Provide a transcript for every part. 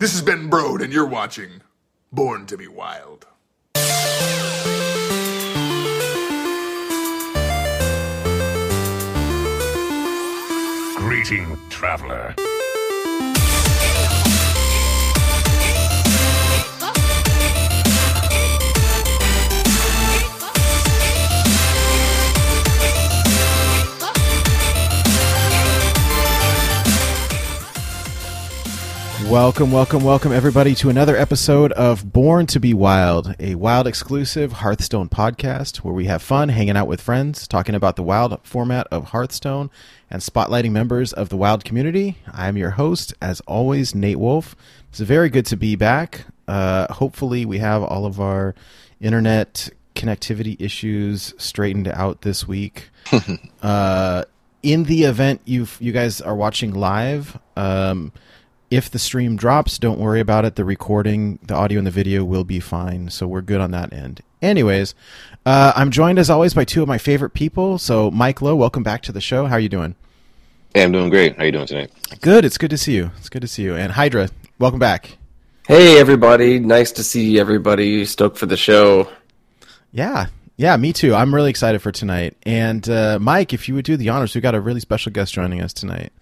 This is Ben Brode, and you're watching Born to Be Wild. Greeting, traveler. Welcome, welcome, welcome, everybody, to another episode of Born to Be Wild, a wild exclusive Hearthstone podcast where we have fun hanging out with friends, talking about the wild format of Hearthstone, and spotlighting members of the wild community. I'm your host, as always, Nate Wolf. It's very good to be back. Uh, hopefully, we have all of our internet connectivity issues straightened out this week. uh, in the event you you guys are watching live, um, if the stream drops, don't worry about it. The recording, the audio, and the video will be fine. So we're good on that end. Anyways, uh, I'm joined as always by two of my favorite people. So Mike Lowe, welcome back to the show. How are you doing? Hey, I'm doing great. How are you doing tonight? Good. It's good to see you. It's good to see you. And Hydra, welcome back. Hey everybody, nice to see everybody. Stoked for the show. Yeah. Yeah, me too. I'm really excited for tonight. And uh, Mike, if you would do the honors, we've got a really special guest joining us tonight.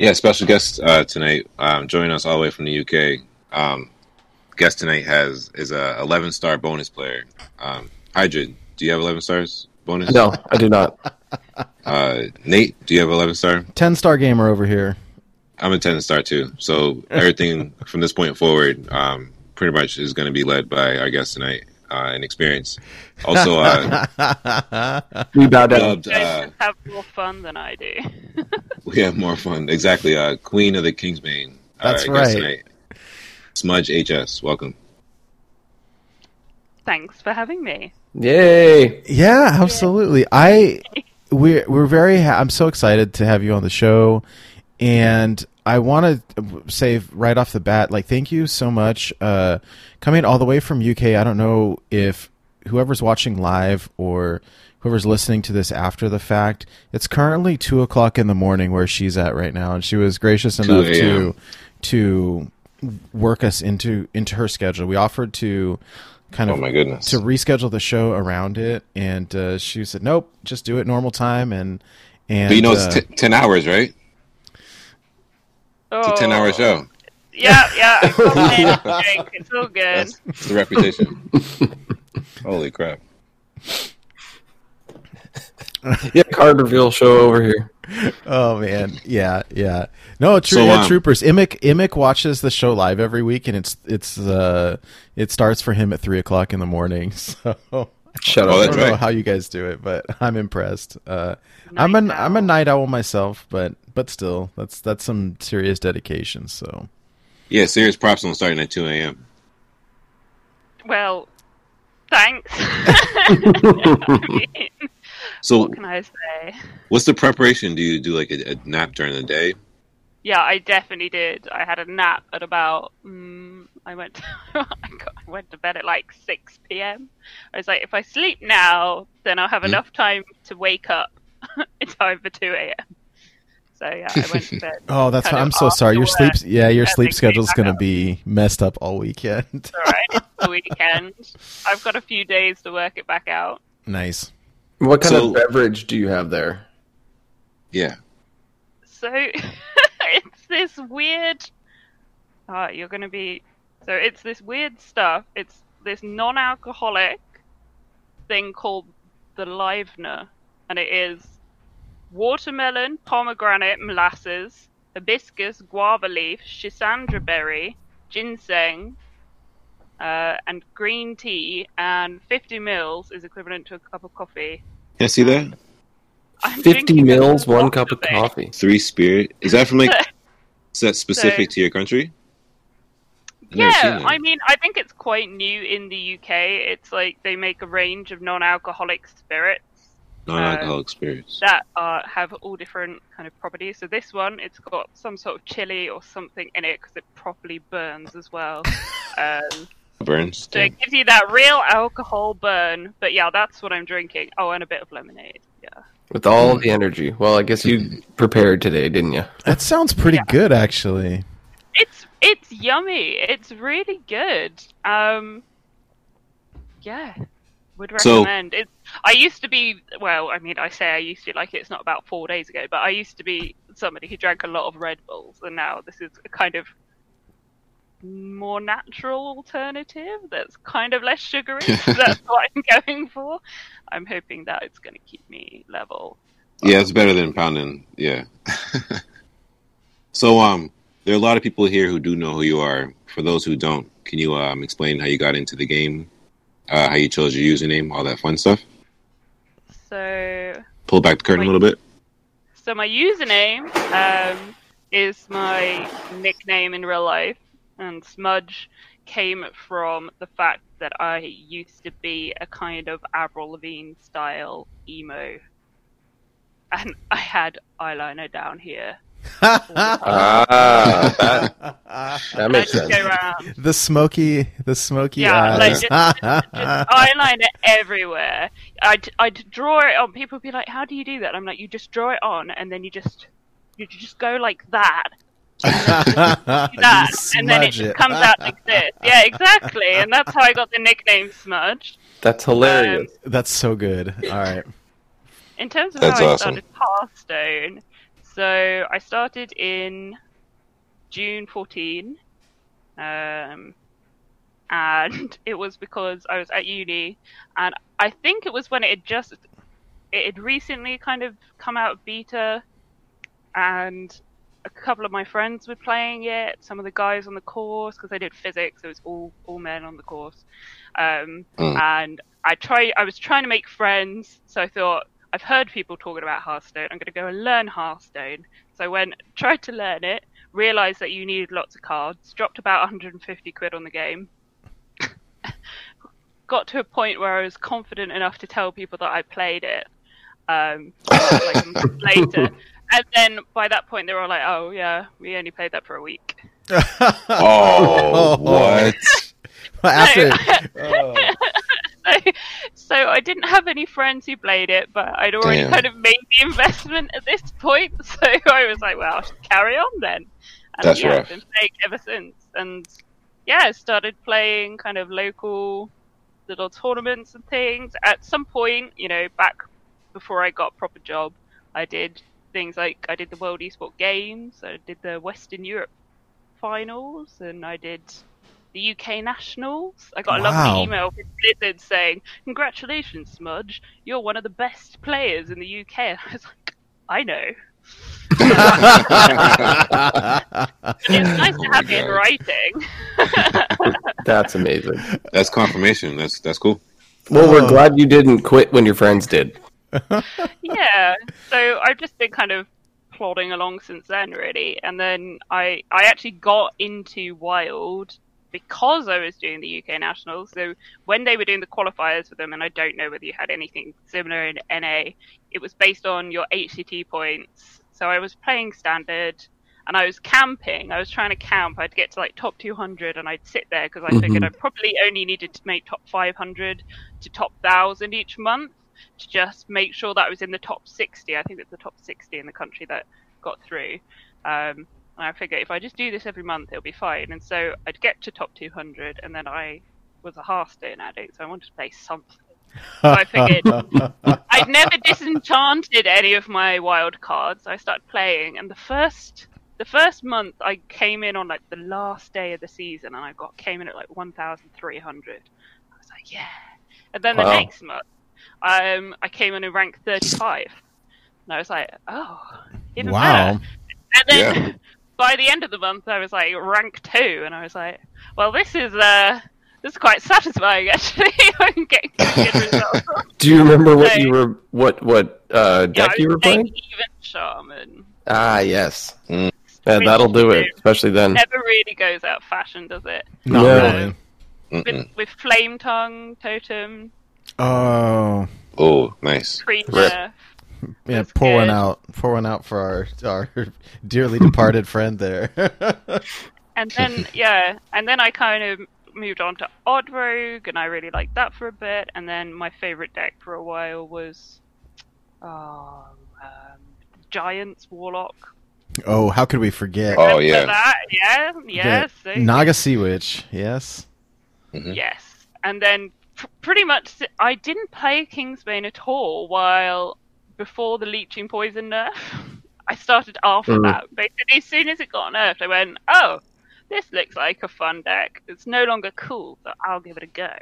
Yeah, special guest uh, tonight, um, joining us all the way from the UK. Um, guest tonight has is a 11 star bonus player. Um, Hydra, do you have 11 stars bonus? No, I do not. Uh, Nate, do you have 11 star? 10 star gamer over here. I'm a 10 star too. So everything from this point forward, um, pretty much is going to be led by our guest tonight uh, and experience. Also, uh, We bow down. dubbed, uh, have more fun than I do. we have more fun. Exactly. Uh, Queen of the Kingsbane. uh, That's guest right. Smudge HS, welcome. Thanks for having me. Yay! Yeah, absolutely. I we're we're very ha- I'm so excited to have you on the show and I want to say right off the bat like thank you so much uh coming all the way from UK. I don't know if whoever's watching live or whoever's listening to this after the fact. It's currently two o'clock in the morning where she's at right now, and she was gracious enough to to work us into into her schedule. We offered to kind of Oh of my goodness. to reschedule the show around it, and uh, she said, "Nope, just do it normal time." And and But you know, uh, it's t- 10 hours, right? It's a 10 hour show. Yeah, yeah. I got in a drink. It's all good. That's, that's the reputation. Holy crap. Yeah, card reveal show over here. oh man, yeah, yeah. No, true, So, yeah, um, troopers. Imic Imic watches the show live every week, and it's it's uh it starts for him at three o'clock in the morning. So Shut Oh, I don't know how you guys do it, but I'm impressed. Uh, I'm a Night am a owl. night owl myself, but but still, that's that's some serious dedication. So Yeah, serious props on starting at 2 a.m. Well, thanks. I mean, So, what can I say? what's the preparation? Do you do like a, a nap during the day? Yeah, I definitely did. I had a nap at about. Mm, I went. I, got, I went to bed at like six p.m. I was like, if I sleep now, then I'll have Hmm. enough time to wake up in time for two a.m. So yeah, I went to bed. oh, that's kind I'm so sorry. Your sleep, yeah, your sleep then schedule's gonna up. be messed up all weekend. It's all right. It's the weekend. I've got a few days to work it back out. nice. What kind So- of beverage do you have there? Yeah. So it's this weird. Ah, you're gonna be. So it's this weird stuff. It's this non-alcoholic thing called the Livener, and it is watermelon, pomegranate, molasses, hibiscus, guava leaf, schisandra berry, ginseng, uh, and green tea. And 50 mils is equivalent to a cup of coffee. Can I see that? I'm 50 mils, one cup of it. coffee. Three Spirit. Is that from like, is that specific to your country? I've never seen Yeah. I mean, I think it's quite new in the UK. It's like they make a range of non-alcoholic spirits Non-alcoholic spirits. that uh, have all different kind of properties. So this one, it's got some sort of chili or something in it because it properly burns as well. um, Burns. so it gives you that real alcohol burn. But yeah, that's what I'm drinking. Oh, and a bit of lemonade. Yeah. With all the energy. Well, I guess you prepared today, didn't you? That sounds pretty Yeah. good, actually. It's it's yummy. It's really good. Um, yeah, would So- recommend. It's. I used to be. Well, I mean, I say I used to like it's not about four days ago, but I used to be somebody who drank a lot of Red Bulls, and now this is a kind of more natural alternative that's kind of less sugary. so that's what I'm going for. I'm hoping that it's going to keep me level. Yeah, it's better than pounding. Yeah. so, um, there are a lot of people here who do know who you are. For those who don't, can you um explain how you got into the game, uh, how you chose your username, all that fun stuff? So Pull back the curtain a little bit. So my username um, is my nickname in real life, and Smudge came from the fact that I used to be a kind of Avril Lavigne style emo, and I had eyeliner down here. Ah, that, that makes just sense. go around, the smoky, the smoky yeah, like eyes. just, just eyeliner everywhere. I'd I'd draw it on. People would be like, "How do you do that?" I'm like, "You just draw it on, and then you just you just go like that." do that, and then it, just comes out like this. Yeah, exactly, and that's how I got the nickname Smudge. That's hilarious. That's so good. All right. In terms of That's how I awesome. started Hearthstone, so I started in June 14, um, and it was because I was at uni, and I think it was when it had just it had recently kind of come out of beta, and a couple of my friends were playing it. Some of the guys on the course because I did physics, it was all all men on the course, um, Mm. and I try I was trying to make friends, so I thought I've heard people talking about Hearthstone. I'm going to go and learn Hearthstone. So I went, tried to learn it, realized that you needed lots of cards, dropped about 150 quid on the game. Got to a point where I was confident enough to tell people that I played it. Um, like later, and then by that point they were all like, "Oh yeah, we only played that for a week." Oh, what? After, so, so I didn't have any friends who played it, but I'd already Damn. kind of made the investment at this point. So I was like, well, I'll just carry on then. And That's yeah, rough. I've been playing ever since. And yeah, I started playing kind of local little tournaments and things. At some point, you know, back before I got a proper job, I did things like I did the World Esport Games, I did the Western Europe finals, and I did the UK Nationals. I got a Wow. lovely email from Blizzard saying, "Congratulations, Smudge! You're one of the best players in the UK." And I was like, "I know." It's nice Oh to my have it in writing. That's amazing. That's confirmation. That's that's cool. Well, Oh. we're glad you didn't quit when your friends did. yeah. So I've just been kind of plodding along since then, really. And then I I actually got into Wild because I was doing the UK Nationals. So when they were doing the qualifiers for them, and I don't know whether you had anything similar in NA, it was based on your HCT points. So I was playing standard. And I was camping. I was trying to camp. I'd get to like top 200, and I'd sit there because I figured Mhm. I probably only needed to make top 500 to top 1000 each month to just make sure that I was in the top 60. I think it's the top 60 in the country that got through. Um, and I figured if I just do this every month, it'll be fine. And so I'd get to top 200, and then I was a Hearthstone addict, so I wanted to play something. So I figured I'd never disenchanted any of my wild cards. I started playing, and the first the first month I came in on like the last day of the season, and I got came in at like 1,300. I was like, yeah. And then the next month, um, I came in in rank 35, and I was like, oh, even wow. better. And then Yeah. by the end of the month, I was like rank two, and I was like, well, this is uh, this is quite satisfying actually. I'm getting good results. Do you remember what So- you were what what uh, Yeah, I deck you were playing? Even shaman Ah, yes. Mm. Yeah, Which that'll do it, especially then. never really goes out of fashion, does it? Not No. really. With, with flame tongue, totem, Oh, Oh, nice. pre Rip. nerf. Yeah. That's Pour one out. Pour one out for our our dearly departed friend there. And then yeah, and then I kind of moved on to Odd Rogue, and I really liked that for a bit. And then my favorite deck for a while was, oh, um, Giants Warlock. Oh, how could we forget? Oh, Remember yeah. that? Yeah, yes. The Naga Sea Witch, yes. Yes, and then pr- pretty much I didn't play Kingsbane at all while before the leeching poison nerf. I started after Mhm. that. Basically, as soon as it got nerfed, I went, "Oh, this looks like a fun deck. It's no longer cool, but I'll give it a go."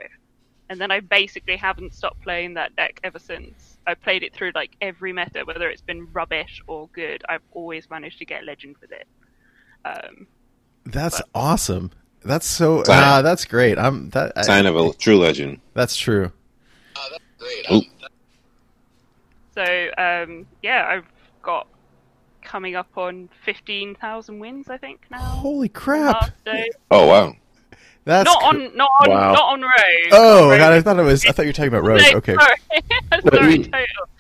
And then I basically haven't stopped playing that deck ever since. I played it through like every meta, whether it's been rubbish or good. I've always managed to get legend with it. Um, That's awesome. That's so. Sign- Ah, that's great. I'm that. I- Sign of a true legend. that's true. Ooh. So um, yeah, I've got coming up on fifteen thousand wins, I think now. Holy crap! Oh wow. That's Not cr- on, not on, Wow. not on road. Oh Road god, I thought it was. I thought you were talking about Rogue. No, Okay, Sorry, sorry,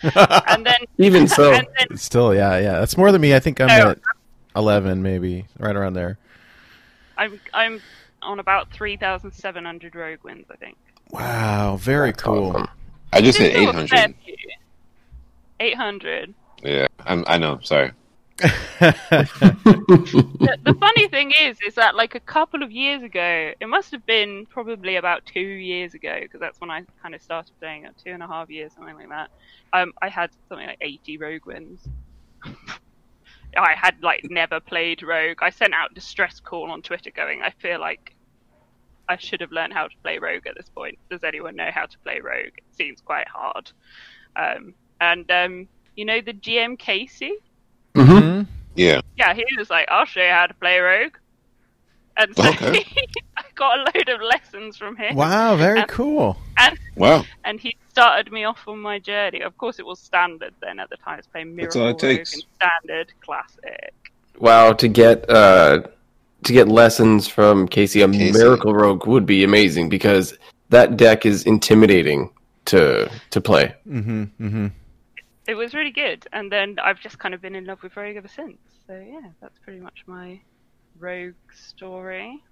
total. And then Even so, then still, yeah, yeah. That's more than me. I think I'm No. at eleven, maybe right around there. I'm I'm on about three thousand seven hundred rogue wins, I think. Wow, very cool. awesome. I just hit Still eight a fair hundred. Eight hundred. Yeah, I'm, I know. Sorry. the, the funny thing is, is that like a couple of years ago, it must have been probably about two years ago, because that's when I kind of started playing it, two and a half years, something like that. Um, I had something like 80 rogue wins. I had like never played rogue. I sent out distress call on Twitter, going, I feel like I should have learned how to play rogue at this point. Does anyone know how to play rogue? It seems quite hard. Um, and um, you know the GM Casey. Mhm. Yeah. Yeah, he was like, I'll show you how to play Rogue. And so Okay. I got a load of lessons from him. wow, very And- cool. And, Wow. and he started me off on my journey. Of course, it was standard then at the time. I was playing That's Miracle all it Rogue takes. and Standard, Classic. Wow, to get uh, to get lessons from Casey, a Casey. Miracle Rogue would be amazing because that deck is intimidating to to play. Mm-hmm. Mm-hmm. It was really good. And then I've just kind of been in love with Rogue ever since. So yeah, that's pretty much my Rogue story.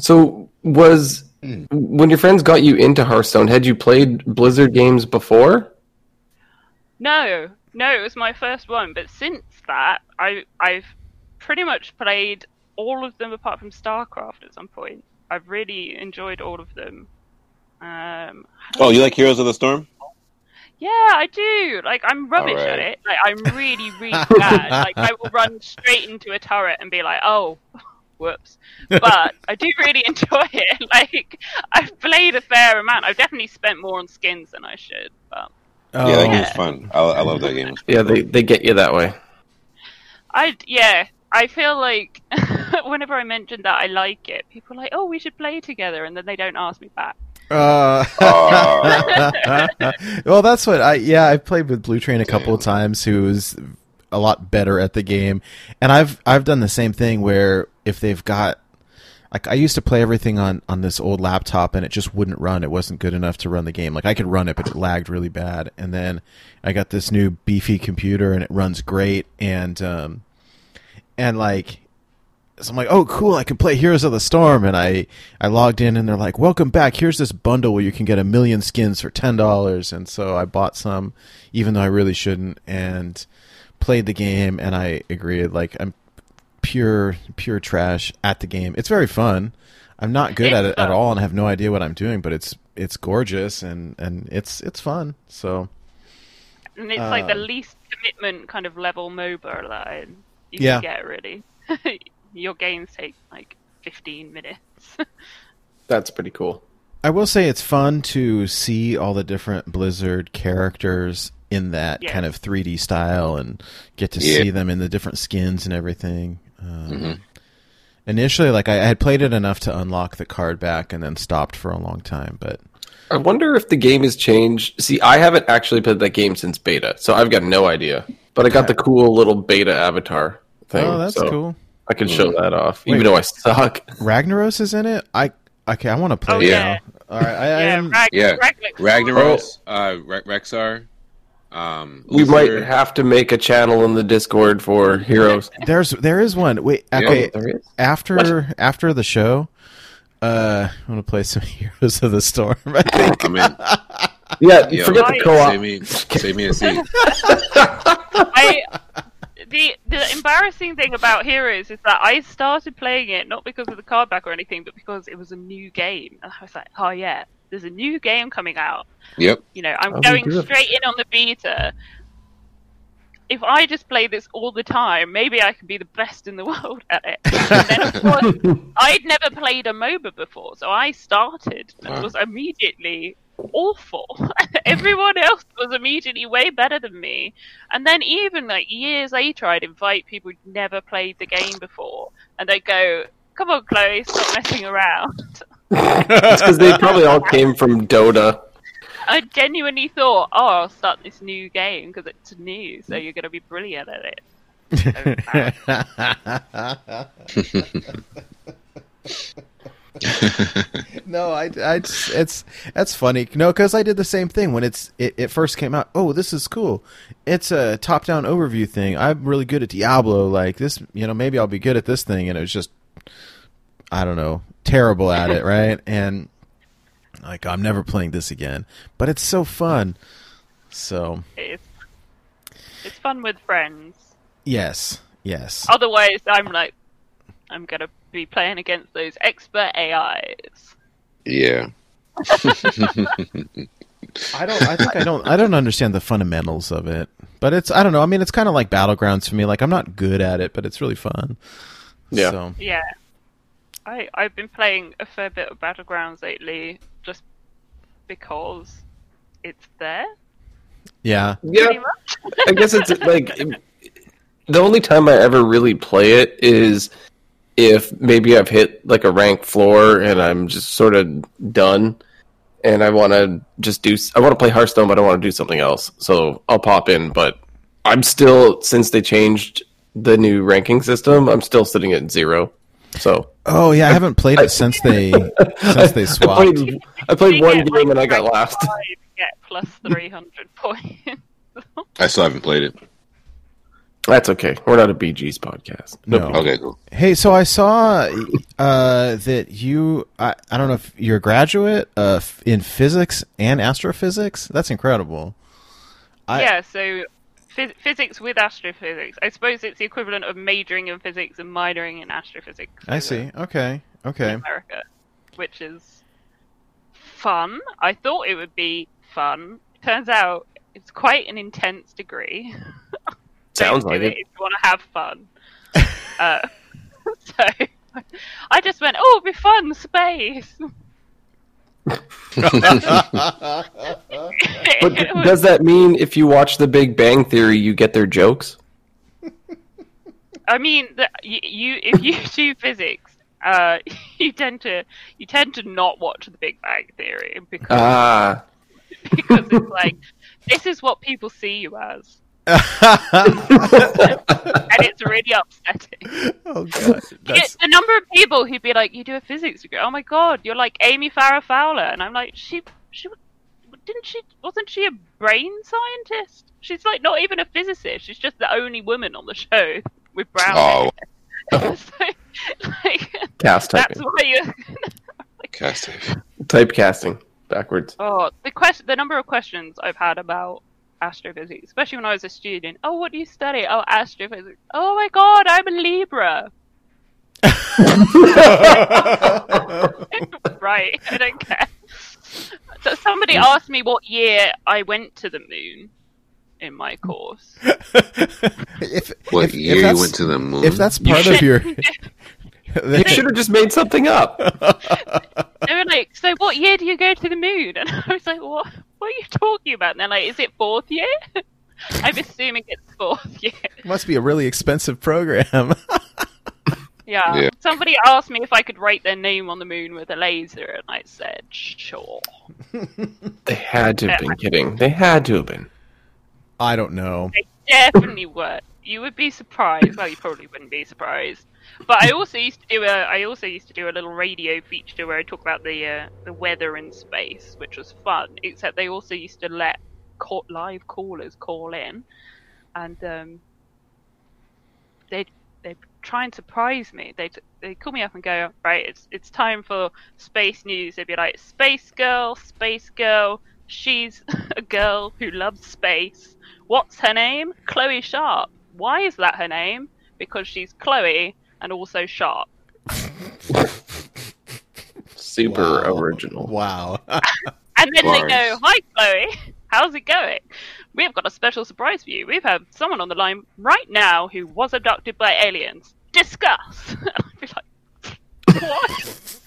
So was when your friends got you into Hearthstone, had you played Blizzard games before? No, no, it was my first one. But since that, I I've pretty much played all of them apart from StarCraft at some point. I've really enjoyed all of them. Um, Oh, you like Heroes of the Storm? Yeah, I do. Like I'm rubbish at it. Like I'm really, really bad. Like I will run straight into a turret and be like, oh. Whoops. But I do really enjoy it. Like I've played a fair amount. I've definitely spent more on skins than I should. But Oh, Yeah, that yeah. game's fun. I, I love that game. Yeah, they they get you that way. I yeah, I feel like whenever I mention that I like it, people are like, "Oh, we should play together," and then they don't ask me back. Uh, well, that's what I. Yeah, I played with Blue Train a couple of times. Who's a lot better at the game, and I've I've done the same thing where if they've got like I used to play everything on on this old laptop and it just wouldn't run. It wasn't good enough to run the game. Like I could run it, but it lagged really bad. And then I got this new beefy computer and it runs great. And um, and like so I'm like, oh, cool! I can play Heroes of the Storm, and I I logged in, and they're like, welcome back. Here's this bundle where you can get a million skins for ten dollars, and so I bought some, even though I really shouldn't, and played the game, and I agreed. Like I'm pure pure trash at the game. It's very fun. I'm not good at it at all, and I have no idea what I'm doing, but it's it's gorgeous and and it's it's fun. So And it's like the Um, least commitment kind of level MOBA that I, you Yeah. can get. Really, your games take like 15 minutes. That's pretty cool. I will say it's fun to see all the different Blizzard characters in that Yeah. kind of 3D style and get to Yeah. see them in the different skins and everything. Um, Mhm. Initially, like I I had played it enough to unlock the card back and then stopped for a long time. But I wonder if the game has changed. See, I haven't actually played that game since beta, so I've got no idea. But I got the cool little beta avatar thing. oh, that's so cool. I can show that off, Wait. even though I suck. Ragnaros is in it. I okay. I want to play Oh, yeah. now. All right, I, I yeah, am. Rag- Yeah. Ragnaros, uh, Re- Rexxar, um, We might have to make a channel in the Discord for heroes. There's there is one. Wait, okay. Oh, there is? After after the show, uh, I want to play some Heroes of the Storm. I think. I mean, Yeah, Yo. forget the co-op. save me, save me a seat. I, the the embarrassing thing about Heroes is that I started playing it not because of the card back or anything, but because it was a new game, and I was like, oh yeah, there's a new game coming out. Yep. You know, I'm Oh, going straight in on the beta. If I just play this all the time, maybe I could be the best in the world at it. And then, of course, I'd never played a MOBA before, so I started and Wow. was immediately awful. Everyone else was immediately way better than me. And then even like years later, I'd invite people who'd never played the game before, and they'd go, "Come on, Chloe, stop messing around." It's because they probably all came from Dota. I genuinely thought, "Oh, I'll start this new game because it's new, so you're going to be brilliant at it." So, no, I, I, it's that's funny. No, because I did the same thing when it's it, it first came out. Oh, this is cool. It's a top-down overview thing. I'm really good at Diablo. Like this, you know, maybe I'll be good at this thing. And it was just, I don't know, terrible at it, right? And like I'm never playing this again. But it's so fun. So it's it's fun with friends. yes, yes. Otherwise, I'm like, I'm going to be playing against those expert AIs. Yeah. I don't. I think I don't. I don't understand the fundamentals of it. But it's. I don't know. I mean, it's kind of like battlegrounds for me. Like I'm not good at it, but it's really fun. Yeah. So, Yeah. I I've been playing a fair bit of Battlegrounds lately, just because it's there. yeah. Yeah, I guess it's like the only time I ever really play it is if maybe I've hit like a rank floor and I'm just sort of done and I want to just do I want to play Hearthstone but I want to do something else. So I'll pop in but I'm still since they changed the new ranking system, I'm still sitting at 0. So Oh yeah. I haven't played it since they since they I swapped. played, I played one get, game like, and I got rank last. Get plus three hundred points. I still haven't played it. That's okay. We're not a BG's podcast. No. Okay, cool. Hey, so I saw uh, that you. I, I don't know if you're a graduate uh, in physics and astrophysics. That's incredible. I- yeah, so phys- physics with astrophysics. I suppose it's the equivalent of majoring in physics and minoring in astrophysics. I see. Okay. Okay. America, which is fun. I thought it would be fun. Turns out it's quite an intense degree. Sounds Don't like it. If you want to have fun. uh, so I just went, oh, it'll be fun, space. But does that mean if you watch The Big Bang Theory, you get their jokes? I mean, the, you, you if you do physics, uh, you tend to you tend to not watch The Big Bang Theory because Ah, because it's like this is what people see you as, and it's really upsetting. oh god. That's, the number of people who'd be like, "You do a physics degree? Oh my god, you're like Amy Farrah Fowler," and I'm like, "She, she, didn't she? Wasn't she a brain scientist? She's like not even a physicist. She's just the only woman on the show with brown Oh, hair." so, like, cast that's typing. why you. cast tape. Typecasting backwards. Oh, the question, the number of questions I've had about astrophysics, especially when I was a student. Oh, what do you study? Oh, astrophysics. Oh my god, I'm a Libra. right, I don't care. So somebody asked me what year I went to the moon in my hmm. course. if, What if, year if you went to the moon? If that's part of your. You should have just made something up. They were like, "So what year do you go to the moon?" And I was like, "What? What are you talking about?" And they're like, "Is it fourth year?" I'm assuming it's fourth year. must be a really expensive program. Yeah. Yeah. Somebody asked me if I could write their name on the moon with a laser, and I said, "Sure." They had to have been kidding. They had to have been. I don't know. They definitely were. You would be surprised. Well, you probably wouldn't be surprised. But I also used to do a. I also used to do a little radio feature where I talk about the uh, the weather in space, which was fun. Except they also used to let live callers call in, and um, they they try and surprise me. They they call me up and go, right, it's it's time for space news. They'd be like, space girl, space girl. She's a girl who loves space. What's her name? Chloe Sharp. Why is that her name? Because she's Chloe and also sharp. Super Wow. original. Wow. And then they go, Hi, Chloe. How's it going? We've got a special surprise for you. We've had someone on the line right now who was abducted by aliens. Discuss. and I'd be like, what?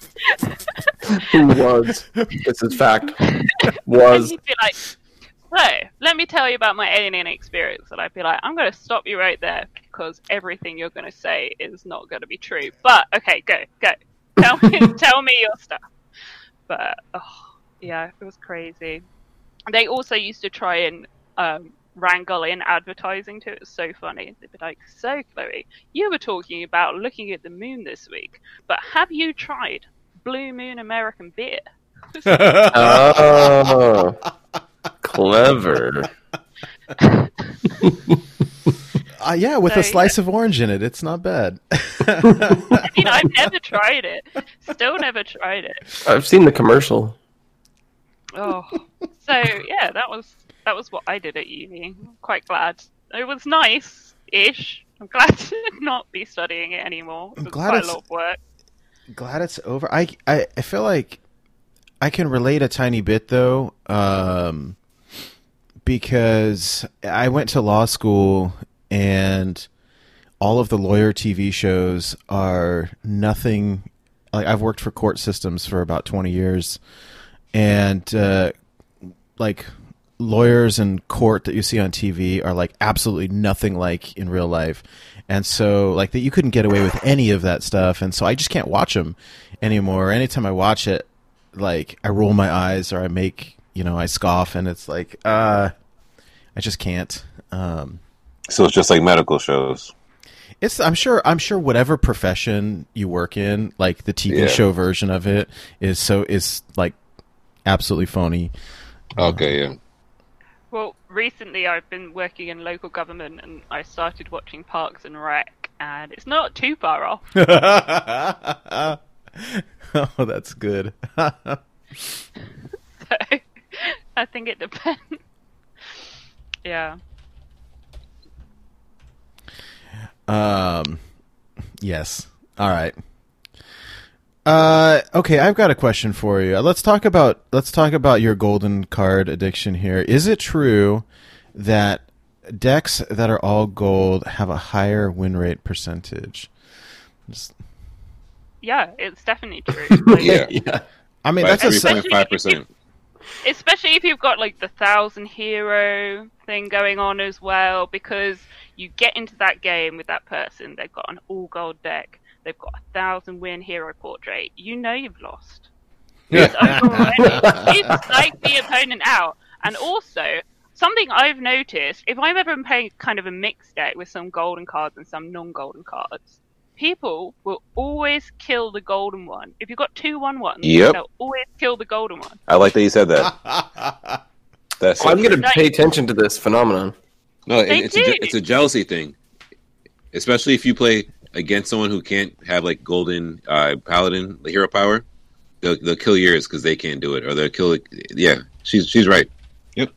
Who was? this is fact. And Was. he'd be like, so, let me tell you about my alien experience. And I'd be like, I'm going to stop you right there because everything you're going to say is not going to be true. But, okay, go, go. Tell me, tell me your stuff. But, oh, yeah, it was crazy. They also used to try and um, wrangle in advertising too. It was so funny. They'd be like, so, Chloe, you were talking about looking at the moon this week, but have you tried Blue Moon American beer? Oh. Clever. Uh, yeah, with So, a slice of orange in it, it's not bad. I mean, I've never tried it. Still never tried it. I've seen the commercial. Oh, so yeah, that was that was what I did at uni. I'm quite glad. It was nice-ish. I'm glad to not be studying it anymore. It I'm was glad quite it's- a lot of work. Glad it's over. I, I I feel like I can relate a tiny bit though, um, because I went to law school and all of the lawyer TV shows are nothing. Like I've worked for court systems for about twenty years, and uh, like lawyers in court that you see on TV are like absolutely nothing like in real life. And so like that you couldn't get away with any of that stuff and so I just can't watch them anymore. Anytime I watch it like I roll my eyes or I make, you know, I scoff and it's like uh I just can't. Um So it's just like medical shows. it's I'm sure I'm sure whatever profession you work in, like the TV Yeah. show version of it is so is like absolutely phony. Okay, yeah. Well, recently I've been working in local government, and I started watching Parks and Rec, and it's not too far off. oh, that's good. So I think it depends. Yeah. Um, yes. All right. Uh, okay, I've got a question for you. Let's talk about let's talk about your golden card addiction here. Is it true that decks that are all gold have a higher win rate percentage? Just- Yeah, it's definitely true. Like, Yeah. yeah. I mean, By that's a three se- point five percent. especially if you've got like the thousand hero thing going on as well because you get into that game with that person they've got an all gold deck they've got a thousand win hero portrait you know you've lost it's over already. you psych the opponent out and also something i've noticed if i've ever been playing kind of a mixed deck with some golden cards and some non-golden cards people will always kill the golden one if you've got two one ones Yep. they'll always kill the golden one I like that you said that. That's so I'm going to pay attention to this phenomenon. No, and They it's a, it's a jealousy thing, especially if you play against someone who can't have like golden uh, paladin, the hero power. They'll, they'll kill yours because they can't do it, or they'll kill. Yeah, she's she's right. Yep.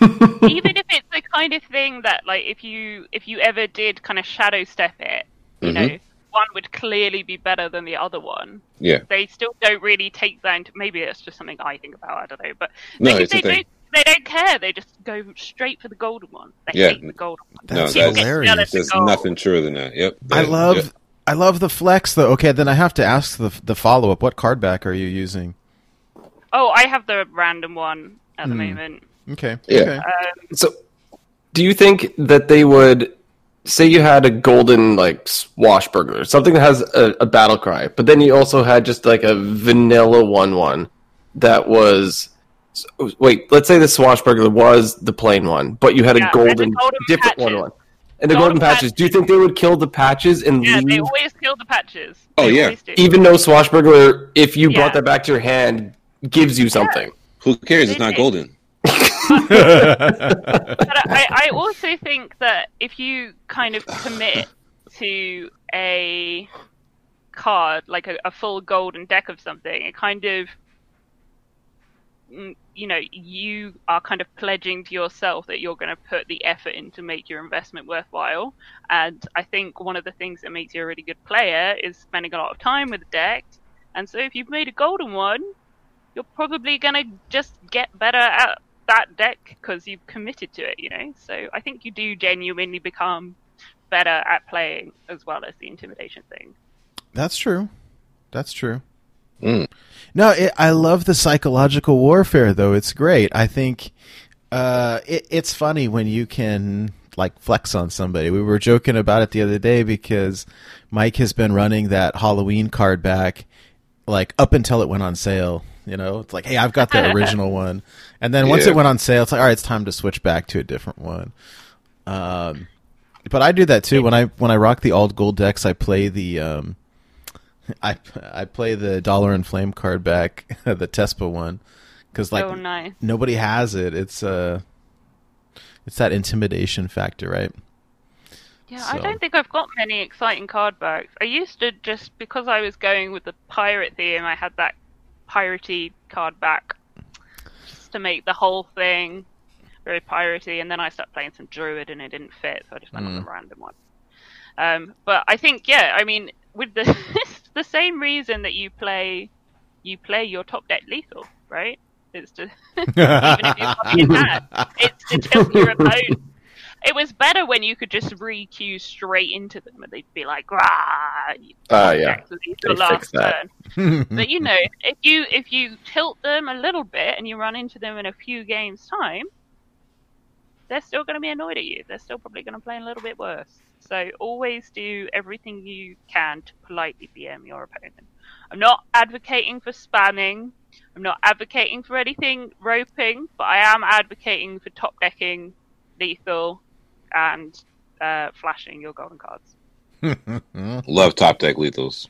even if it's the kind of thing that like if you if you ever did kind of shadow step it you know Mhm. one would clearly be better than the other one Yeah. they still don't really take that into maybe it's just something i think about i don't know but No, they, it's they a thing. don't they don't care they just go straight for the golden one they Yeah. hate the golden one That's No, that's- hilarious. jealous There's gold. nothing truer than that. Yep. I That- love yep. I love the flex though. Okay, then I have to ask the the follow up. What card back are you using? oh i have the random one at the Hmm. moment Okay. Yeah. Okay. So, do you think that they would say you had a golden like swashburglar, something that has a, a battle cry, but then you also had just like a vanilla one one that was wait, let's say the swashburglar was the plain one, but you had a Yeah, and golden, golden different one patches. one. And the Golden golden, patches. Do you think they would kill the patches and yeah they always kill the patches Oh, They yeah. even though swashburglar, if you Yeah. brought that back to your hand, gives you something? Who cares? It's They not did. golden. but I, I also think that if you kind of commit to a card, like a, a full golden deck of something, it kind of mm, you know, you are kind of pledging to yourself that you're going to put the effort in to make your investment worthwhile. And I think one of the things that makes you a really good player is spending a lot of time with the deck. And so if you've made a golden one, you're probably going to just get better at that deck because you've committed to it, you know? So I think you do genuinely become better at playing as well as the intimidation thing. That's true. That's true. Mm. No, it, I love the psychological warfare, though. It's great. I think uh, it, it's funny when you can like flex on somebody. We were joking about it the other day because Mike has been running that Halloween card back like up until it went on sale. You know, it's like, hey, I've got the original one, and then once Yeah. it went on sale, it's like, all right, it's time to switch back to a different one. Um, but I do that too. When I when I rock the old gold decks, I play the um, I I play the dollar and flame card back, the Tespa one, because like oh, nice. nobody has it. It's uh, it's that intimidation factor, right? Yeah, I don't think I've got many exciting card backs. I used to just because I was going with the pirate theme, I had that piratey card back just to make the whole thing very piratey, and then I started playing some druid and it didn't fit, so I just went on Mm. a random one. Um, but I think yeah, I mean with the the same reason that you play you play your top deck lethal, right? It's to even if you're copying that, it's to tilt your opponent. It was better when you could just re-queue straight into them and they'd be like, "Rah!" you Ah, yeah. deck lethal They last turn. But you know, if you if you tilt them a little bit and you run into them in a few games time, they're still going to be annoyed at you. They're still probably going to play a little bit worse. So always do everything you can to politely BM your opponent. I'm not advocating for spamming. I'm not advocating for anything roping, but I am advocating for top decking lethal and uh, flashing your golden cards. Love top deck lethals.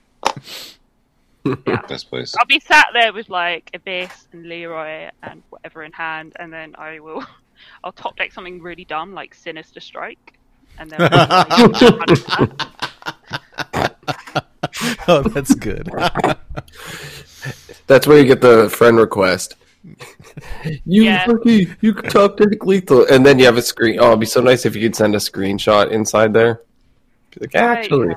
Yeah. Best place. I'll be sat there with like Abyss and Leroy and whatever in hand, and then I will, I'll top deck something really dumb like Sinister Strike, and then oh, that's good. That's where you get the friend request. You Yeah. fucking, you can talk to lethal, and then you have a screen. Oh, it'd be so nice if you could send a screenshot inside there. Be like, actually,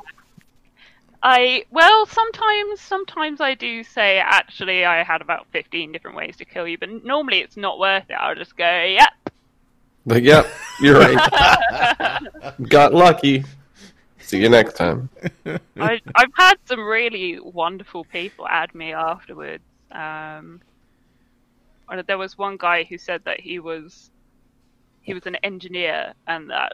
I well sometimes sometimes I do say actually I had about fifteen different ways to kill you, but normally it's not worth it. I'll just go yep. Like, yep, you're right. Got lucky. See you next time. I, I've had some really wonderful people add me afterwards. Um, there was one guy who said that he was he was an engineer and that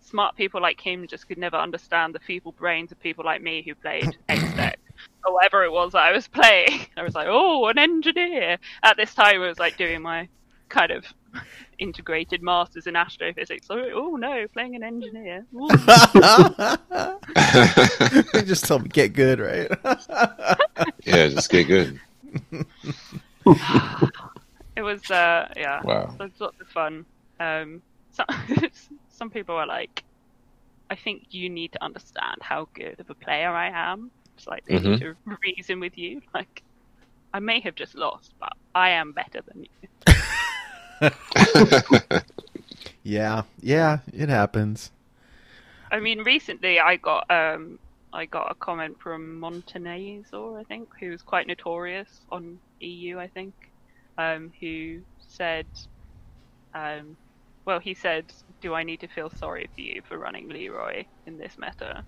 smart people like him just could never understand the feeble brains of people like me who played X deck or whatever it was that I was playing. I was like, oh, an engineer. At this time, I was like doing my kind of integrated masters in astrophysics. So, oh no, playing an engineer. Ooh. Just tell me get good, right? yeah, just get good. It was, uh, yeah. Wow. So it's lots of fun. Um, some, some people are like, I think you need to understand how good of a player I am. It's like they need to reason with you. Like, I may have just lost, but I am better than you. Yeah, yeah, it happens. I mean, recently I got um, I got a comment from Montenegro, I think, who's quite notorious on EU, I think, um, who said, um, well, he said, "Do I need to feel sorry for you for running Leroy in this meta?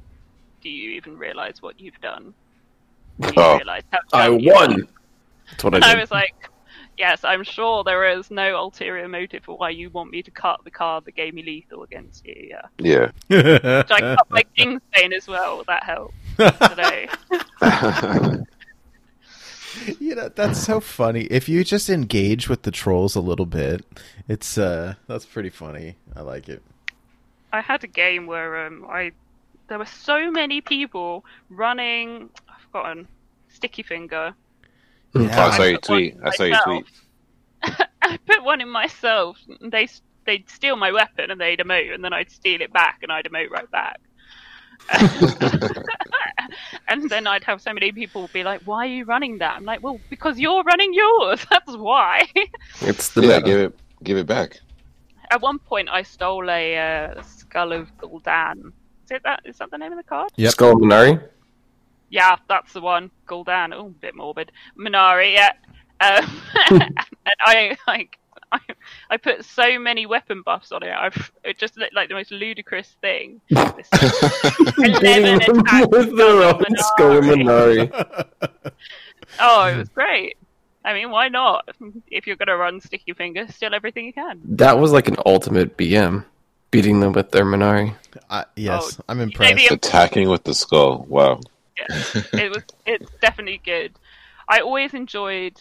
Do you even realize what you've done? Do you Oh. realize how I dumb you are?" won. That's what I And I was like, yes, I'm sure there is no ulterior motive for why you want me to cut the card that gave me lethal against you. Yeah. Yeah. Which I cut my Kingsbane as well. That helped today. you know, that's so funny. If you just engage with the trolls a little bit, it's uh that's pretty funny. I like it. I had a game where um, I there were so many people running. I've forgotten Sticky Finger. Oh, I saw your tweet. I saw your tweet. I put one in myself. And they they'd steal my weapon and they'd emote, and then I'd steal it back and I'd emote right back. And then I'd have so many people be like, "Why are you running that?" I'm like, "Well, because you're running yours. That's why." It's the yeah, give it give it back. At one point, I stole a uh, skull of Gul'dan. Is it that? Is that the name of the card? Yep. Skull of Man'ari. Yeah, that's the one. Gul'dan. Oh, a bit morbid. Man'ari. Yeah. Um, and I like. I, I put so many weapon buffs on it. I've, it just looked like the most ludicrous thing. This Eleven attacks with their own Skull Man'ari. Man'ari. Oh, it was great. I mean, why not? If you're gonna run Sticky Finger, steal everything you can. That was like an ultimate BM, beating them with their Man'ari. I, yes, Oh, I'm impressed. Attacking with the skull. Wow. it was it's definitely good. I always enjoyed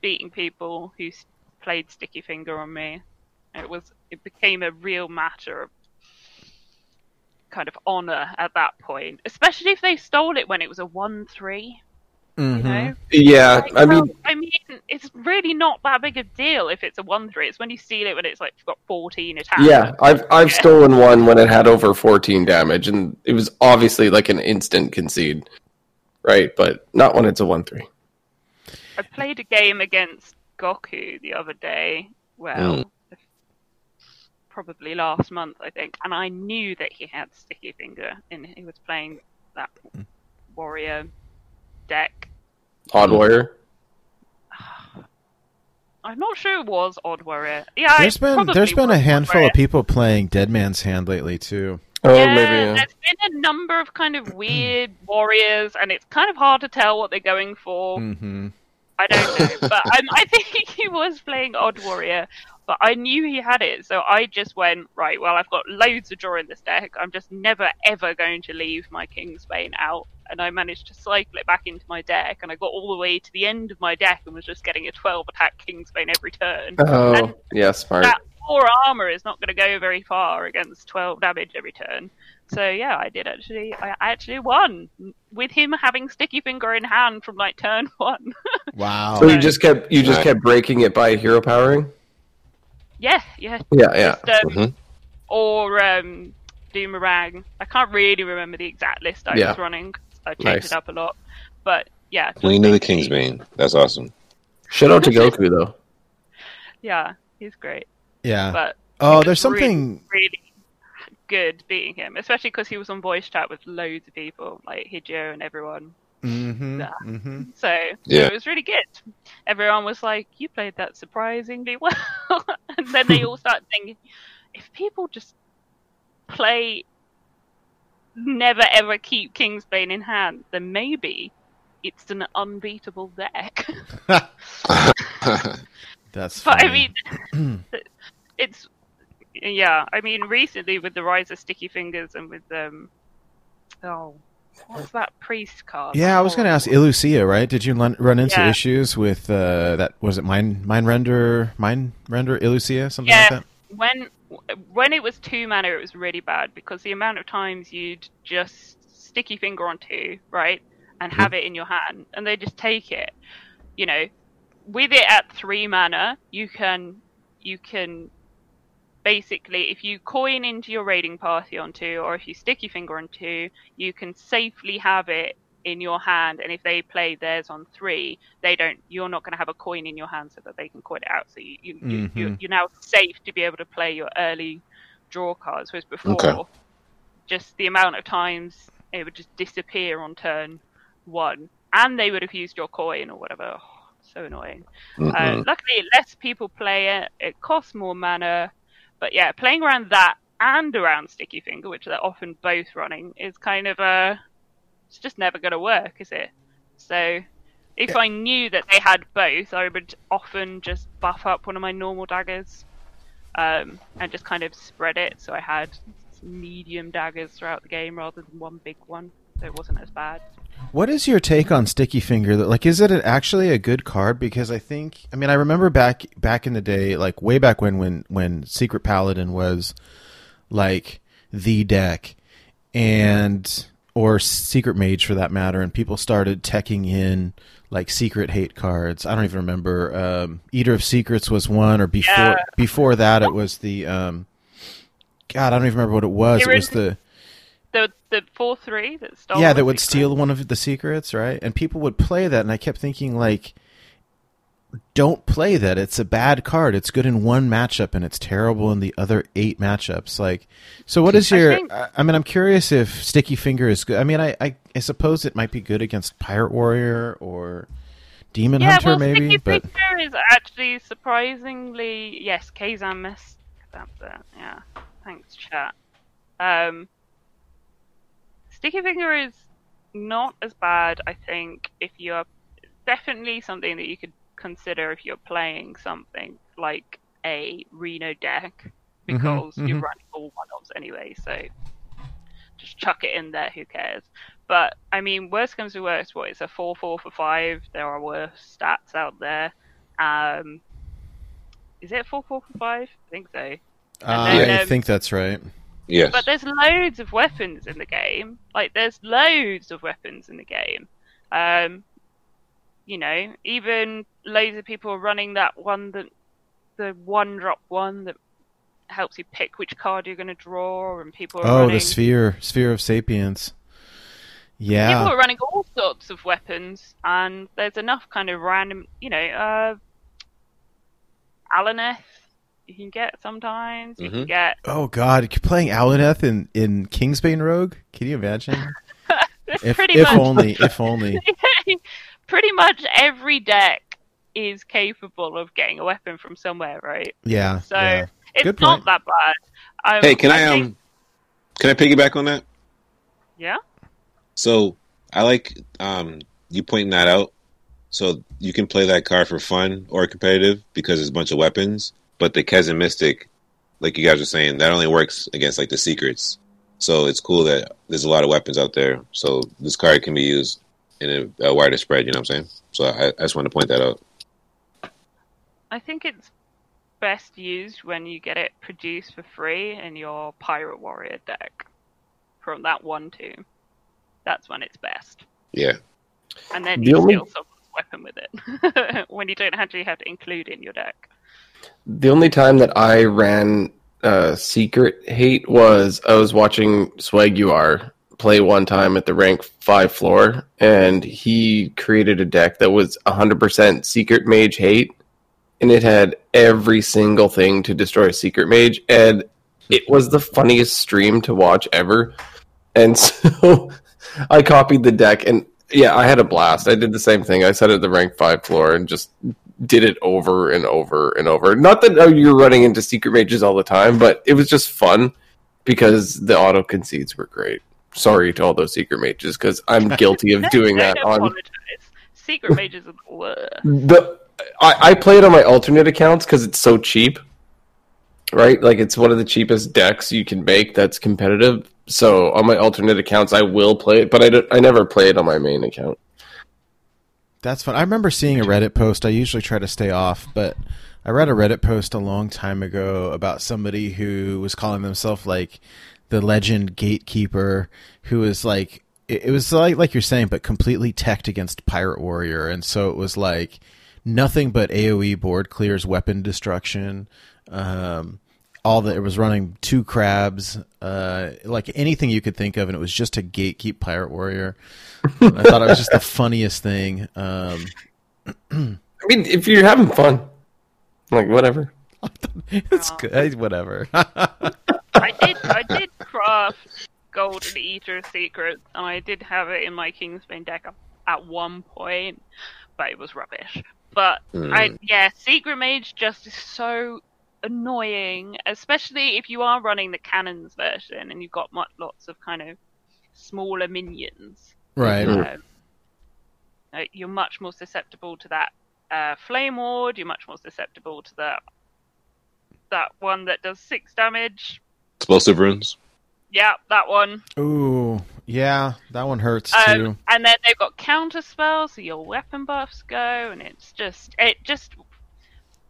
beating people who played Sticky Finger on me. It was it became a real matter of kind of honor at that point, especially if they stole it when it was a one three. You know, mm-hmm. Yeah, Like, I mean, well, I mean, it's really not that big a deal if it's a one three. It's when you steal it when it's like got fourteen attacks. yeah, I've I've Yeah. stolen one when it had over 14 damage, and it was obviously like an instant concede, right? But not when it's a one three. I played a game against Goku the other day. Well, mm. probably last month, I think, and I knew that he had Sticky Finger, and he was playing that mm. warrior deck. Odd Warrior. I'm not sure it was Odd Warrior. Yeah, There's it been there's been a handful Warrior. of people playing Dead Man's Hand lately too. Oh, yeah, maybe. Yeah. there's been a number of kind of weird warriors, and it's kind of hard to tell what they're going for. Mm-hmm. I don't know, but um, I think he was playing Odd Warrior, but I knew he had it, so I just went right. Well, I've got loads of draw in this deck. I'm just never ever going to leave my Kingsbane out, and I managed to cycle it back into my deck, and I got all the way to the end of my deck and was just getting a 12 attack Kingsbane every turn. Oh, And yeah, smart. that four armor is not going to go very far against 12 damage every turn. So yeah, I did actually. I actually won with him having sticky finger in hand from like turn one. Wow. So you just kept you just kept breaking it by hero powering. Yeah, yeah, Yeah, yeah. Just, um, Mhm. or um, Doomerang. I can't really remember the exact list I Yeah. was running. I changed Nice. it up a lot, but yeah, just Queen of the basically- Kingsbane. That's awesome. Shout out to Goku though. Yeah, he's great, yeah. but Oh, there's was really, something. really good beating him, especially because he was on voice chat with loads of people like Hideo and everyone. Mm-hmm. Yeah. Mm-hmm. So, Yeah. so it was really good. Everyone was like, "You played that surprisingly well," and then they all started thinking, if people just play, never ever keep Kingsbane in hand, then maybe it's an unbeatable deck. That's. but I mean, it's yeah. I mean, recently with the rise of Sticky Fingers and with um, oh, what's that priest card? Yeah, I was going to ask Illucia, right? Did you run, run into Yeah. issues with uh, that? Was it Mind mine render, Mind render Ilucia, something Yeah. like that? when when it was two mana, it was really bad because the amount of times you'd just sticky finger on two, right, and have it in your hand, and they just take it. You know, with it at three mana, you can you can basically if you coin into your raiding party on two, or if you stick your finger on two, you can safely have it in your hand, and if they play theirs on three, they don't. You're not going to have a coin in your hand so that they can coin it out. So you, you, you, you you're now safe to be able to play your early draw cards. Whereas before, Okay. just the amount of times it would just disappear on turn one, and they would have used your coin or whatever. Oh, so annoying. Uh, Mhm. luckily, less people play it. It costs more mana, but yeah, playing around that and around Sticky Finger, which they're often both running, is kind of a. It's just never going to work, is it? So, if I knew that they had both, I would often just buff up one of my normal daggers, um, and just kind of spread it. So I had medium daggers throughout the game rather than one big one, so it wasn't as bad. What is your take on Sticky Finger? Like, is it actually a good card? Because I think, I mean, I remember back back in the day, like way back when when when Secret Paladin was like the deck, and or Secret Mage for that matter, and people started teching in like secret hate cards. I don't even remember. Um, Eater of Secrets was one, or before Yeah. before that it was the um, God, I don't even remember what it was. It was Erased- the the the four three that stole. yeah, that would secret. steal one of the secrets, right? And people would play that, and I kept thinking like, don't play that. It's a bad card. It's good in one matchup, and it's terrible in the other eight matchups. Like, so what is I your? think- I, I mean, I'm curious if Sticky Finger is good. I mean, I, I I suppose it might be good against Pirate Warrior or Demon Yeah, Hunter, well, maybe, Sticky but Finger is actually surprisingly yes. Kezan Mystic. That's it. Yeah. Thanks, chat. Um, Sticky Finger is not as bad, I think, if you're definitely something that you could consider if you're playing something like a Reno deck because you're mhm. running all one offs anyway, so just chuck it in there, who cares? But I mean, worst comes to worst, what it's a four four for five. There are worse stats out there. Um, is it four four for five? I think so. uh, then, I um, think that's right. Yes. But there's loads of weapons in the game. Like there's loads of weapons in the game. Um, you know, even loads of people are running that one that the one drop one that helps you pick which card you're going to draw, and people are Oh, running. the sphere, sphere of sapience. Yeah. People are running all sorts of weapons, and there's enough kind of random, you know, uh, Alaneth you can get sometimes. You can Mhm. get Oh God, you're playing Alaneth in in Kingsbane Rogue. Can you imagine? if pretty if much only, if only. pretty much every deck is capable of getting a weapon from somewhere, right? Yeah. So yeah. it's Good not point. that bad. Um, hey, can I, think- um can I piggyback on that? Yeah. So I like um you pointing that out. So you can play that card for fun or competitive because it's a bunch of weapons. But the Kezan Mystic, like you guys were saying, that only works against like the secrets. So it's cool that there's a lot of weapons out there. So this card can be used in a, a wider spread. You know what I'm saying? So I, I just wanted to point that out. I think it's best used when you get it produced for free in your Pirate Warrior deck from that one tomb. That's when it's best. Yeah. And then The you only- steal someone's weapon with it when you don't actually have to include in your deck. The only time that I ran uh, Secret Hate was I was watching Swag UR play one time at the rank 5 floor, and he created a deck that was 100% Secret Mage Hate, and it had every single thing to destroy a Secret Mage, and it was the funniest stream to watch ever. And so I copied the deck, and yeah, I had a blast. I did the same thing. I set it at the rank 5 floor and just did it over and over and over. Not that oh, you're running into secret mages all the time, but it was just fun because the auto concedes were great. Sorry to all those secret mages because I'm guilty of doing that on. Secret mages are the worst. the. I, I play it on my alternate accounts because it's so cheap, right? Like it's one of the cheapest decks you can make that's competitive. So on my alternate accounts, I will play it, but I, don't- I never play it on my main account. That's fun. I remember seeing a Reddit post. I usually try to stay off, but I read a Reddit post a long time ago about somebody who was calling themselves like the legend gatekeeper, who was like it, it was like like you're saying, but completely teched against Pirate Warrior, and so it was like nothing but AOE board clears, weapon destruction. Um, all that it was running two crabs, uh, like anything you could think of, and it was just to gatekeep Pirate Warrior. And I thought it was just the funniest thing. Um, I mean, if you're having fun, like whatever. it's good, whatever. I did I did craft golden eater secrets and I did have it in my Kingsbane deck at one point, but it was rubbish. But I yeah, secret mage just is so annoying, especially if you are running the cannons version and you've got much, lots of kind of smaller minions. right. Um, uh, you're much more susceptible to that uh, flame ward. You're much more susceptible to that that one that does six damage. Explosive runes. Yeah, that one. Ooh, yeah, that one hurts Um, too. and then they've got counter spells, so your weapon buffs go, and it's just it just.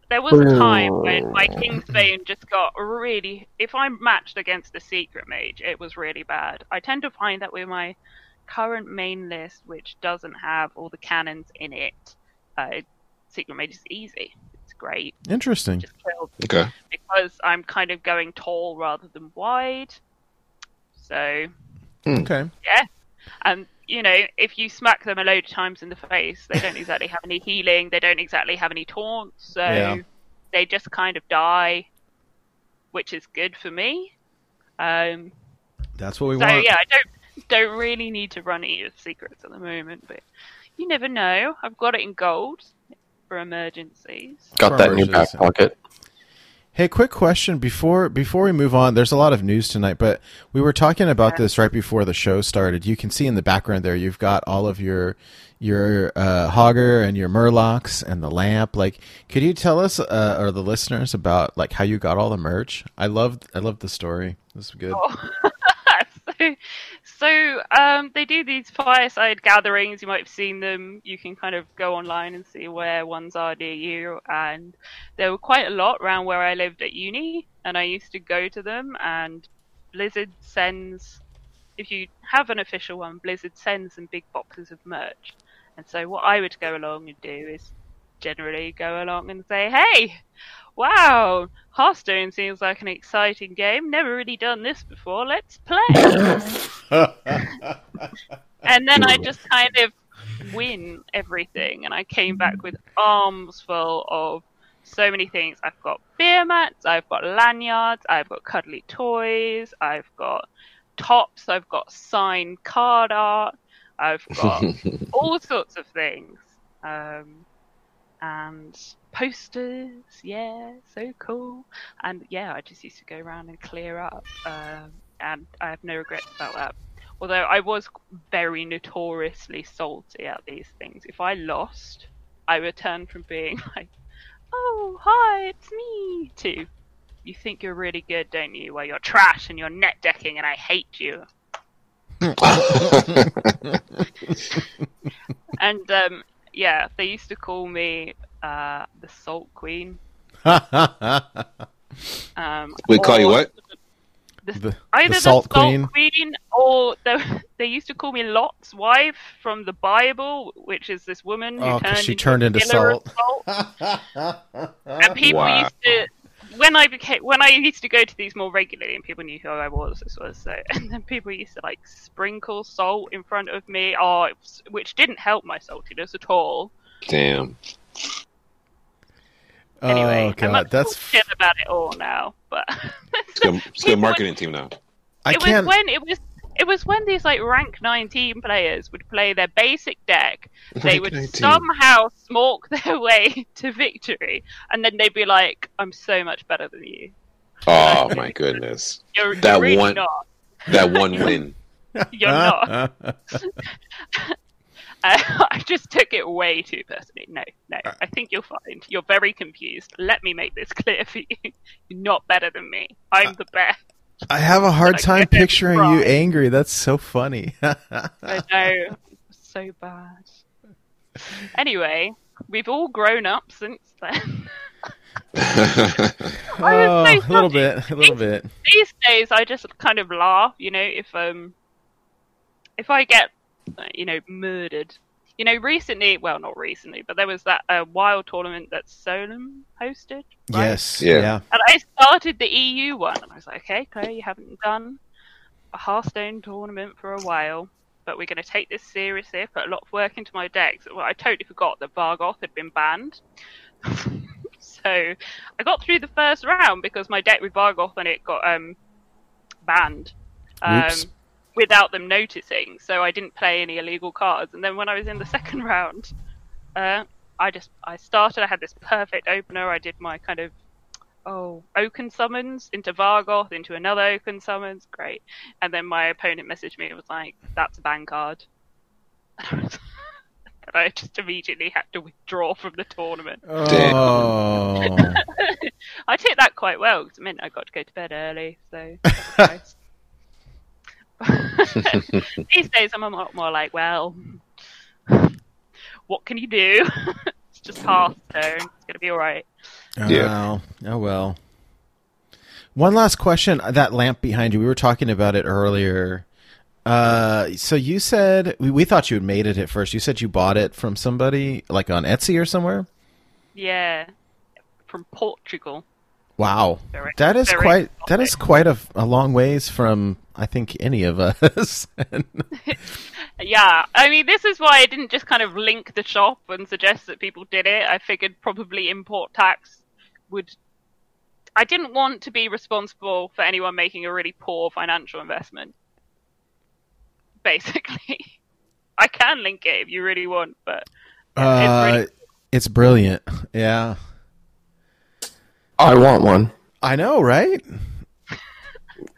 There was a time when my king's Kingsbane just got really. If I matched against the secret mage, it was really bad. I tend to find that with my current main list, which doesn't have all the cannons in it, uh, secret mage is easy. It's great. Interesting. Just kill Okay. because I'm kind of going tall rather than wide. So Okay. Yeah. And, you know, if you smack them a load of times in the face, they don't exactly have any healing, they don't exactly have any taunts, so Yeah. they just kind of die, which is good for me. Um, That's what we so want. yeah, I don't don't really need to run any of secrets at the moment, but you never know. I've got it in gold for emergencies. Got that in your back pocket. Hey, quick question before before we move on. There's a lot of news tonight, but we were talking about this right before the show started. You can see in the background there, you've got all of your your uh, Hogger and your Murlocs and the lamp. Like, could you tell us uh, or the listeners about like how you got all the merch? I loved I loved the story. This is good. Oh. so, so um, they do these fireside gatherings. You might have seen them. You can kind of go online and see where ones are near you. And there were quite a lot around where I lived at uni, and I used to go to them. And Blizzard sends, if you have an official one, Blizzard sends them big boxes of merch. And so what I would go along and do is generally go along and say, "Hey, wow, Hearthstone seems like an exciting game. Never really done this before. Let's play." and then I just kind of win everything. And I came back with arms full of so many things. I've got beer mats, I've got lanyards, I've got cuddly toys, I've got tops, I've got signed card art, I've got all sorts of things. Um, and posters, yeah, so cool. And yeah, I just used to go around and clear up, um, and I have no regrets about that. Although I was very notoriously salty at these things. If I lost, I returned from being like, "Oh, hi, it's me," to "You think you're really good, don't you? Well, you're trash and you're net decking, and I hate you." And um, yeah, they used to call me uh, the Salt Queen. Um, We call you what? The, The- either the the, Salt Salt, Queen? Queen. or the, they used to call me Lot's wife from the Bible, which is this woman who Oh, 'cause turned she into turned a into salt. salt. And people Wow. used to when I became when I used to go to these more regularly and people knew who I was, this was so and then people used to like sprinkle salt in front of me, oh, it was- which didn't help my saltiness at all. Damn. Anyway, oh I'm god, not that's chill about it all now, but It's good, it's good marketing team now. I it can't. was when it was it was when these like rank 19 players would play their basic deck. They Rank would 19. somehow smoke their way to victory and then they'd be like i'm so much better than you. Oh my goodness. you're, That you're really one- not. That one win. you're not. I, uh, I just took it way too personally. No no. Uh, I think you'll find. You're very confused. Let me make this clear for you. You're not better than me. I'm uh, the best I have a hard time picturing you angry. That's so funny. I know. So bad. Anyway, we've all grown up since then. I oh, was a little bit, a little bit. These days, I just kind of laugh. You know, if um, if I get, uh, you know, murdered. You know, recently, well, not recently, but there was that uh, wild tournament that Solom hosted. right? Yes. Yeah. Yeah. And I started the EU one, and I was like, okay, Claire, you haven't done a Hearthstone tournament for a while, but we're going to take this seriously. I put a lot of work into my decks. Well, I totally forgot that Vargoth had been banned. so I got through the first round because my deck with Vargoth on it got um, banned. Um, Oops. Without them noticing, so I didn't play any illegal cards. And then when I was in the second round, uh, I just I started. I had this perfect opener. I did my kind of oh Oaken summons into Vargoth into another Oaken summons. Great. And then my opponent messaged me. and was like, "That's a ban card." and I just immediately had to withdraw from the tournament. Oh. I took that quite well because it meant I got to go to bed early. So that was nice. These days, I'm a lot more like, well, what can you do? it's just Hearthstone. It's gonna be all right. Oh, Yeah. oh well. One last question. That lamp behind you, we were talking about it earlier. Uh, so you said we, we thought you had made it at first. You said you bought it from somebody, like on Etsy or somewhere. Yeah, from Portugal. Wow, Very- that is very quite that is quite a, a long ways from I think any of us. Yeah, I mean, this is why I didn't just kind of link the shop and suggest that people did it. I figured probably import tax would. I didn't want to be responsible for anyone making a really poor financial investment. Basically, I can link it if you really want, but uh, it's really it's brilliant. Yeah, I want one. I know, right?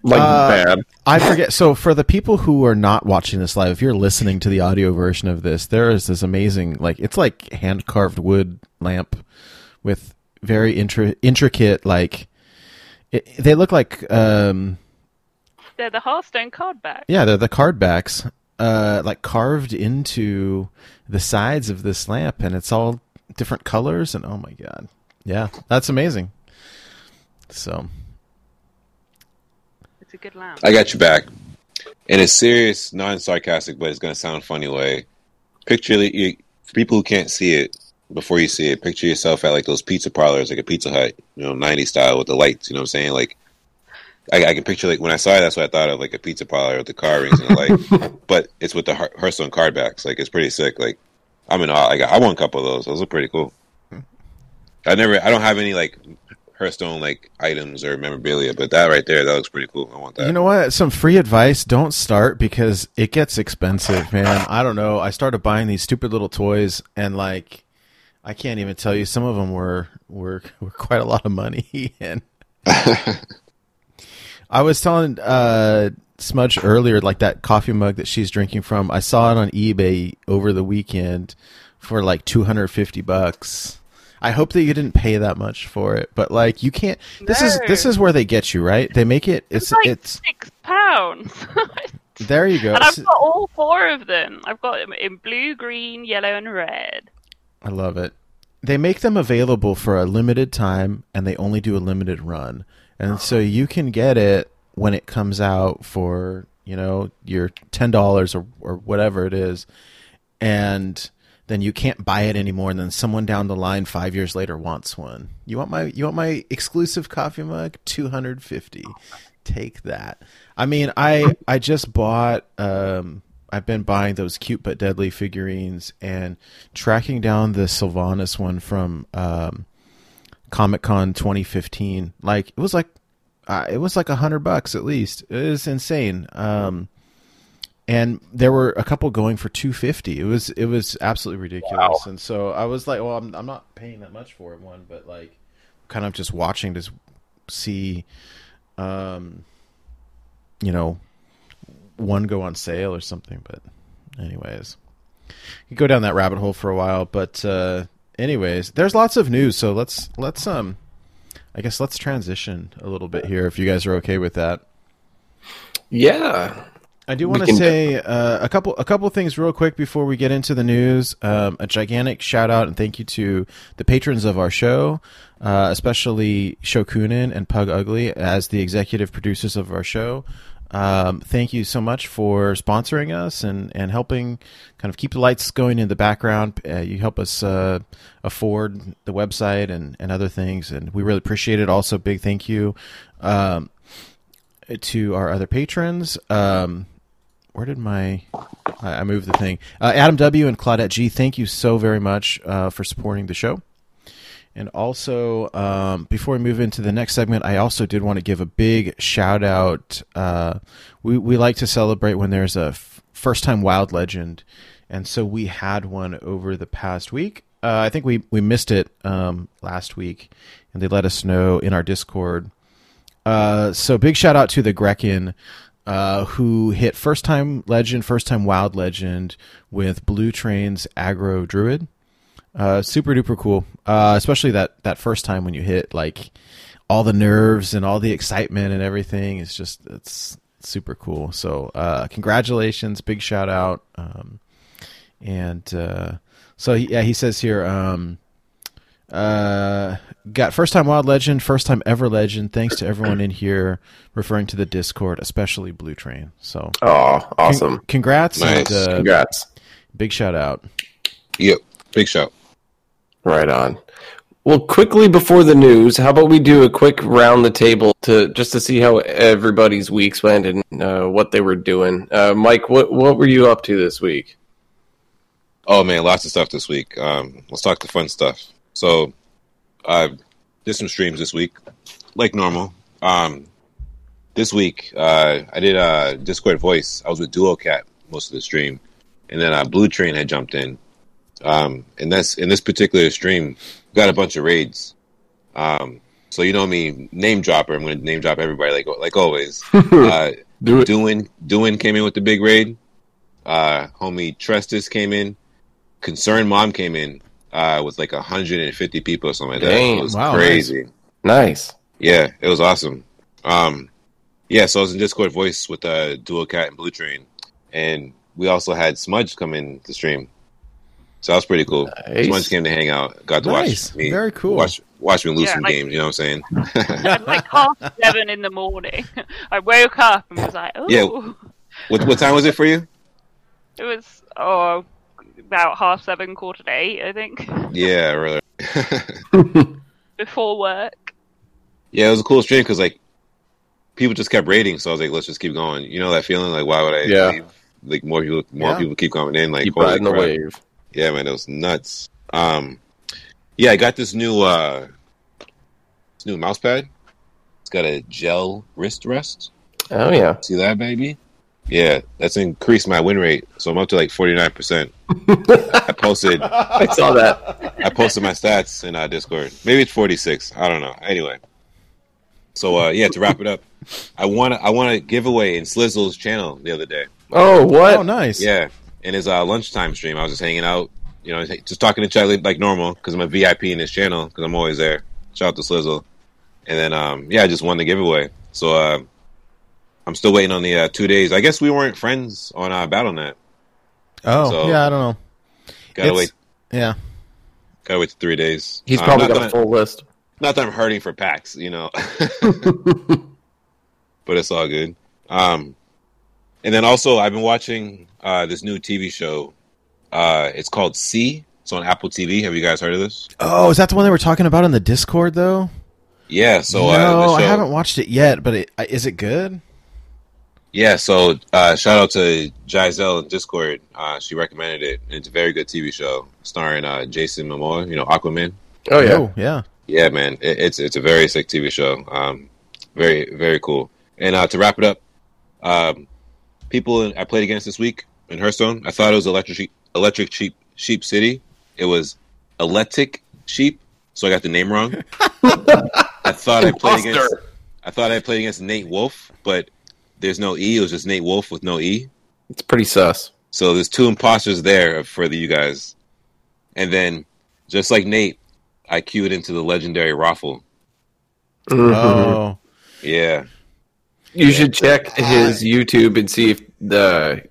Like Uh, bad. I forget. So, for the people who are not watching this live, if you're listening to the audio version of this, there is this amazing, like, it's like hand carved wood lamp with very intri- intricate, like, it, they look like, um, they're the Hearthstone card back. yeah, they're the card backs, uh, like carved into the sides of this lamp, and it's all different colors. And oh my god, yeah, that's amazing. So, It's a good lamp. I got you back. In a serious, non-sarcastic, but it's going to sound funny way. Picture you, for people who can't see it before you see it. Picture yourself at like those pizza parlors, like a Pizza Hut, you know, '90s style with the lights. You know what I'm saying? Like, I, I can picture like when I saw it, that's what I thought of, like a pizza parlor with the carvings and the light. but it's with the Hear- Hearthstone card backs. Like, it's pretty sick. Like, I'm in awe. Like, I want a couple of those. Those are pretty cool. Hmm. I never, I don't have any like Hearthstone like items or memorabilia, but that right there, that looks pretty cool. I want that. You know what? Some free advice: don't start because it gets expensive, man. I don't know. I started buying these stupid little toys, and like, I can't even tell you. Some of them were were, were quite a lot of money, and I was telling uh, Smudge earlier, like that coffee mug that she's drinking from. I saw it on eBay over the weekend for like two hundred fifty bucks. I hope that you didn't pay that much for it, but like you can't. This is this is where they get you, right? They make it. It's It's like it's six pounds. there. You go. and I've got all four of them. I've got them in blue, green, yellow, and red. I love it. They make them available for a limited time, and they only do a limited run, and so oh. you can get it when it comes out for you know your ten dollars or or whatever it is, and then you can't buy it anymore. And then someone down the line five years later wants one. You want my you want my exclusive coffee mug? Two hundred fifty. Take that. I mean, I I just bought. Um, I've been buying those cute but deadly figurines and tracking down the Sylvanas one from um, Comic Con 2015. Like it was like uh, it was like a hundred bucks at least. It was insane. Um, and there were a couple going for 250 it was it was absolutely ridiculous. And so i was like well I'm, I'm not paying that much for it one but like kind of just watching to see um you know one go on sale or something. But anyways you go down that rabbit hole for a while. But uh anyways there's lots of news. So let's let's um i guess let's transition a little bit here if you guys are okay with that. Yeah. I do want to say uh, a couple a couple things real quick before we get into the news. Um, a gigantic shout out and thank you to the patrons of our show, uh, especially Shokunin and Pug Ugly as the executive producers of our show. Um, thank you so much for sponsoring us and, and helping kind of keep the lights going in the background. Uh, you help us uh, afford the website and, and other things, and we really appreciate it. Also, big thank you um, to our other patrons. Where did my I, I moved the thing? Uh, Adam W and Claudette G. Thank you so very much uh, for supporting the show. And also, um, before we move into the next segment, I also did want to give a big shout out. Uh, we we like to celebrate when there's a f- first time wild legend, and so we had one over the past week. Uh, I think we we missed it um, last week, and they let us know in our Discord. Uh, so big shout out to the Grekin, uh, who hit first time legend, first time wild legend with Blue Train's aggro druid. Uh, super duper cool. Uh, especially that that first time when you hit like all the nerves and all the excitement and everything. It's just it's super cool. So uh, congratulations, big shout out. Um, and uh, so yeah, he says here. Um, uh, got first time wild legend, first time ever legend. Thanks to everyone in here, referring to the Discord, especially Blue Train. So Oh, awesome. con- congrats Nice. and uh, Congrats. big shout out. Yep. Big shout. Right on. Well, quickly before the news, how about we do a quick round the table to just to see how everybody's weeks went and uh, what they were doing. Uh, Mike, what what were you up to this week? Oh man, lots of stuff this week. Um, let's talk the fun stuff. So, I did some streams this week, like normal. Um, this week, uh, I did uh, Discord voice. I was with Duo Cat most of the stream, and then uh, Blue Train had jumped in. Um, and that's in this particular stream, got a bunch of raids. Um, so you know me, name dropper. I'm going to name drop everybody like like always. uh, Do it. Doing Doing came in with the big raid. Uh, homie Trestus came in. Concerned Mom came in uh, with like 150 people or something like that. Dang, it was wow, crazy. Nice. Yeah, it was awesome. Um, yeah, so I was in Discord voice with uh, Dual Cat and Blue Train, and we also had Smudge come in to stream. So that was pretty cool. Nice. Smudge came to hang out, got to Nice. watch me, Very cool. watch watch me lose Yeah, some like- games. You know what I'm saying? At like half seven in the morning, I woke up and was like, "Oh, Yeah. what what time was it for you? it was oh about half seven, quarter to eight, I think, Yeah, really. before work." yeah, it was a cool stream because like people just kept rating, so I was like, let's just keep going. You know that feeling? Like, why would I Yeah. leave? Like more people, more Yeah. people keep coming in. Like, Keep riding the wave. Yeah, man, it was nuts. Um, yeah, I got this new uh, this new mouse pad. It's got a gel wrist rest. Oh yeah. See that, baby? Yeah, that's increased my win rate, so I'm up to like 49. percent I posted, I saw that. I posted my stats in uh, Discord. Maybe it's 46. I don't know. Anyway, so uh, yeah, to wrap it up, I want to I want to give away in Slizzle's channel the other day. Oh what? Oh, nice. Yeah, in his uh, lunchtime stream, I was just hanging out, you know, just talking to Charlie like normal because I'm a VIP in his channel because I'm always there. Shout out to Slizzle, and then um, yeah, I just won the giveaway. So uh, I'm still waiting on the uh, two days. I guess we weren't friends on uh, BattleNet. Oh, So- yeah. I don't know. Gotta It's- wait, Yeah. gotta wait three days. He's Uh, probably not got a that, full list. not that I'm hurting for packs, you know, but it's all good. Um, and then also I've been watching uh, this new TV show. Uh, it's called See. It's on Apple TV. Have you guys heard of this? Oh, is that the one they were talking about in the Discord though? Yeah. So no, uh, the I haven't watched it yet. But it, uh, is it good? Yeah. So uh, shout out to Giselle in Discord. Uh, she recommended it. It's a very good TV show starring uh, Jason Momoa. You know Aquaman. Oh yeah. Oh, yeah. Yeah, man, it, it's it's a very sick TV show. Um, very very cool. And uh, to wrap it up, um, people I played against this week in Hearthstone, I thought it was Electric Sheep, Electric Sheep Sheep City. It was Electric Sheep, so I got the name wrong. I thought I played against I thought I played against Nate Wolf, but there's no E. It was just Nate Wolf with no E. It's pretty sus. So there's two imposters there for the you guys. And then, just like Nate, I queued into the legendary Raffle. Mhm. Oh, Yeah. You should check his YouTube and see if the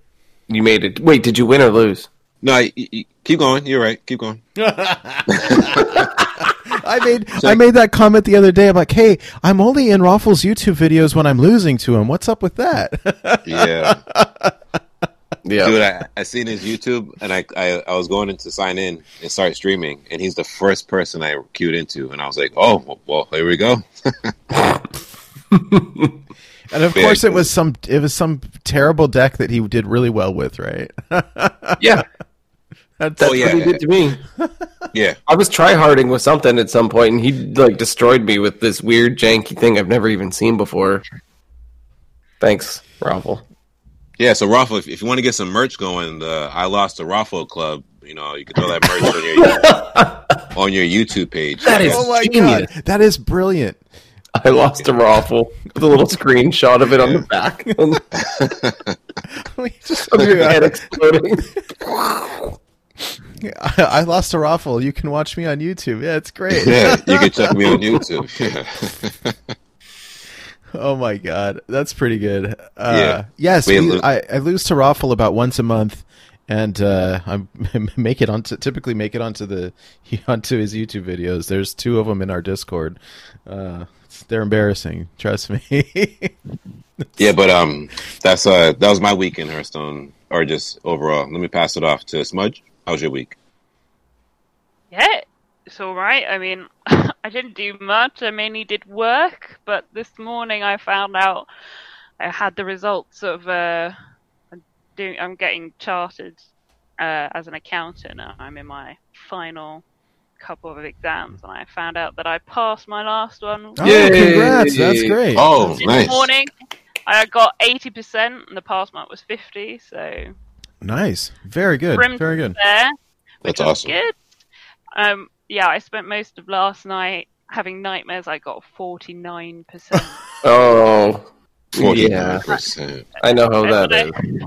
you made it. Wait, did you win or lose? No, y- y- keep going. You're right. Keep going. I made I made that comment the other day. I'm like, hey, I'm only in Raffles YouTube videos when I'm losing to him. What's up with that? Yeah. Yeah. Dude, I, I seen his YouTube and I, I, I was going in to sign in and start streaming, and he's the first person I queued into. And I was like, oh, well, here we go. and of Yeah, course, it was some it was some terrible deck that he did really well with, right? Yeah. That's, That's Oh, yeah. what he did to me. Yeah. I was tryharding with something at some point, and he like destroyed me with this weird janky thing I've never even seen before. Thanks, Raffle. Yeah. So, Raffle, if, if you want to get some merch going, the I Lost to Raffle Club, you know, you can throw that merch on your, on your YouTube page. That is- oh my Genius. god, that is brilliant. I lost a Raffle with a little screenshot of it on the back. Just- of your head exploding. I, I lost a raffle. You can watch me on YouTube. Yeah, it's great. yeah. You can check me on YouTube. Yeah. Oh my god, that's pretty good. Uh, Yeah. Yes, We we- lo- I, I lose to Raffle about once a month, and uh, I make it onto typically make it onto the onto his YouTube videos. There's two of them in our Discord. Uh, they're embarrassing. Trust me. Yeah, but um, that's uh, that was my week in Hearthstone, or just overall. Let me pass it off to Smudge. How was your week? Yeah, it's all right. I mean, I didn't do much. I mainly did work, but this morning I found out I had the results of uh, I'm doing. I'm getting chartered uh, as an accountant. I'm in my final couple of exams, and I found out that I passed my last one. Oh, Yay! congrats! That's great. Oh, this nice. morning. I got eighty percent, and the pass mark was fifty. So Nice. Very good. Prim- Very good. there, That's awesome. Good. Um, yeah, I spent most of last night having nightmares. I got forty nine percent. Oh, Forty-nine yeah. percent. I know how That's is.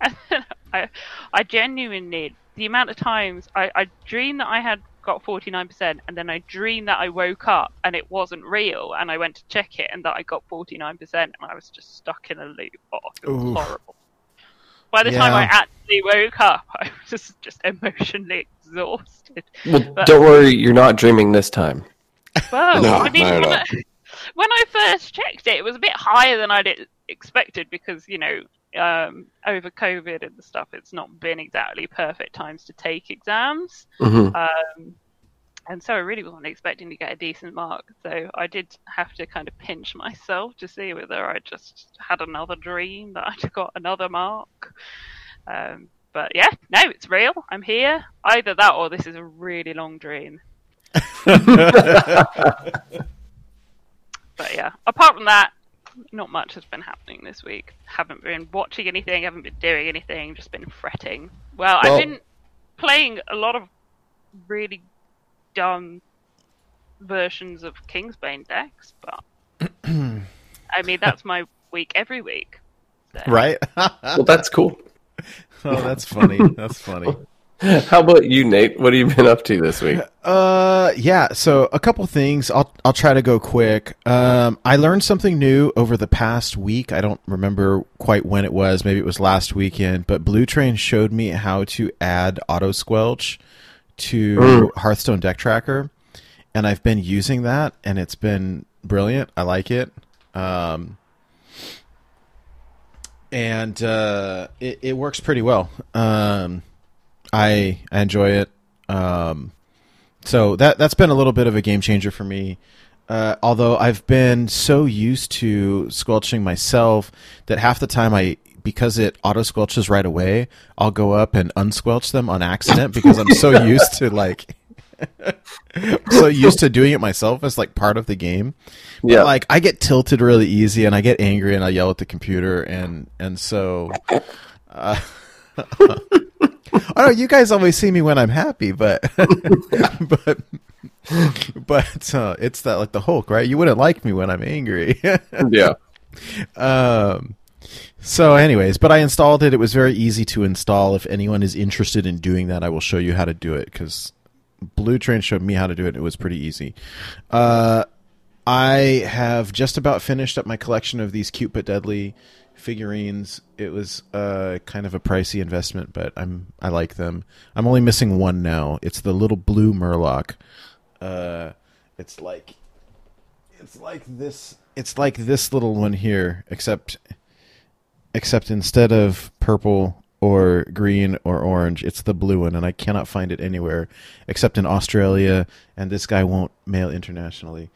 I, I genuinely the amount of times I, I dreamed that I had got forty nine percent, and then I dreamed that I woke up and it wasn't real, and I went to check it, and that I got forty nine percent, and I was just stuck in a loop. Oh, it was Ooh. horrible. By the time I actually woke up, I was just, just emotionally exhausted. Well, But- don't worry, you're not dreaming this time. Well, No, I mean, not at when. I, when I first checked it, it was a bit higher than I'd expected because you know, um, over COVID and the stuff, it's not been exactly perfect times to take exams, hmm um, and so I really wasn't expecting to get a decent mark. So I did have to kind of pinch myself to see whether I just had another dream that I'd got another mark. Um, but yeah, no, it's real. I'm here. Either that or this is a really long dream. But yeah, apart from that, not much has been happening this week. Haven't been watching anything, haven't been doing anything, just been fretting. Well, Well- I've been playing a lot of really dumb versions of Kingsbane decks, but I mean that's my week every week. So. Right? Well, that's cool. oh, that's funny. That's funny. How about you, Nate? What have you been up to this week? Uh, yeah. So a couple things. I'll I'll try to go quick. Um, I learned something new over the past week. I don't remember quite when it was. Maybe it was last weekend. But Blue Train showed me how to add auto squelch to Mm. Hearthstone Deck Tracker, and I've been using that, and it's been brilliant. I like it. Um, and uh, it, it works pretty well. Um, I I enjoy it. Um, so that that's been a little bit of a game changer for me. Uh, although I've been so used to squelching myself that half the time I because it auto squelches right away, I'll go up and unsquelch them on accident because I'm so used to like so used to doing it myself as like part of the game. But, Yeah. like I get tilted really easy and I get angry and I yell at the computer and and so uh, I know you guys always see me when I'm happy, but but but uh, it's that like the Hulk, right? You wouldn't like me when I'm angry. yeah. um, so, anyways, but I installed it. It was very easy to install. If anyone is interested in doing that, I will show you how to do it because Blue Train showed me how to do it. It was pretty easy. Uh, I have just about finished up my collection of these cute but deadly figurines. It was uh, kind of a pricey investment, but I'm I like them. I'm only missing one now. It's the little blue Murloc. Uh, it's like it's like this. It's like this little one here, except except instead of purple or green or orange, it's the blue one, and I cannot find it anywhere except in Australia, and this guy won't mail internationally.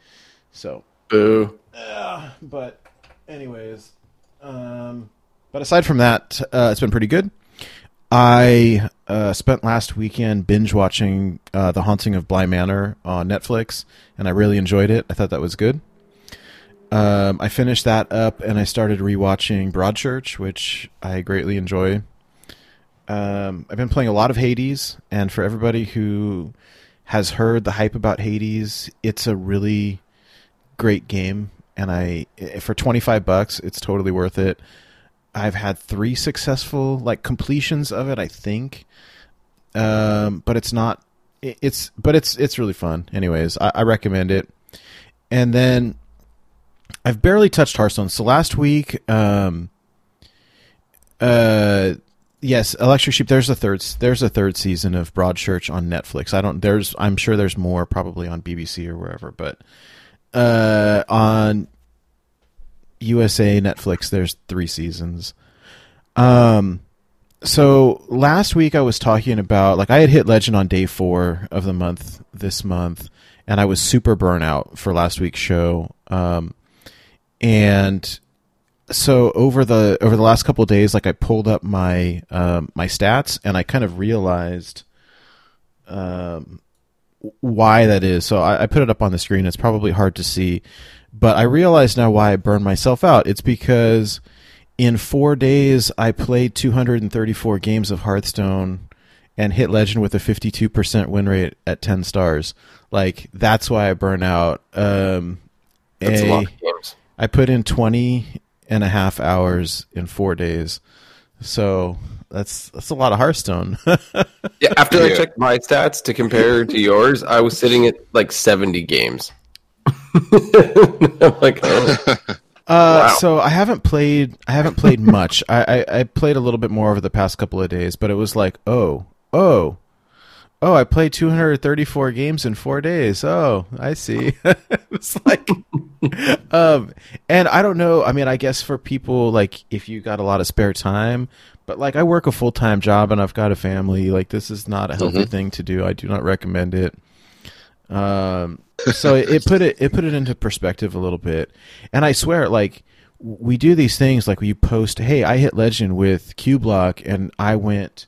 So, Boo. uh, but anyways, um, but aside from that, uh, it's been pretty good. I uh, spent last weekend binge watching uh, The Haunting of Bly Manor on Netflix, and I really enjoyed it. I thought that was good. Um, I finished that up, and I started rewatching Broadchurch, which I greatly enjoy. Um, I've been playing a lot of Hades, and for everybody who has heard the hype about Hades, it's a really great game, and I for twenty five bucks, it's totally worth it. I've had three successful like completions of it, I think, um, but it's not. It's but it's it's really fun. Anyways, I, I recommend it. And then I've barely touched Hearthstone. So last week, um, uh, yes, Electric Sheep. There's a third. There's a third season of Broadchurch on Netflix. I don't. There's. I'm sure there's more probably on BBC or wherever, but uh, on USA Netflix, there's three seasons. Um, so last week I was talking about like I had hit legend on day four of the month this month, and I was super burnout for last week's show. Um, and so over the over the last couple of days, like I pulled up my um, my stats, and I kind of realized um, why that is. So I, I put it up on the screen. It's probably hard to see, but I realize now why I burned myself out. It's because in four days I played 234 games of Hearthstone and hit legend with a 52% win rate at 10 stars. Like that's why I burn out. Um, That's a, a- lot of games. I put in 20 and a half hours in four days. So that's that's a lot of Hearthstone. Yeah, after I checked my stats to compare to yours, I was sitting at like 70 games. I'm like, oh, Uh, Wow. So I haven't played. I haven't played much. I, I I played a little bit more over the past couple of days, but it was like, oh, oh, oh! I played 234 games in four days. Oh, I see. it's like, um, and I don't know. I mean, I guess for people like if you got a lot of spare time, but like I work a full time job and I've got a family. Like this is not a healthy thing to do. I do not recommend it. Um, so it, it put it it put it into perspective a little bit, and I swear, like we do these things, like you post, "Hey, I hit legend with Q Block, and I went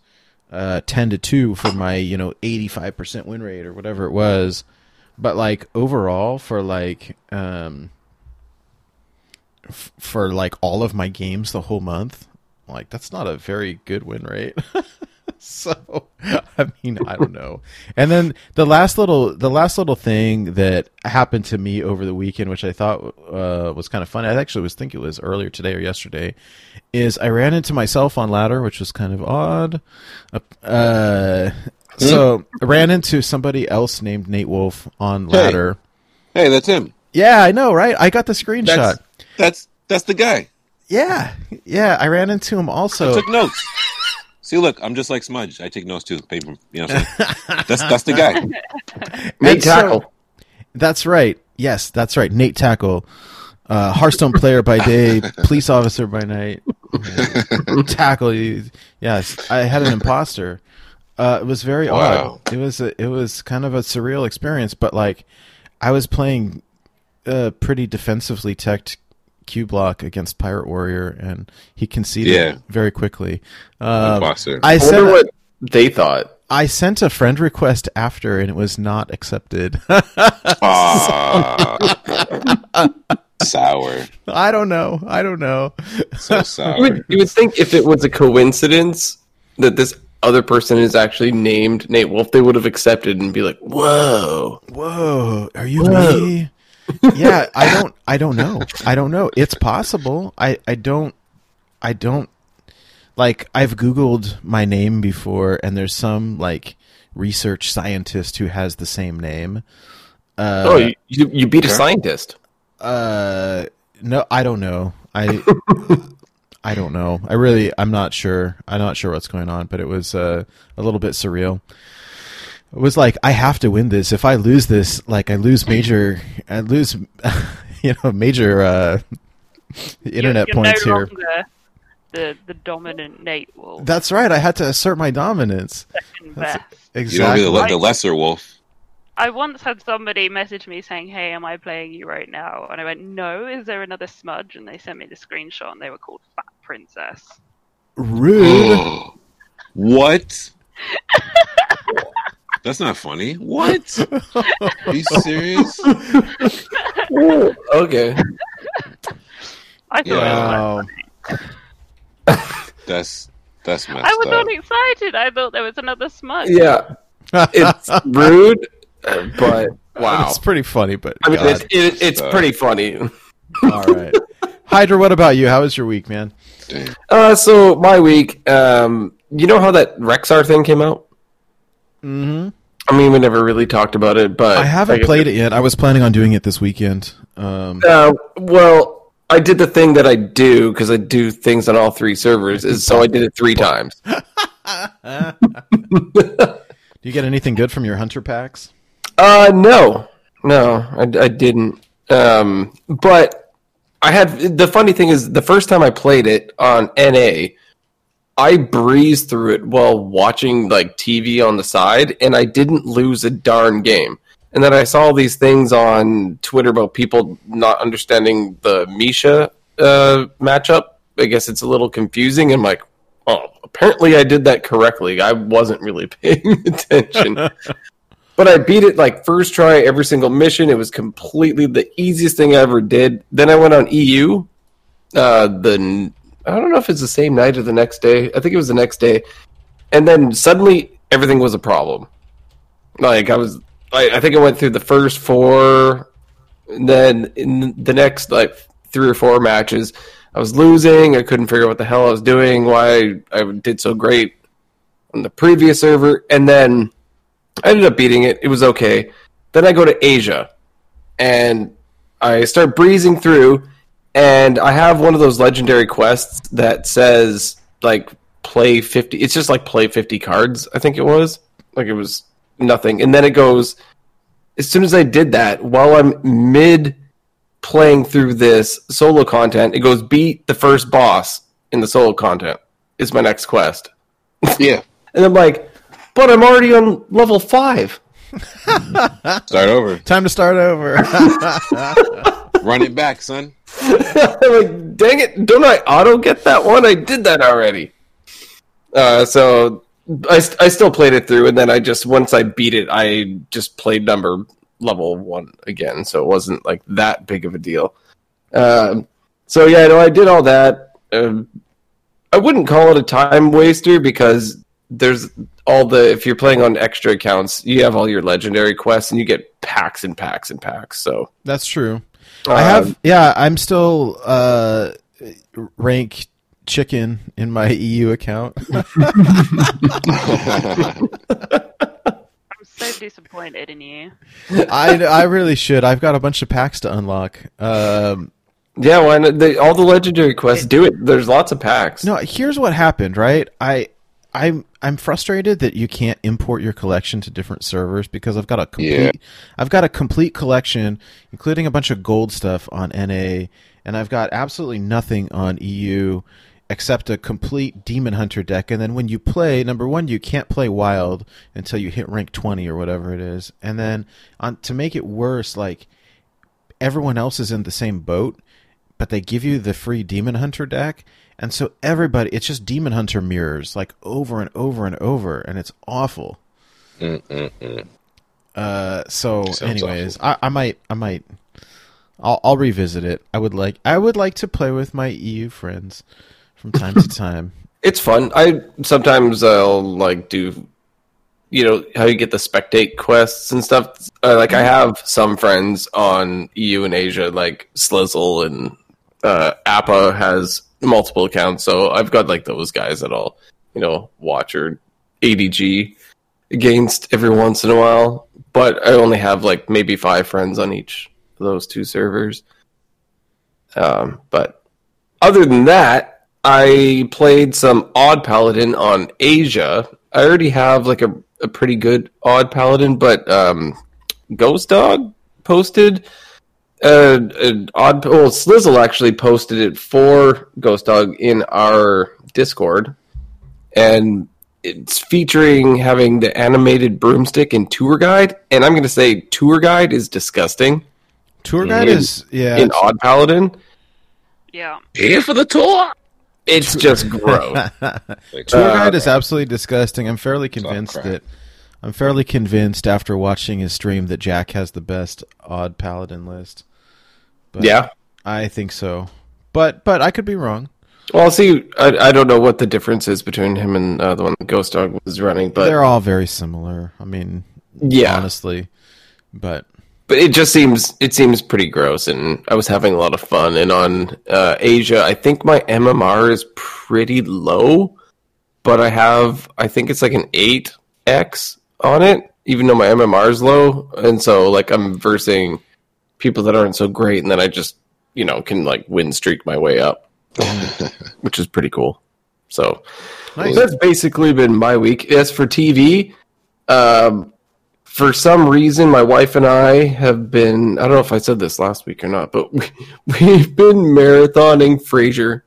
uh, ten to two for my you know eighty five percent win rate or whatever it was," but like overall for like um f- for like all of my games the whole month, like that's not a very good win rate. so i mean i don't know and then the last little the last little thing that happened to me over the weekend which i thought uh, was kind of funny i actually was thinking it was earlier today or yesterday is i ran into myself on ladder which was kind of odd uh, so I ran into somebody else named nate wolf on ladder hey, that's him. yeah i know right i got the screenshot That's that's that's the guy. yeah yeah i ran into him also. I also took notes. See, look, I'm just like Smudge. I take notes too. Paper, you know. What I'm saying? that's that's the guy. Nate And so- Tackle. That's right. Yes, that's right. Nate Tackle, uh, Hearthstone player by day, police officer by night. Tackle. Yes, I had an imposter. Uh, it was very Wow. odd. It was a, it was kind of a surreal experience, but like I was playing uh, pretty defensively teched Q block against Pirate Warrior, and he conceded Yeah. very quickly. Um, I I sent wonder what they thought. I sent a friend request after, and it was not accepted. Ah, sour. I don't know. I don't know. So You sour. would, you would think if it was a coincidence that this other person is actually named Nate Wolf, they would have accepted and be like, "Whoa, Whoa, are you Whoa. me? Yeah, I don't I don't know. I don't know. It's possible. I I don't I don't like I've googled my name before and there's some like research scientist who has the same name. Uh oh, you, you, you beat a scientist." uh no, I don't know. I I don't know. I really I'm not sure. I'm not sure what's going on, but it was uh, a little bit surreal. It was like I have to win this. If I lose this, like I lose major I lose you know, major uh internet you're, you're points no here. the the dominant Nate Wolf. That's right. I had to assert my dominance. second that's- best. You don't be the, the lesser wolf. I once had somebody message me saying, "Hey, am I playing you right now?" And I went, "No." Is there another smudge? And they sent me the screenshot, and they were called Fat Princess. Rude. what? That's not funny. What? Are you serious? okay. I thought Yeah. it was. Wow. That's that's messed I was up. all excited. I thought there was another smudge. Yeah, it's rude, but wow. It's pretty funny, but I mean, God. it's, it, it's Uh, pretty funny. all right. Hydra, what about you? How was your week, man? Damn. Uh, so my week, um, you know how that Rexxar thing came out? Mm-hmm. I mean, we never really talked about it, but I haven't guess- played it yet. I was planning on doing it this weekend. Um, Uh, well, I did the thing that I do because I do things on all three servers. Is so I did it three times. do you get anything good from your hunter packs? Uh, no, no, I, I didn't. Um, but I had the funny thing is the first time I played it on NA, I breezed through it while watching like TV on the side, and I didn't lose a darn game. And then I saw these things on Twitter about people not understanding the Misha uh, matchup. I guess it's a little confusing. I'm like, oh, apparently I did that correctly. I wasn't really paying attention. but I beat it like first try every single mission. It was completely the easiest thing I ever did. Then I went on EU. Uh, the I don't know if it's the same night or the next day. I think it was the next day. And then suddenly everything was a problem. Like I was I, I think I went through the first four and then in the next like three or four matches I was losing. I couldn't figure out what the hell I was doing, why I did so great on the previous server, and then I ended up beating it. It was okay. Then I go to Asia, and I start breezing through, and I have one of those legendary quests that says like play fifty. It's just like play fifty cards. I think it was like it was nothing, and then it goes. As soon as I did that, while I'm mid playing through this solo content, it goes beat the first boss in the solo content. Is my next quest. Yeah. And I'm like, but I'm already on level five. Start over. Time to start over. Run it back, son. Like, dang it, don't I auto get that one? I did that already. Uh, so I, I still played it through, and then I just, once I beat it, I just played number level one again. So it wasn't like that big of a deal. Um, so yeah, no, I did all that. Um, I wouldn't call it a time waster because there's all the if you're playing on extra accounts, you have all your legendary quests and you get packs and packs and packs. So That's true. I have, um, yeah, I'm still uh, rank chicken in my EU account. I'm so disappointed in you. I, I really should. I've got a bunch of packs to unlock. Um, yeah, why not? They, all the legendary quests do it. There's lots of packs. no, here's what happened, right? I I'm I'm frustrated that you can't import your collection to different servers because I've got a complete Yeah. I've got a complete collection, including a bunch of gold stuff on NA, and I've got absolutely nothing on EU except a complete Demon Hunter deck. And then when you play, number one, you can't play Wild until you hit rank twenty or whatever it is. And then on to make it worse, like everyone else is in the same boat, but they give you the free Demon Hunter deck. And so everybody, it's just Demon Hunter mirrors, like over and over and over, and it's awful. Mm-mm-mm. Uh, so, Sounds anyways, I, I might, I might, I'll, I'll revisit it. I would like, I would like to play with my EU friends from time to time. It's fun. I sometimes I'll like do, you know, how you get the spectate quests and stuff. Uh, like I have some friends on EU and Asia, like Slizzle and uh, Appa has multiple accounts, so I've got like those guys that I'll, you know, watch or ADG against every once in a while. But I only have like maybe five friends on each of those two servers. Um, but other than that, I played some Odd Paladin on Asia. I already have like a, a pretty good Odd Paladin, but um, Ghost Dog posted uh, odd. Well, Slizzle actually posted it for Ghost Dog in our Discord, and it's featuring having the animated broomstick and tour guide. And I'm going to say tour guide is disgusting Tour guide In- is, yeah, in Odd Paladin. Yeah. Here for the tour. It's just gross. Like, Tour Uh, guide is absolutely disgusting. I'm fairly convinced that I'm fairly convinced after watching his stream that Jack has the best odd paladin list. But yeah. I think so. But but I could be wrong. Well, see, I, I don't know what the difference is between him and uh, the one that Ghost Dog was running, but They're all very similar. I mean, yeah, honestly. But but it just seems it seems pretty gross, and I was having a lot of fun. And on uh, Asia, I think my MMR is pretty low, but I have I think it's like an eight X on it, even though my MMR is low, and so like I'm versing people that aren't so great, and then I just you know can like win streak my way up, which is pretty cool. So nice. that's basically been my week. As for TV, um, for some reason, my wife and I have been, I don't know if I said this last week or not, but we, we've been marathoning Frasier.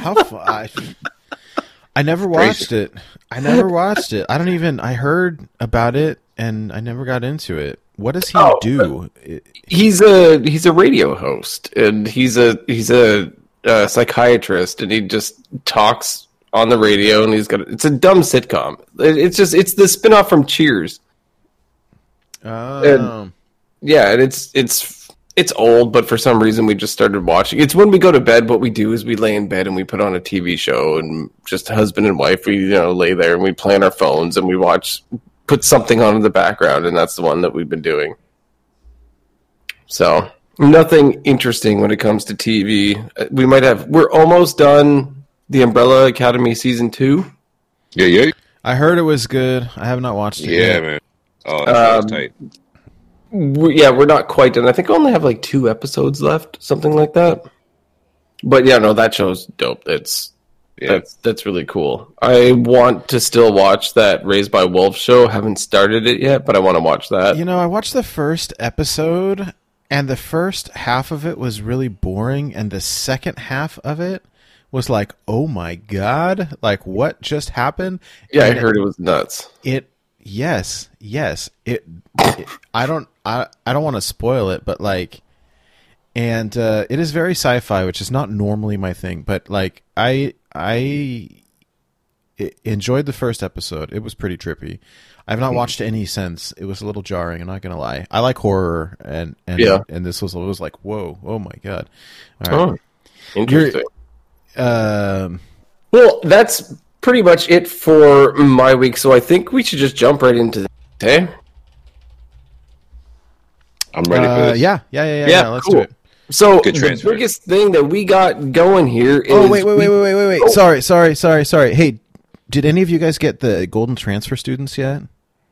How fu- I, never watched it. I never watched it. I don't even. I heard about it and I never got into it. What does he Oh, do? He's a he's a radio host and he's a he's a, uh psychiatrist and he just talks on the radio and he's got it's a dumb sitcom. It's just it's the spin-off from cheers. Oh, yeah and it's it's it's old but for some reason we just started watching. It's when we go to bed what we do is we lay in bed and we put on a tv show and just husband and wife we you know lay there and we play on our phones and we watch put something on in the background and that's the one that we've been doing so nothing interesting when it comes to tv Uh, we might have we're almost done the umbrella academy season two Yeah, yeah, I heard it was good. I have not watched it yeah, yet. man. Oh, that Um, tight. we, yeah, we're not quite done. I think I only have like two episodes left, something like that. But yeah, no, that show's dope. It's Yeah, that's that's really cool. I want to still watch that Raised by Wolves show. Haven't started it yet, but I want to watch that. You know, I watched the first episode, and the first half of it was really boring, and the second half of it was like, "Oh my god! Like, what just happened?" yeah, I And heard it was nuts. it. Yes, yes. It. it I don't. I. I don't want to spoil it, but like, and uh, it is very sci-fi, which is not normally my thing. But like, I. I enjoyed the first episode. It was pretty trippy. I've Hmm. not watched any since. It was a little jarring. I'm not gonna lie. I like horror, and and Yeah. and this was it was like whoa, oh my god. All right. Oh, interesting. Um, Well, that's pretty much it for my week. So I think we should just jump right into this. Hey, I'm ready for uh, this. yeah, yeah, yeah, yeah, Yeah, yeah. Let's cool. do it. So Good the transfer. biggest thing that we got going here is Oh wait, wait, wait, wait, wait, wait, wait. Oh. Sorry, sorry, sorry, sorry. Hey, did any of you guys get the golden transfer students yet?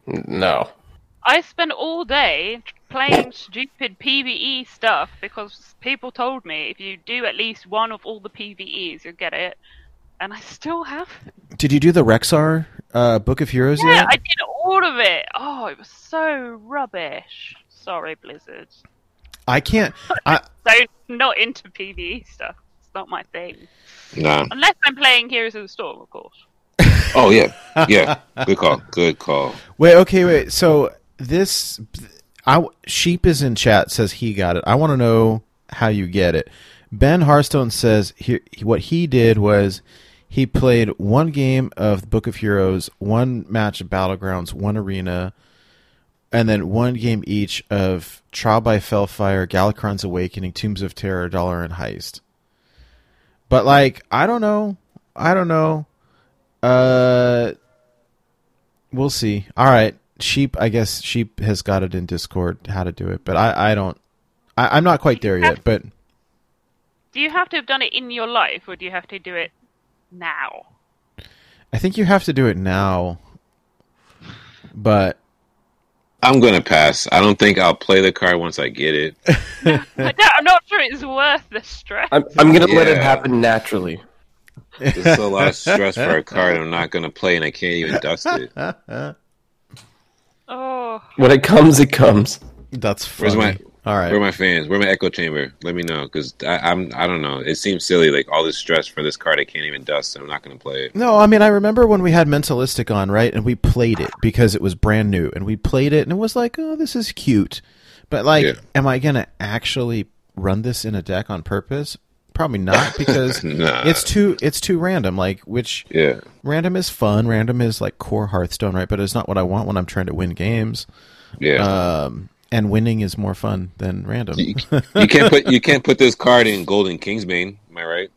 no. I spent all day playing stupid PVE stuff because people told me if you do at least one of all the PVEs, you'll get it. And I still have. Did you do the Rexxar uh, Book of Heroes yet? Yeah, yet? I did all of it. Oh, it was so rubbish. Sorry, Blizzard. I can't. I So not into PVE stuff. It's not my thing. Nah. Unless I'm playing Heroes of the Storm, of course. Oh yeah, yeah. Good call. Good call. wait. Okay, wait. So this, I sheep is in chat says he got it. I want to know how you get it. Ben Harstone says he, what he did was he played one game of Book of Heroes, one match of Battlegrounds, one arena, and then one game each of Trial by Felfire, Galakrond's Awakening, Tombs of Terror, Dalaran Heist. But like, I don't know. I don't know. Uh we'll see. All right. Sheep, I guess Sheep has got it in Discord how to do it, but I I don't I, I'm not quite there yet, but Do you have to have done it in your life, or do you have to do it now? I think you have to do it now. But I'm gonna pass. I don't think I'll play the card once I get it. no, I'm not sure it's worth the stress. I'm, I'm gonna let it happen naturally. It's a lot of stress for a card I'm not gonna play, and I can't even dust it. Oh, When it comes, it comes. that's funny. Where's my All right. Where are my fans? Where my echo chamber? Let me know because I'm I don't know. It seems silly, like all this stress for this card I can't even dust. And I'm not gonna play it. No, I mean I remember when we had Mentalistic on, right? And we played it because it was brand new, and we played it, and it was like, oh, this is cute. But like, Yeah. am I gonna actually run this in a deck on purpose? Probably not because Nah. it's too it's too random. Like, which Yeah, random is fun. Random is like core Hearthstone, right? But it's not what I want when I'm trying to win games. yeah. Um, and winning is more fun than random. you, you can't put you can't put this card in Golden Kingsbane. Am I right?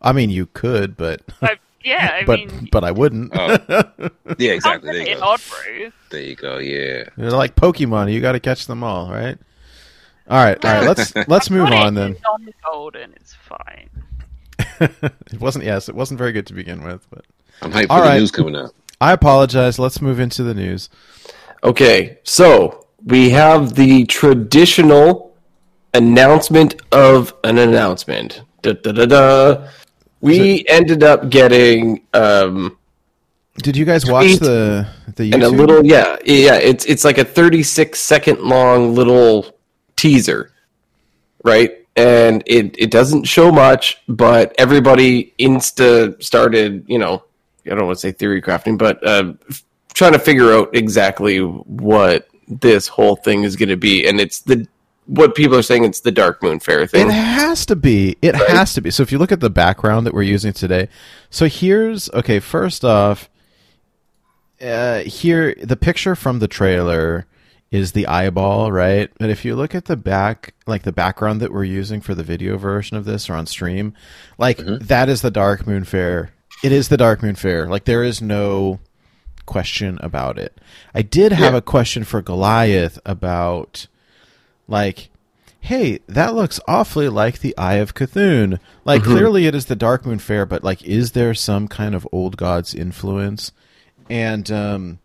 I mean, you could, but I, yeah, I but mean, but I wouldn't. Oh, yeah, exactly. There you go. There you go. Yeah. They're like Pokemon. You got to catch them all, right? All right, all right. Let's let's move on then. in Non-golden, it's fine. It wasn't. Yes, it wasn't very good to begin with, but I'm hyped for All the right. news coming out. I apologize. Let's move into the news. Okay, so we have the traditional announcement of an announcement. Da, da, da, da. We ended up getting um, Did you guys watch the the YouTube? and a little yeah yeah it's it's like a 36 second long little teaser, right? and it it doesn't show much, but everybody insta started, you know, I don't want to say theory crafting, but uh, f- trying to figure out exactly what this whole thing is going to be, and it's the what people are saying it's the Darkmoon Faire thing. It has to be. It Right. has to be. So if you look at the background that we're using today, so here's okay. First off, uh, here the picture from the trailer is the eyeball, right? But if you look at the back, like the background that we're using for the video version of this or on stream, like that is the Darkmoon Faire. It is the Darkmoon Faire. Like there is no question about it. I did have Yeah. a question for Goliath about like hey that looks awfully like the eye of cthulhu like clearly it is the darkmoon faire but like is there some kind of old gods influence and um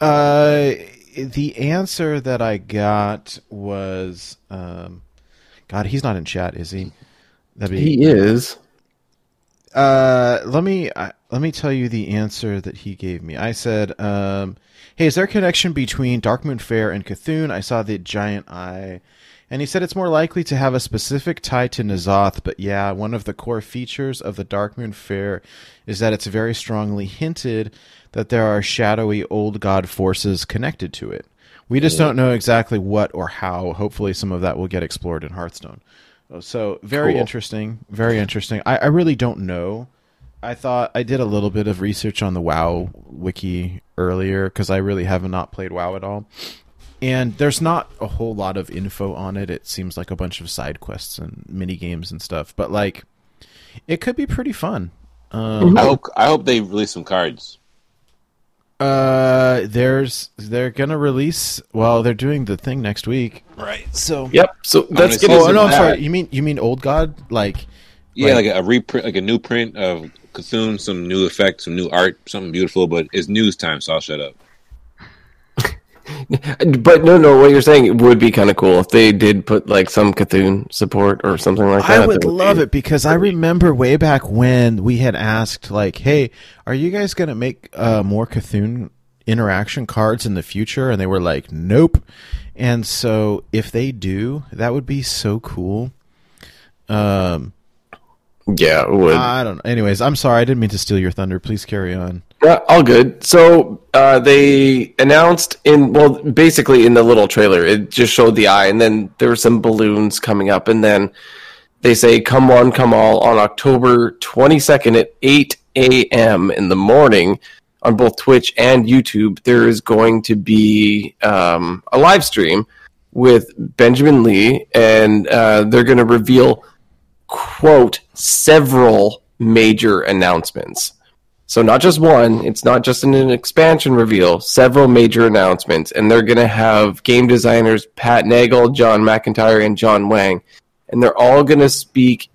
uh the answer that i got was um god he's not in chat is he that'd be he is. uh, let me uh, let me tell you the answer that he gave me. I said, um, "Hey, is there a connection between Darkmoon Faire and Cthulhu? I saw the giant eye." And he said it's more likely to have a specific tie to N'Zoth, but yeah, one of the core features of the Darkmoon Faire is that it's very strongly hinted that there are shadowy old god forces connected to it. We just don't know exactly what or how. Hopefully, some of that will get explored in Hearthstone. So very Cool. interesting, very interesting. I, I really don't know. I thought I did a little bit of research on the WoW wiki earlier because I really have not played WoW at all, and there's not a whole lot of info on it. It seems like a bunch of side quests and mini games and stuff, but like, it could be pretty fun. Um, I hope I hope they release some cards. uh, there's they're gonna release. Well, they're doing the thing next week, right? So Yep. So that's say getting Oh Is no, I'm that? sorry. You mean you mean Old God? Like Yeah, Right. like a reprint, like a new print of Cthulhu, some new effects, some new art, something beautiful. But it's news time, so I'll shut up. But no, no. What you're saying would be kind of cool if they did put like some Cthulhu support or something like that. I would that love be- it because I remember way back when we had asked, like, "Hey, are you guys going to make uh, more Cthulhu interaction cards in the future?" And they were like, "Nope." And so, if they do, that would be so cool. Um, Yeah, it would. I don't know. Anyways, I'm sorry. I didn't mean to steal your thunder. Please carry on. Yeah, all good. So uh, they announced in well, basically in the little trailer, it just showed the eye, and then there were some balloons coming up, and then they say "Come one, come all" on October twenty second at eight a.m. in the morning on both Twitch and YouTube. There is going to be um, a live stream with Benjamin Lee, and uh, they're going to reveal quote several major announcements. So not just one, it's not just an, an expansion reveal, several major announcements, and they're going to have game designers Pat Nagle, John McIntyre, and John Wang, and they're all going to speak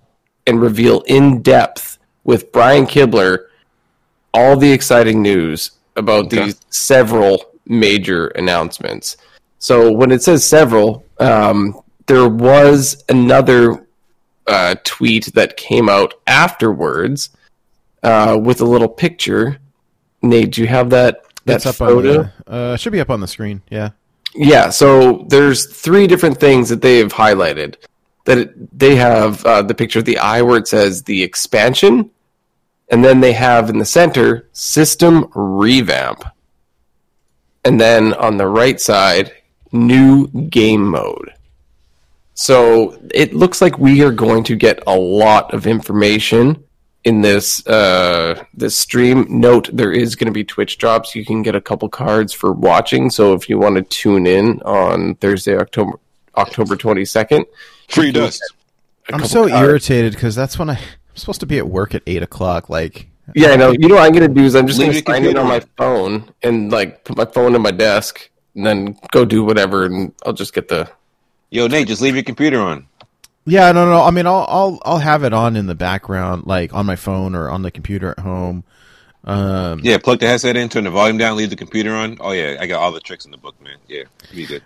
and reveal in depth with Brian Kibler all the exciting news about Okay. these several major announcements. So when it says several, um, there was another uh, tweet that came out afterwards uh, with a little picture. Nate, do you have that that That's up photo? on the. Uh, should be up on the screen. Yeah. Yeah, so there's three different things that they have highlighted. That it, they have uh, the picture of the eye where it says the expansion, and then they have in the center system revamp, and then on the right side new game mode. So it looks like we are going to get a lot of information in this uh, this stream. Note there is going to be Twitch drops. You can get a couple cards for watching. So if you want to tune in on Thursday, October October twenty second, Free dust. I'm so irritated because that's when I, I'm supposed to be at work at eight o'clock. Like, Yeah, I know. You know what I'm going to do is I'm just going to your sign in on my phone and like put my phone in my desk and then go do whatever, and I'll just get the. Yo, Nate, just leave your computer on. yeah, no, no. I mean, I'll, I'll, I'll have it on in the background, like on my phone or on the computer at home. Um, Yeah, plug the headset in, turn the volume down, leave the computer on. Oh yeah, I got all the tricks in the book, man. Yeah, be good.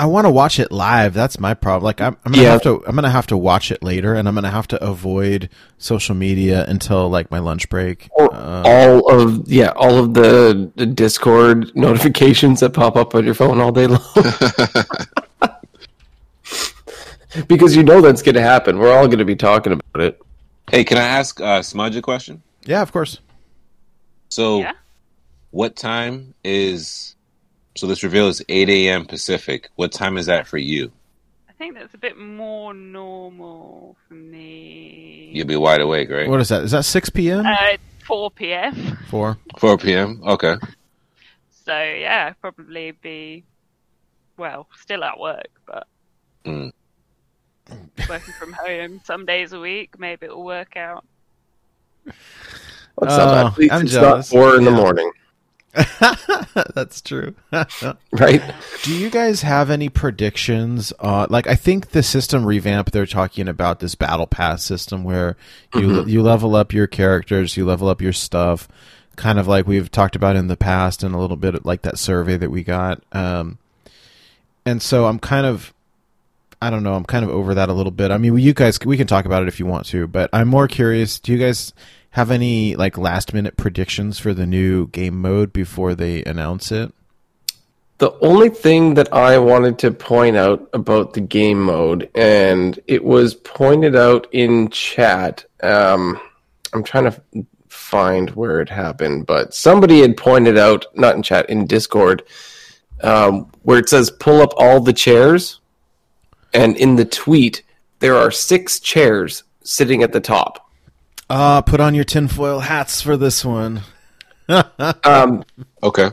I want to watch it live. That's my problem. Like, I'm, I'm gonna Yeah. have to, I'm gonna have to watch it later, and I'm gonna have to avoid social media until like my lunch break. Or Uh, all of yeah, all of the, the Discord notifications that pop up on your phone all day long. because you know that's going to happen. We're all going to be talking about it. Hey, can I ask uh, Smudge a question? Yeah, of course. So, Yeah. what time is? So this reveal is eight a.m. Pacific. What time is that for you? I think that's a bit more normal for me. You'll be wide awake, right? What is that? Is that 6 p.m.? Uh, 4 p.m. 4? Four p.m. Okay. So yeah, probably be well, still at work, but Mm. working from home some days a week. Maybe it'll work out. What's Oh, up? At least I'm it's jealous. not four in the morning, That's true. right? Do you guys have any predictions? Uh, like, I think the system revamp they're talking about this battle pass system where you you level up your characters, you level up your stuff, kind of like we've talked about in the past, and a little bit like that survey that we got. Um, and so I'm kind of, I don't know, I'm kind of over that a little bit. I mean, you guys, we can talk about it if you want to, but I'm more curious. Do you guys have any like last minute predictions for the new game mode before they announce it? The only thing that I wanted to point out about the game mode, and it was pointed out in chat. Um, I'm trying to find where it happened, but somebody had pointed out, not in chat, in Discord, um, where it says pull up all the chairs, and in the tweet there are six chairs sitting at the top. Ah, put on your tinfoil hats for this one. Um, Okay.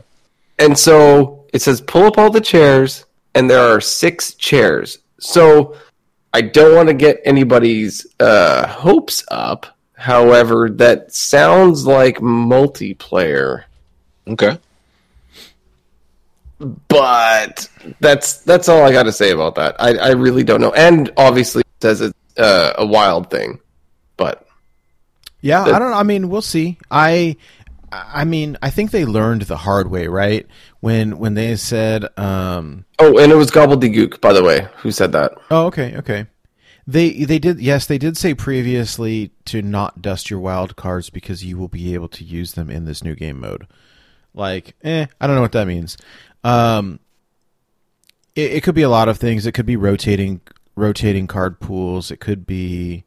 And so it says pull up all the chairs, and there are six chairs. So I don't want to get anybody's uh, hopes up. However, that sounds like multiplayer, Okay. But that's that's all I got to say about that. I, I really don't know. And obviously, it says it's uh, a wild thing, but Yeah, That- I don't know. I mean, we'll see. I I mean, I think they learned the hard way, right? When when they said um oh, and it was gobbledygook, by the way. Who said that? Oh, okay, okay. They they did yes, they did say previously to not dust your wild cards because you will be able to use them in this new game mode. Like, eh, I don't know what that means. Um, it, it could be a lot of things. It could be rotating rotating card pools. It could be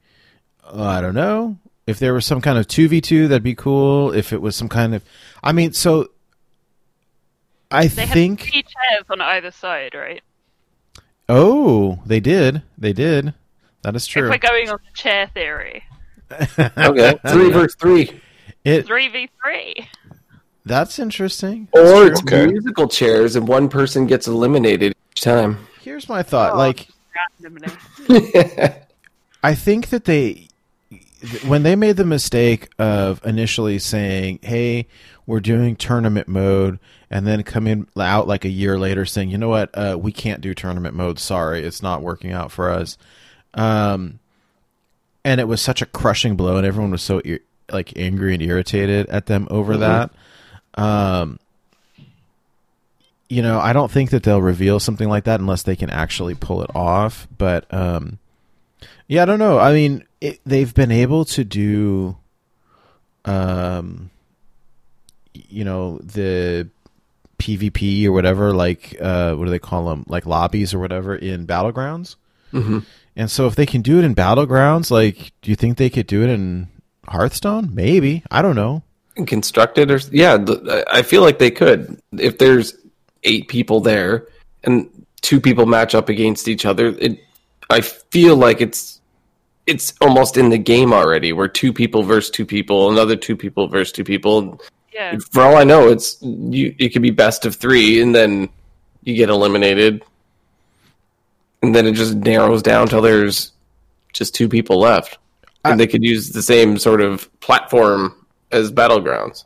uh, I don't know. If there was some kind of 2v2 that'd be cool. If it was some kind of i mean so i they think three chairs on either side right? Oh they did. They did. That is true. If we're going on the chair theory. Okay. Three versus three. It, 3v3 that's interesting. Or it's okay. musical chairs, and one person gets eliminated each time. Here's my thought: oh, like, I think that they, when they made the mistake of initially saying, "Hey, we're doing tournament mode," and then coming out like a year later saying, "You know what? Uh, we can't do tournament mode. Sorry, it's not working out for us." Um, and it was such a crushing blow, and everyone was so like angry and irritated at them over mm-hmm. that um, you know, I don't think that they'll reveal something like that unless they can actually pull it off. But um, yeah, I don't know. I mean, it, they've been able to do, um, you know, the PvP or whatever, like uh, what do they call them, like lobbies or whatever in battlegrounds. Mhm. And so, if they can do it in battlegrounds, like, do you think they could do it in Hearthstone? Maybe. I don't know. Constructed or yeah i feel like they could. If there's eight people there and two people match up against each other it i feel like it's it's almost in the game already where two people versus two people another two people versus two people. Yeah. for all i know it's you it could be best of three and then you get eliminated. And then it just narrows down till there's just two people left. And they could use the same sort of platform as battlegrounds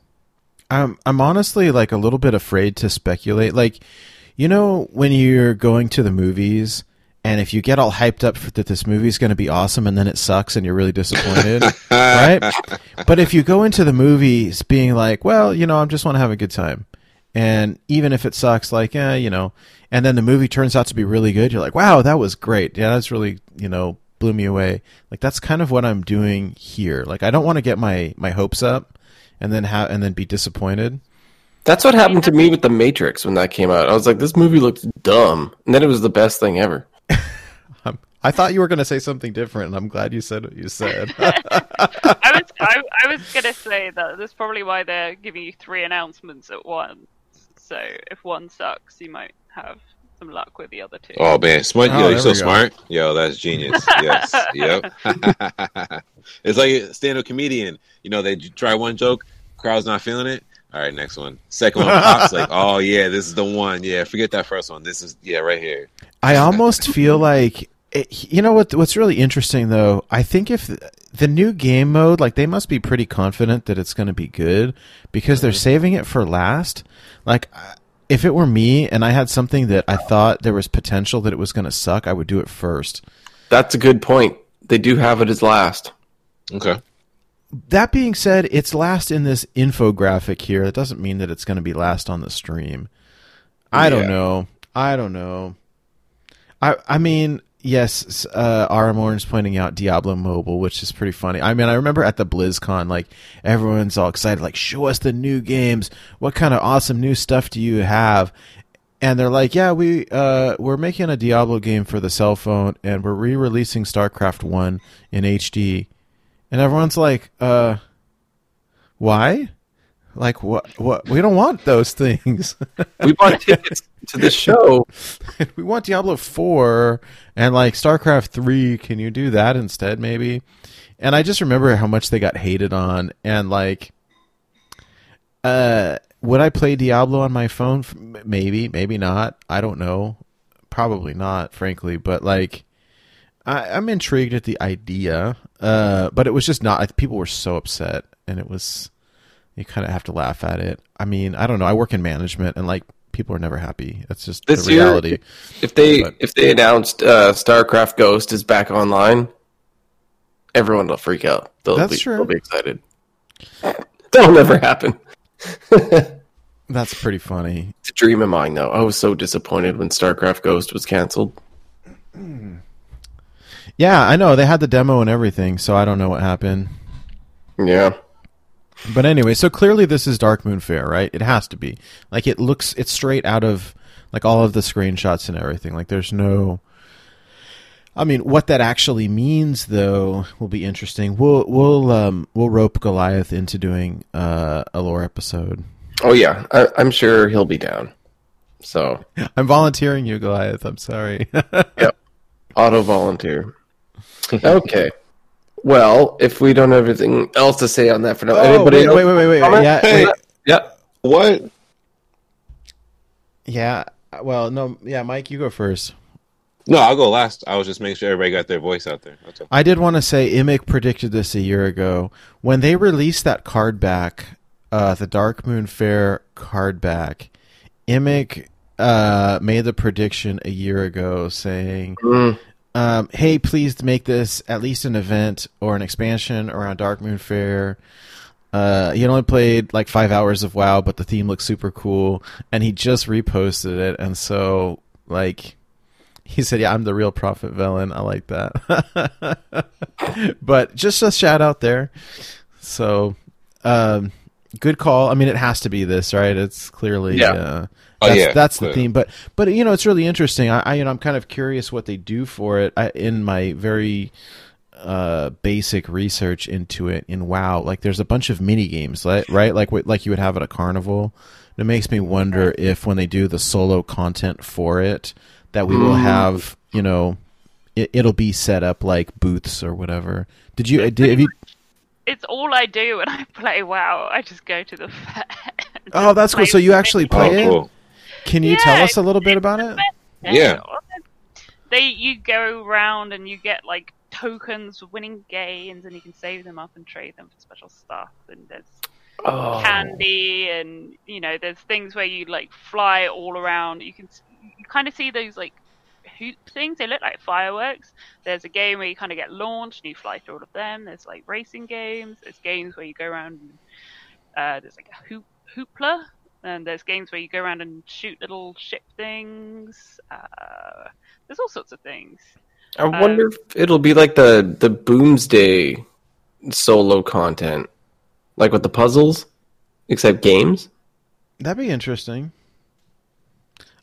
I'm I'm honestly like a little bit afraid to speculate. Like, you know, when you're going to the movies and if you get all hyped up for, that this movie's going to be awesome and then it sucks and you're really disappointed, right? But if you go into the movies being like, well, you know, I just want to have a good time. And even if it sucks, like, eh, you know, and then the movie turns out to be really good, you're like, wow, that was great. Yeah, that's really, you know, blew me away. Like that's kind of what I'm doing here. Like I don't want to get my my hopes up and then have and then be disappointed. That's what happened to me with The Matrix when that came out. I was like, this movie looked dumb. And then it was the best thing ever. I'm I thought you were going to say something different, and I'm glad you said what you said. I was I, I was gonna say that that's probably why they're giving you three announcements at once. So if one sucks, you might have some luck with the other two. Oh man, smart! Oh, Yo, you're so go. smart. Yo, that's genius. Yes, yep. it's like a stand-up comedian. You know, they try one joke, crowd's not feeling it. All right, next one. Second one pops like, oh yeah, this is the one. Yeah, forget that first one. This is yeah, right here. I almost feel like it, you know what what's really interesting though. I think if the new game mode, like they must be pretty confident that it's going to be good because they're mm-hmm. saving it for last. Like I- if it were me and I had something that I thought there was potential that it was going to suck, I would do it first. That's a good point. They do have it as last. Okay. That being said, it's last in this infographic here. That doesn't mean that it's going to be last on the stream. I don't know. I don't know. I I mean, yes, uh, Orange pointing out Diablo Mobile, which is pretty funny. I mean, I remember at the BlizzCon, like everyone's all excited, like show us the new games. What kind of awesome new stuff do you have? And they're like, yeah, we uh, we're making a Diablo game for the cell phone, and we're re-releasing StarCraft One in HD. And everyone's like, uh, why? Like, what? What? We don't want those things. We bought tickets to the show. we want Diablo 4 and like StarCraft 3. Can you do that instead, maybe? And I just remember how much they got hated on. And like, uh, would I play Diablo on my phone? Maybe, maybe not. I don't know. Probably not, frankly. But like, I, I'm intrigued at the idea. Uh, but it was just not. People were so upset, and it was. You kind of have to laugh at it. I mean, I don't know. I work in management, and like, people are never happy. That's just This the year- reality. If they But- if they announced uh, StarCraft Ghost is back online, everyone will freak out. They'll That's be, true. They'll be excited. That'll never happen. That's pretty funny. It's a dream of mine, though. I was so disappointed when StarCraft Ghost was canceled. Yeah, I know they had the demo and everything, so I don't know what happened. Yeah. But anyway, so clearly this is Darkmoon Faire, right? It has to be. Like it looks it's straight out of like all of the screenshots and everything. Like there's no I mean, what that actually means though will be interesting. We'll we'll um we'll rope Goliath into doing uh a lore episode. Oh yeah, I, I'm sure he'll be down. So I'm volunteering you, Goliath. I'm sorry. Yep. Auto volunteer. Okay. Well, if we don't have anything else to say on that for now, oh, anybody wait, else wait, wait, wait, wait. Yeah, Hey. wait. Yeah. What? Yeah. Well, no, yeah, Mike, you go first. No, I'll go last. I was just making sure everybody got their voice out there. That's all. I did want to say Imic predicted this a year ago when they released that card back, uh, the Darkmoon Faire card back. Imic uh, made the prediction a year ago saying, Mm, um, "Hey, please make this at least an event or an expansion around Darkmoon Faire." Uh, he had only played like five hours of WoW, but the theme looks super cool, and he just reposted it, and so like he said, "Yeah, I'm the real Prophet Velen." I like that. but just a shout out there. So, um, good call. I mean, it has to be this, right? It's clearly Yeah. uh, Oh, that's, yeah, that's the theme. But but you know, it's really interesting. I, I you know, I'm kind of curious what they do for it. I, in my very uh, basic research into it in WoW, like there's a bunch of mini games, right? Right, like like you would have at a carnival. It makes me wonder if when they do the solo content for it, that we will have, you know, it, it'll be set up like booths or whatever. Did you? Did, have you It's all I do when I play WoW. I just go to the fair. oh, that's cool. So you actually Oh, play it? Cool. Can you tell us a little bit about it? Yeah. They you go around and you get like tokens for winning games, and you can save them up and trade them for special stuff. And there's oh. candy, and you know there's things where you like fly all around. You can you kind of see those like hoop things. They look like fireworks. There's a game where you kind of get launched and you fly through all of them. There's like racing games. There's games where you go around. And, uh, there's like a hoop hoopla. And there's games where you go around and shoot little ship things. Uh, there's all sorts of things. I wonder if it'll be like the the Boomsday solo content, like with the puzzles, except games. That'd be interesting.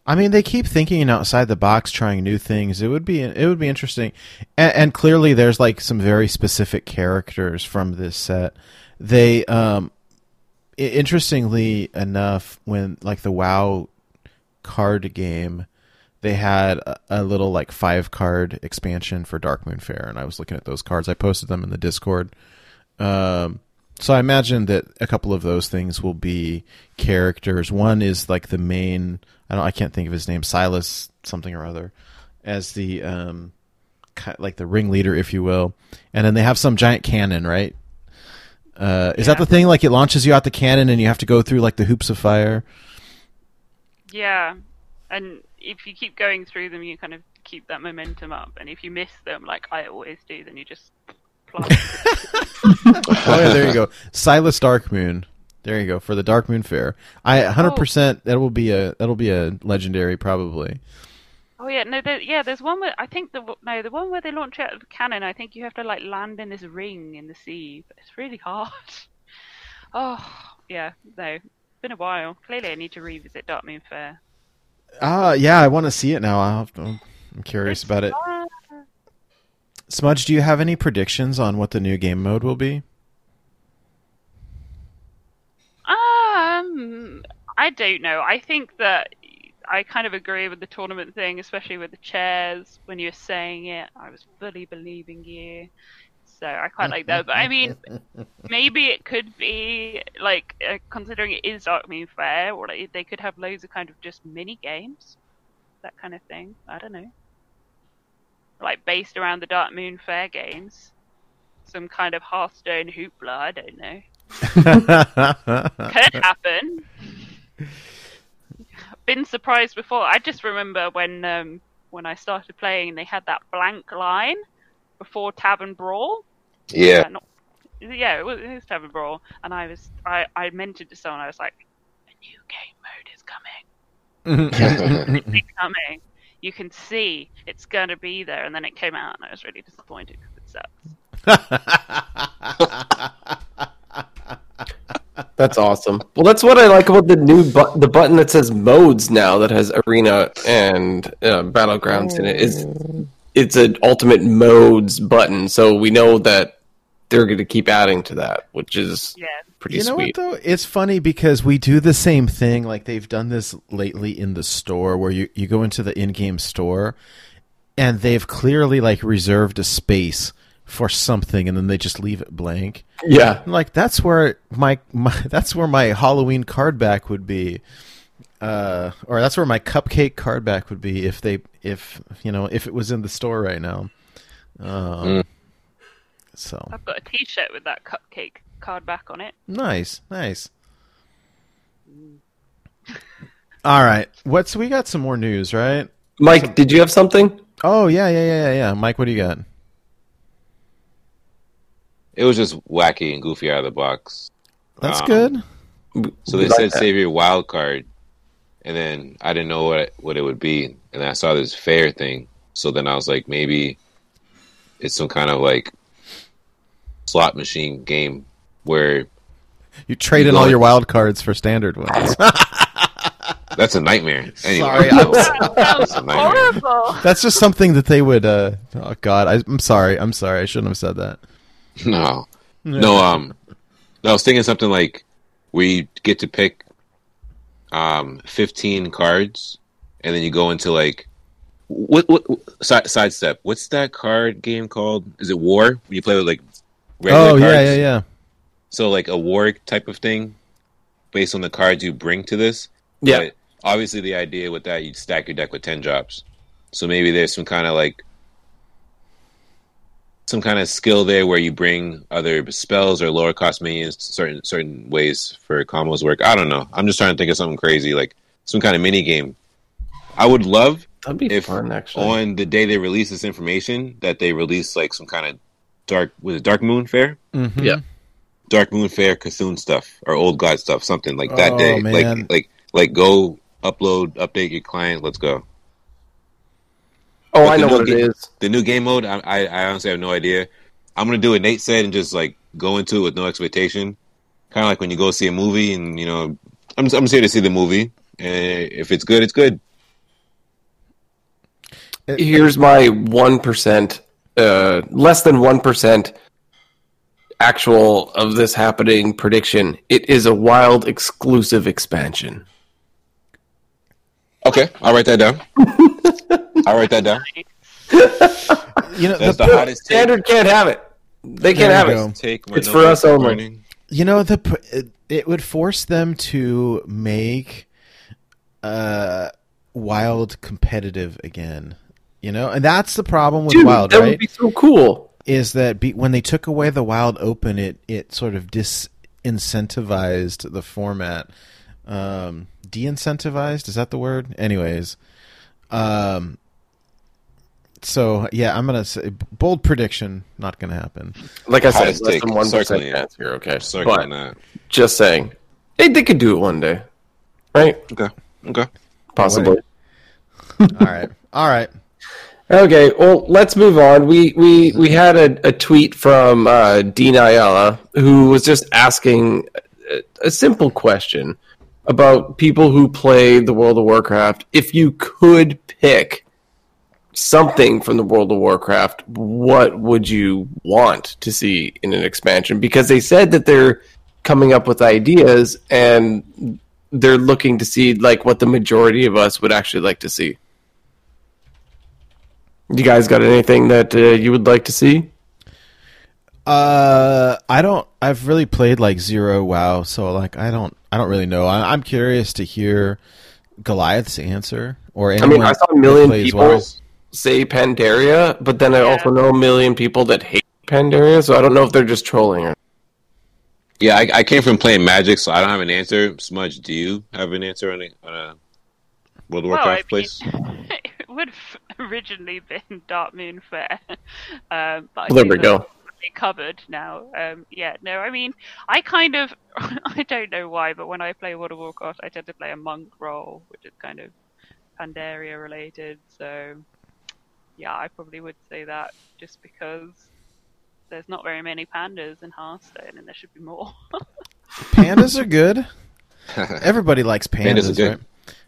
I mean, they keep thinking outside the box, trying new things. It would be it would be interesting, and, and clearly there's like some very specific characters from this set. They, um, i- interestingly enough, when like the WoW card game, they had a, a little like five card expansion for Darkmoon Faire, and I was looking at those cards. I posted them in the Discord. Um, so I imagine that a couple of those things will be characters. One is like the main. I don't. I can't think of his name. Silas something or other, as the um, like the ringleader, if you will. And then they have some giant cannon, right? Uh, is that the thing? Like it launches you out the cannon, and you have to go through like the hoops of fire. Yeah, and if you keep going through them, you kind of keep that momentum up. And if you miss them, like I always do, then you just plop. oh yeah, there you go. Silas Darkmoon. There you go for the Darkmoon Faire. I 100% that will be a that'll be a legendary probably. Oh yeah, no, there, yeah. There's one where I think the no, the one where they launch out of the cannon. I think you have to like land in this ring in the sea. But it's really hard. Oh yeah, no, it's been a while. Clearly, I need to revisit Darkmoon Faire. Ah, yeah, I want to see it now. To, I'm curious about it. Smudge, do you have any predictions on what the new game mode will be? Um, I don't know. I think that I kind of agree with the tournament thing, especially with the chairs. When you were saying it, I was fully believing you. So I quite like that. But I mean, maybe it could be like uh, considering it is Darkmoon Faire, or like, they could have loads of kind of just mini games, that kind of thing. I don't know. Like based around the Darkmoon Faire games, some kind of Hearthstone hoopla. I don't know could happen. Been surprised before. I just remember when um, when I started playing, they had that blank line before Tavern Brawl. Yeah. not, yeah, it was, it was Tavern Brawl, and I was I I mentioned to someone I was like, a new game mode is coming. It's coming. You can see it's gonna be there, and then it came out, and I was really disappointed because it sucks. That's awesome. Well, that's what I like about the new bu- the button that says modes now that has arena and uh, battlegrounds in it is it's an ultimate modes button. So we know that they're going to keep adding to that, which is Yeah. pretty you know sweet. what though? It's funny because we do the same thing. Like they've done this lately in the store, where you you go into the in-game store, and they've clearly like reserved a space for something, and then they just leave it blank. Yeah, I'm like that's where my, my that's where my Halloween card back would be. Uh, or that's where my cupcake card back would be if they if you know if it was in the store right now. Um, Mm. So I've got a T-shirt with that cupcake card back on it. nice, nice. All right, what's we got some more news, right? Mike, did you have something? Oh yeah, yeah, yeah, yeah, yeah. Mike, what do you got? It was just wacky and goofy out of the box. That's Um, good. So they Like said that. save your wild card, and then I didn't know what what it would be, and I saw this fair thing. So then I was like, maybe it's some kind of like slot machine game where You traded you all your wild cards for standard ones. that's a nightmare. Anyway, Sorry, so- I'm That's a nightmare. horrible. That's just something that they would. Uh, oh God, I, I'm sorry. I'm sorry. I shouldn't have said that. No, no. Um, no, I was thinking something like we get to pick um 15 cards, and then you go into like what what side sidestep. What's that card game called? Is it War? When you play with like regular Oh cards? yeah, yeah, yeah. So like a war type of thing, based on the cards you bring to this. Yeah. But obviously, the idea with that, you'd stack your deck with ten drops. So maybe there's some kind of like some kind of skill there where you bring other spells or lower cost minions to certain certain ways for combos work. I don't know. I'm just trying to think of something crazy like some kind of mini game. I would love That'd be if fun, actually. on the day they release this information that they release like some kind of dark was it Darkmoon Faire? Mm-hmm. Yeah. Darkmoon Faire Cthulhu stuff or Old God stuff, something like that Oh, day. man. Like like like go upload, update your client. Let's go. Oh, but I know what it game- is. The new game mode, I, I I honestly have no idea. I'm gonna do what Nate said and just like go into it with no expectation. Kind of like when you go see a movie and you know I'm just, I'm just here to see the movie. And if it's good, it's good. here's my one percent, uh, less than one percent actual of this happening prediction. It is a wild exclusive expansion. Okay, I'll write that down. I'll write that down. You know, That's the, the hottest take. Standard can't have it. They can't have you it. Take It's no for us only. warning. you know the it, it would force them to make uh wild competitive again. You know, and that's the problem with Dude, wild, that right? would be so cool. is that be, when they took away the wild open, it it sort of disincentivized the format. Um, de-incentivized is that the word? Anyways, um, so yeah, I'm gonna say bold prediction, not gonna happen. Like I said, Hottest less than one percent chance here. Okay, Circling but that. just saying, they they could do it one day, right? Okay. Okay. Possibly. All right, all right. Okay, well, let's move on. We we we had a, a tweet from uh, Dean Ayala who was just asking a, a simple question about people who play the World of Warcraft. If you could pick something from the World of Warcraft, what would you want to see in an expansion? Because they said that they're coming up with ideas and they're looking to see like what the majority of us would actually like to see. You guys got anything that uh, you would like to see? Uh, I don't. I've really played like zero WoW, so like I don't. I don't really know. I, I'm curious to hear Goliath's answer or anyone. I mean, I saw a million people WoW. Say Pandaria, but then I Yeah. also know a million people that hate Pandaria, so I don't know if they're just trolling or. Yeah, I, I came from playing Magic, so I don't have an answer. Smudge, do you have an answer on a, on a World of Well, Warcraft I mean, place? it would have originally been Darkmoon Faire, um, but I Well, there we go. covered now. Um, yeah, no, I mean, I kind of, I don't know why, but when I play World of Warcraft, I tend to play a monk role, which is kind of Pandaria related. So, yeah, I probably would say that just because there's not very many pandas in Hearthstone, and there should be more. Pandas are good. Everybody likes pandas, Pandas right?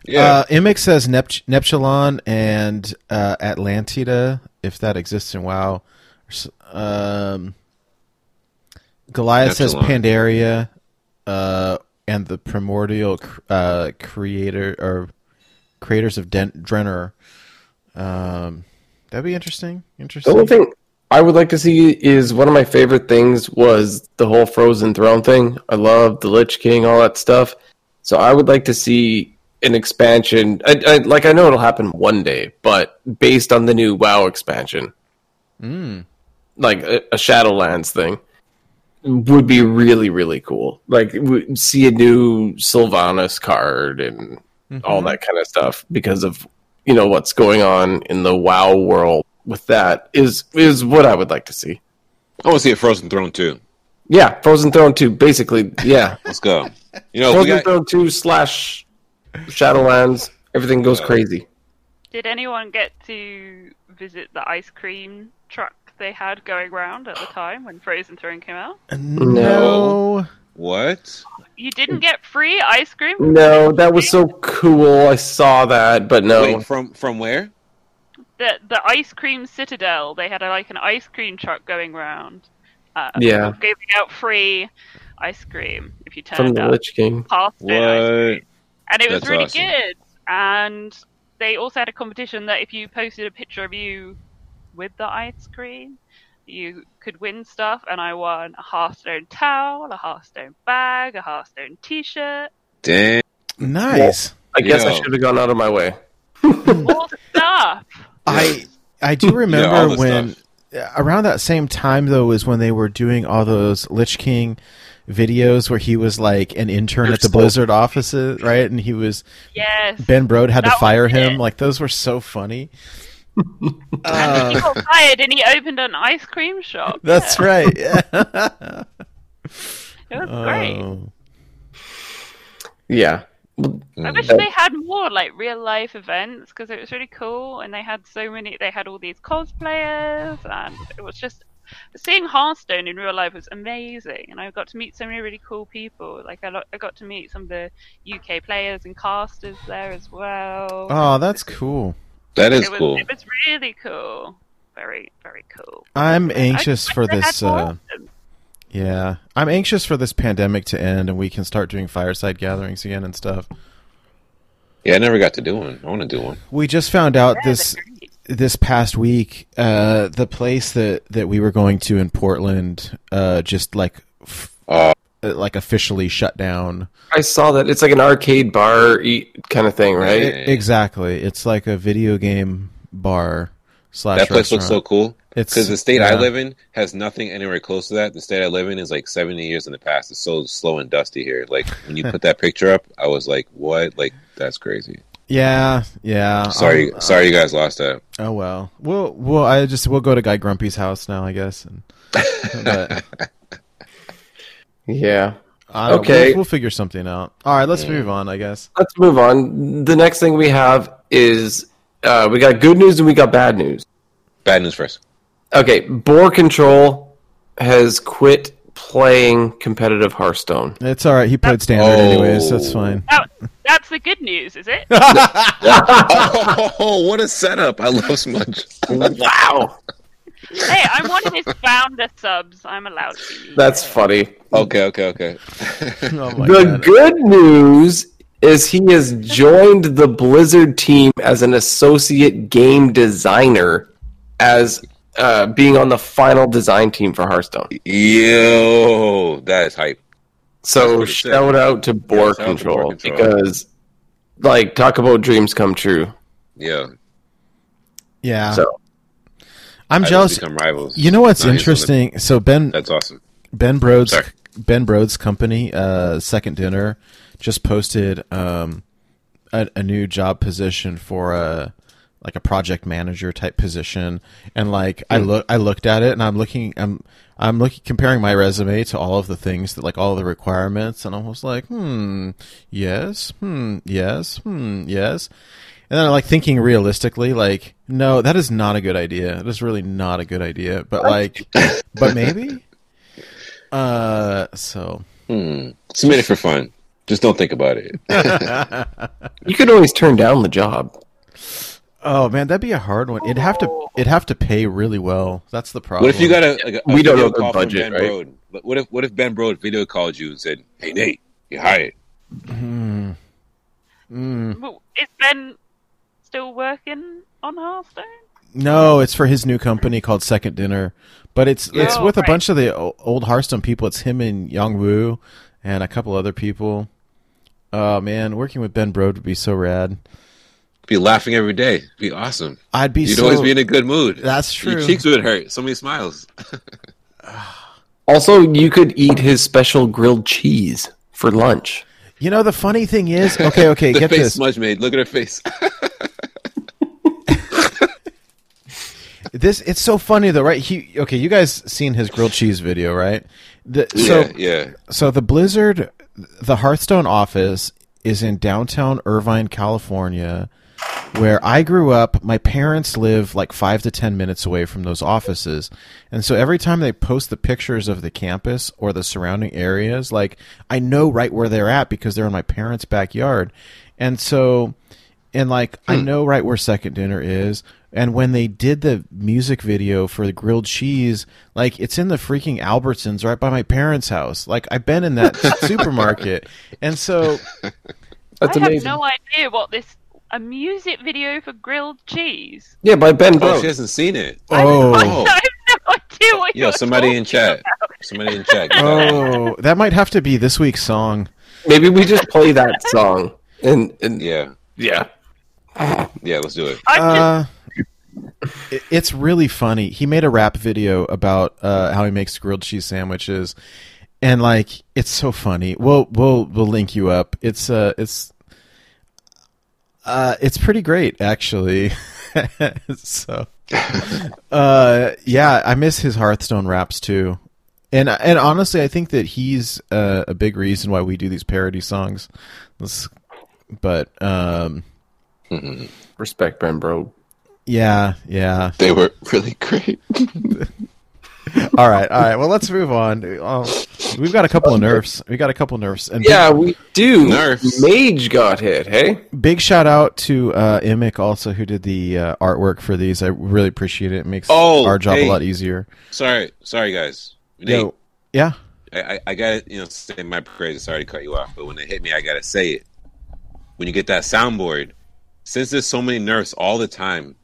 Yeah. Uh, Imix says Nept- Neptulon and uh, Atlantida, if that exists in WoW. Um, Goliath says Pandaria uh, and the primordial cr- uh, creator or creators of Den- Drenner. Um, that'd be interesting. Interesting. The only thing I would like to see is one of my favorite things was the whole Frozen Throne thing. I love the Lich King, all that stuff. So I would like to see an expansion. I, I, like I know it'll happen one day, but based on the new WoW expansion, Mm. like a, a Shadowlands thing, would be really really cool. Like see a new Sylvanas card and all Mhm. that kind of stuff because of you know what's going on in the WoW world with that is is what I would like to see. I want to see a Frozen Throne too. Yeah, Frozen Throne two, basically. Yeah, Let's go. You know, if we Frozen got, Throne two slash Shadowlands. Everything goes Yeah. crazy. Did anyone get to visit the ice cream truck they had going around at the time when Frozen Throne came out? Uh, no. what? You didn't get free ice cream? No, that was so cool. I saw that, but no. Wait, from from where? The the ice cream citadel. They had a, like an ice cream truck going around. Uh, Yeah. giving out free ice cream if you turned from the up Lich King. past it. ice cream. What? and it was That's really awesome. good. And they also had a competition that if you posted a picture of you with the ice cream, you could win stuff. And I won a Hearthstone towel, a Hearthstone bag, a Hearthstone T-shirt, Damn. Nice. I guess I should have gone out of my way. more stuff. I I do remember the when uh, around that same time though is when they were doing all those Lich King videos where he was like an intern They're at the so Blizzard offices, right? And he was Yes. Ben Brode had to That was fire him. it. Like those were so funny. And he Uh, got fired and he opened an ice cream shop. that's Yeah, right. It was great. Oh. Yeah. I wish Uh, they had more like real life events because it was really cool and they had so many. They had all these cosplayers and it was just seeing Hearthstone in real life was amazing. And I got to meet so many really cool people. Like I, lo- I got to meet some of the UK players and casters there as well. Oh, that's cool. That is it was, cool. It was really cool. Very, very cool. I'm I anxious for this. Uh, yeah, I'm anxious for this pandemic to end and we can start doing fireside gatherings again and stuff. Yeah, I never got to do one. I want to do one. We just found out Yeah, this this past week. Uh, the place that that we were going to in Portland, uh, just like f- uh, like officially shut down. I saw that. It's like an arcade bar eat kind of thing, right? Yeah. E- exactly, it's like a video game bar slash. that place looks so cool. It's Because the state I live in has nothing anywhere close to that. The state I live in is like 70 years in the past. It's so slow and dusty here. Like when you put that picture up, I was like, "What? Like that's crazy." Yeah, yeah. Sorry, Um, sorry, you guys lost that. Oh well. We'll well I just we'll go to Guy Grumpy's house now, I guess. And, but Yeah. Okay. we'll, we'll figure something out. All right, let's move on. I guess. Let's move on. The next thing we have is uh, we got good news and we got bad news. Bad news first. Okay, Boar Control has quit playing competitive Hearthstone. It's all right. He played standard Oh. anyways. That's fine. That, that's the good news, is it? oh, what a setup! I love Smudge. wow, hey, I'm one of his founder subs. I'm allowed to. be. that's funny. Okay, okay, okay. Oh the God. good news is he has joined the Blizzard team as an associate game designer, as uh, being on the final design team for Hearthstone. Yo, that is hype. So shout out to Boar shout out to Control, Boar Control. because, like, talk about dreams come true. Yeah, Yeah. So I'm jealous. Become rivals. You know what's Nice. interesting? So Ben That's awesome. Ben Brode's Sorry. Ben Brode's company, uh, Second Dinner, just posted um, a, a new job position for a like a project manager type position, and like I look I looked at it and I'm looking I'm I'm looking comparing my resume to all of the things that like all the requirements, and I was like, hmm, yes, hmm, yes, hmm, yes. And then I'm like thinking realistically, like, no, that is not a good idea. That is really not a good idea. But like, but maybe. Uh, so Hmm. Submit it for fun. Just don't think about it. you could always turn down the job. oh man, that'd be a hard one. It'd have to it'd have to pay really well. That's the problem. What if you got a, like a, a We don't know their call from budget, Ben right? Brode? But What if what if Ben Brode video called you and said, "Hey Nate, you hired." Well, Is Ben still working on Hearthstone? No, it's for his new company called Second Dinner, but it's oh, it's Oh, with a bunch of the old Hearthstone people. It's him and Yang Wu and a couple other people. Oh man, working with Ben Brode would be so rad. Be laughing every day. Be awesome. I'd be You'd so. always be in a good mood. That's true. Your cheeks would hurt. So many smiles. Also, you could eat his special grilled cheese for lunch. you know, the funny thing is, okay, okay, the get face this. Smudge made. Look at her face. This it's so funny though, right? He okay, you guys seen his grilled cheese video, right? The, so yeah, yeah. so the Blizzard, the Hearthstone office is in downtown Irvine, California, where I grew up. My parents live like five to ten minutes away from those offices, and so every time they post the pictures of the campus or the surrounding areas, like I know right where they're at because they're in my parents' backyard, and so and like I hmm. know right where Second Dinner is. And when they did the music video for the grilled cheese, like it's in the freaking Albertsons right by my parents' house. Like I've been in that supermarket, and so That's I amazing. have no idea what this a music video for grilled cheese. yeah, by Ben Oh, she hasn't seen it. oh I have no idea what Yo, you're somebody in chat. about. Somebody in chat. oh that might have to be this week's song. Maybe we just play that song. And, and Yeah, yeah. yeah. Let's do it. I'm just Uh, it- it's really funny. He made a rap video about uh, how he makes grilled cheese sandwiches, and like it's so funny. We'll we'll we'll link you up. It's uh it's uh it's pretty great actually. so uh yeah, I miss his Hearthstone raps too. And and honestly, I think that he's uh, a big reason why we do these parody songs. This- but um Respect Ben Brode. Yeah, yeah. They were really great. all right, all right. Well, let's move on. Oh, we've got a couple of nerfs. We got a couple of nerfs, and Yeah, we do. Nerfs. Mage got hit. Hey, big, big shout out to uh, Imic also who did the uh, artwork for these. I really appreciate it. It makes Oh, our job hey. a lot easier. Sorry, sorry guys. Nate, Yo, yeah, I, I, I gotta you know say my praise. Sorry to cut you off, but when it hit me, I gotta say it. When you get that soundboard, since there's so many nerfs all the time,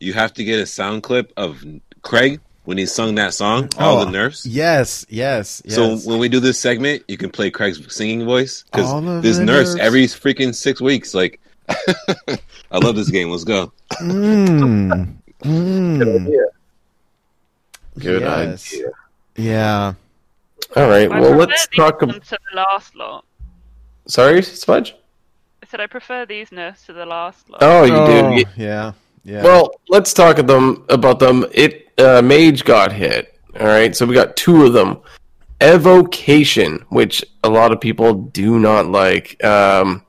you have to get a sound clip of Craig when he sung that song, all Oh, the nerfs. yes, yes, yes. So when we do this segment, you can play Craig's singing voice because this there's the nerfs nerfs. every freaking six weeks. Like, I love this game. Let's go. Mm, mm, good yes. idea. Yeah. All right. I Well, let's talk. about to the last lot. Sorry, Smudge. I said I prefer these nerfs to the last lot. Oh, you Oh, do. yeah. Yeah. Well, let's talk them about them. It uh, Mage got hit. All right, so we got two of them. Evocation, which a lot of people do not like, um,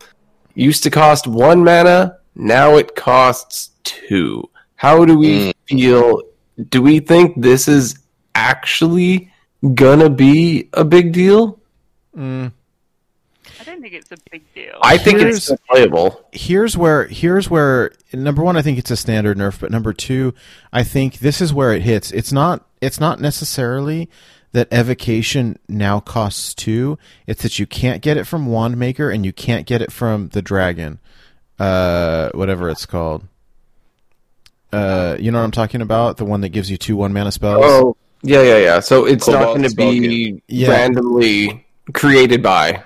used to cost one mana. Now it costs two. How do we feel? Do we think this is actually gonna be a big deal? Mm. I don't think it's a big deal. I think Here's- it's still playable. here's where here's where number one, I think it's a standard nerf, but number two, I think this is where it hits. It's not it's not necessarily that evocation now costs two. It's that you can't get it from Wandmaker and you can't get it from the dragon. Uh whatever it's called. Uh you know what I'm talking about? The one that gives you two one mana spells? Oh, yeah, yeah, yeah. So it's not going to be Yeah. randomly created by.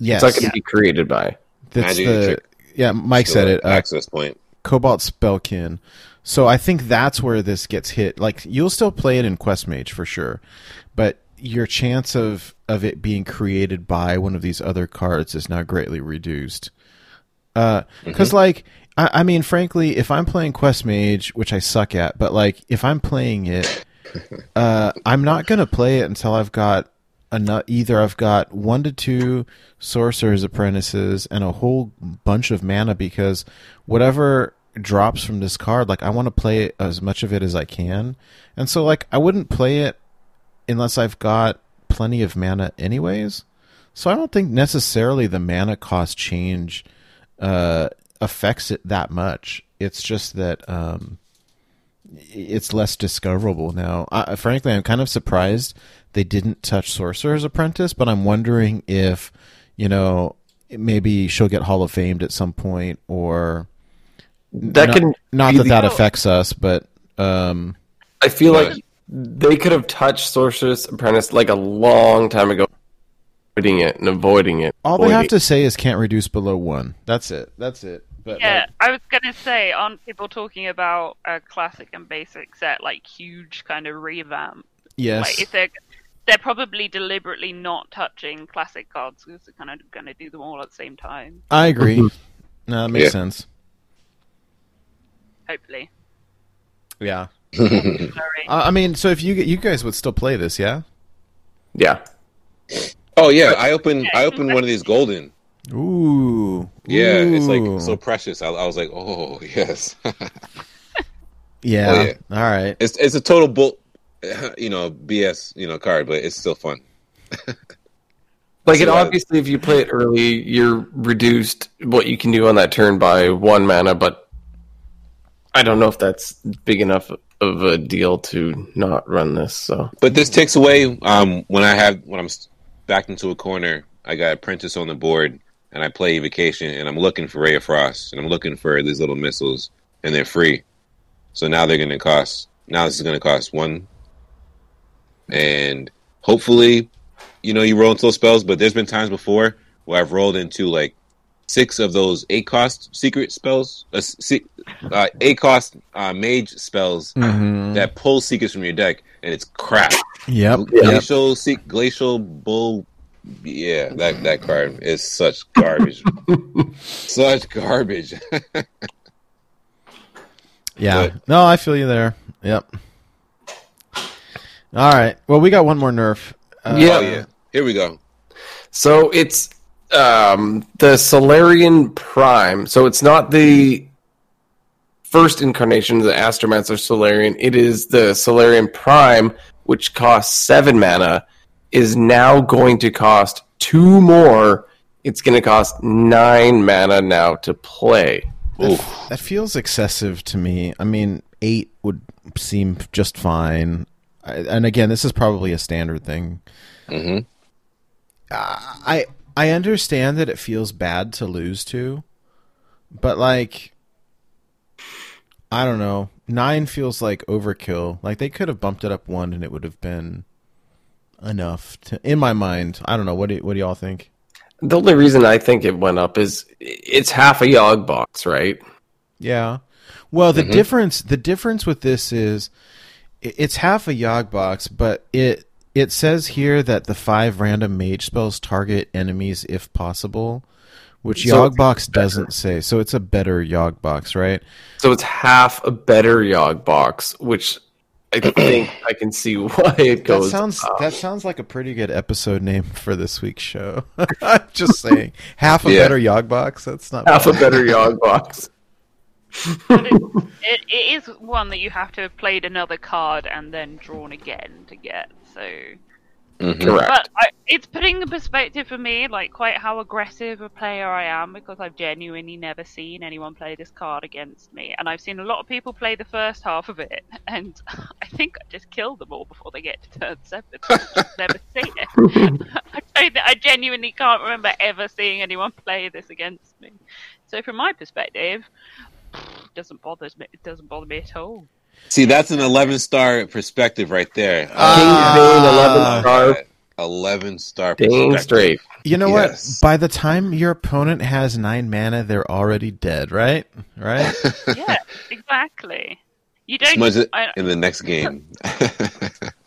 Yes. It's not going to be created by. That's Magic the. Yeah, Mike said it. Uh, Access point. Cobalt Spellkin. So I think that's where this gets hit. Like you'll still play it in Quest Mage for sure, but your chance of of it being created by one of these other cards is now greatly reduced. Because Mm-hmm. like I, I mean, frankly, if I'm playing Quest Mage, which I suck at, but like if I'm playing it, uh, I'm not gonna play it until I've got enough. Either I've got one to two Sorcerer's Apprentices and a whole bunch of mana because whatever drops from this card, like I want to play as much of it as I can, and so like I wouldn't play it unless I've got plenty of mana, anyways. So I don't think necessarily the mana cost change uh, affects it that much. It's just that um, it's less discoverable now. I, frankly, I'm kind of surprised they didn't touch Sorcerer's Apprentice, but I'm wondering if you know maybe she'll get Hall of Famed at some point, or That not, can not that the- that affects us, but um, I feel Right. like they could have touched Sorcerer's Apprentice like a long time ago, avoiding it and avoiding it. all they have to say is can't reduce below one. That's it. That's it. But Yeah, like, I was gonna say, aren't people talking about a classic and basic set like huge kind of revamp? yes, Like, if they're they're probably deliberately not touching classic cards because they're kind of gonna do them all at the same time. I agree. Mm-hmm. no, that makes Yeah. sense. Hopefully, Yeah. Sorry. I I mean, so if you you guys would still play this, yeah? Yeah. Oh yeah, I opened I opened one of these golden. Ooh. Yeah, it's like so precious. I, I was like, oh yes, Yeah. Oh, yeah. All right. it's it's a total bull, you know, BS, you know, card, but it's still fun. Like it uh, obviously, if you play it early, you're reduced what you can do on that turn by one mana. But I don't know if that's big enough of a deal to not run this. So But this takes away um, when I have when I'm backed into a corner. I got Apprentice on the board, and I play Evocation, and I'm looking for Ray of Frost, and I'm looking for these little missiles, and they're free. So now they're going to cost. Now this is going to cost one, and hopefully, you know, you roll into those spells. But there's been times before where I've rolled into like six of those eight cost secret spells, uh, se- uh, eight cost uh, mage spells Mhm. that pull secrets from your deck, and it's crap. Yep. Yep. Glacial, se- glacial bull. Yeah, that that card is such garbage. such garbage. Yeah. But- No, I feel you there. Yep. All right. Well, we got one more nerf. Uh, Yeah. Oh yeah, here we go. So it's um, the Solarian Prime. So it's not the first incarnation of the Astromancer Solarian. It is the Solarian Prime, which costs seven mana, is now going to cost two more. It's going to cost nine mana now to play. That, that feels excessive to me. I mean, eight would seem just fine. And again, this is probably a standard thing. hmm I I understand that it feels bad to lose to, but like, I don't know. Nine feels like overkill. Like they could have bumped it up one, and it would have been enough. To, in my mind, I don't know. What do what do y'all think? The only reason I think it went up is it's half a Yogg box, right? Yeah. Well, the difference the difference with this is it's half a Yogg box, but it it says here that the five random mage spells target enemies if possible, which So Yogg box doesn't say. So it's a better Yogg box, right? So it's half a better Yogg box, which I think I can see why it goes. That sounds up. that sounds like a pretty good episode name for this week's show. I'm just saying, half a Yeah. better Yogg box. That's not half a better Yogg box. But it, it, it is one that you have to have played another card and then drawn again to get. So, hmm Correct. but I, it's putting in perspective for me, like quite how aggressive a player I am, because I've genuinely never seen anyone play this card against me, and I've seen a lot of people play the first half of it, and I think I just killed them all before they get to turn seven. I've never seen it. I, don't- I genuinely can't remember ever seeing anyone play this against me. So, from my perspective, it doesn't bother me. It doesn't bother me at all. See, that's an 11 star perspective right there. Ah. King. Bane, 11 star, 11 star dang perspective. straight. You know Yes. what? By the time your opponent has nine mana, they're already dead, right? Right? Yeah, exactly. You don't. Smudge it I, in the next game.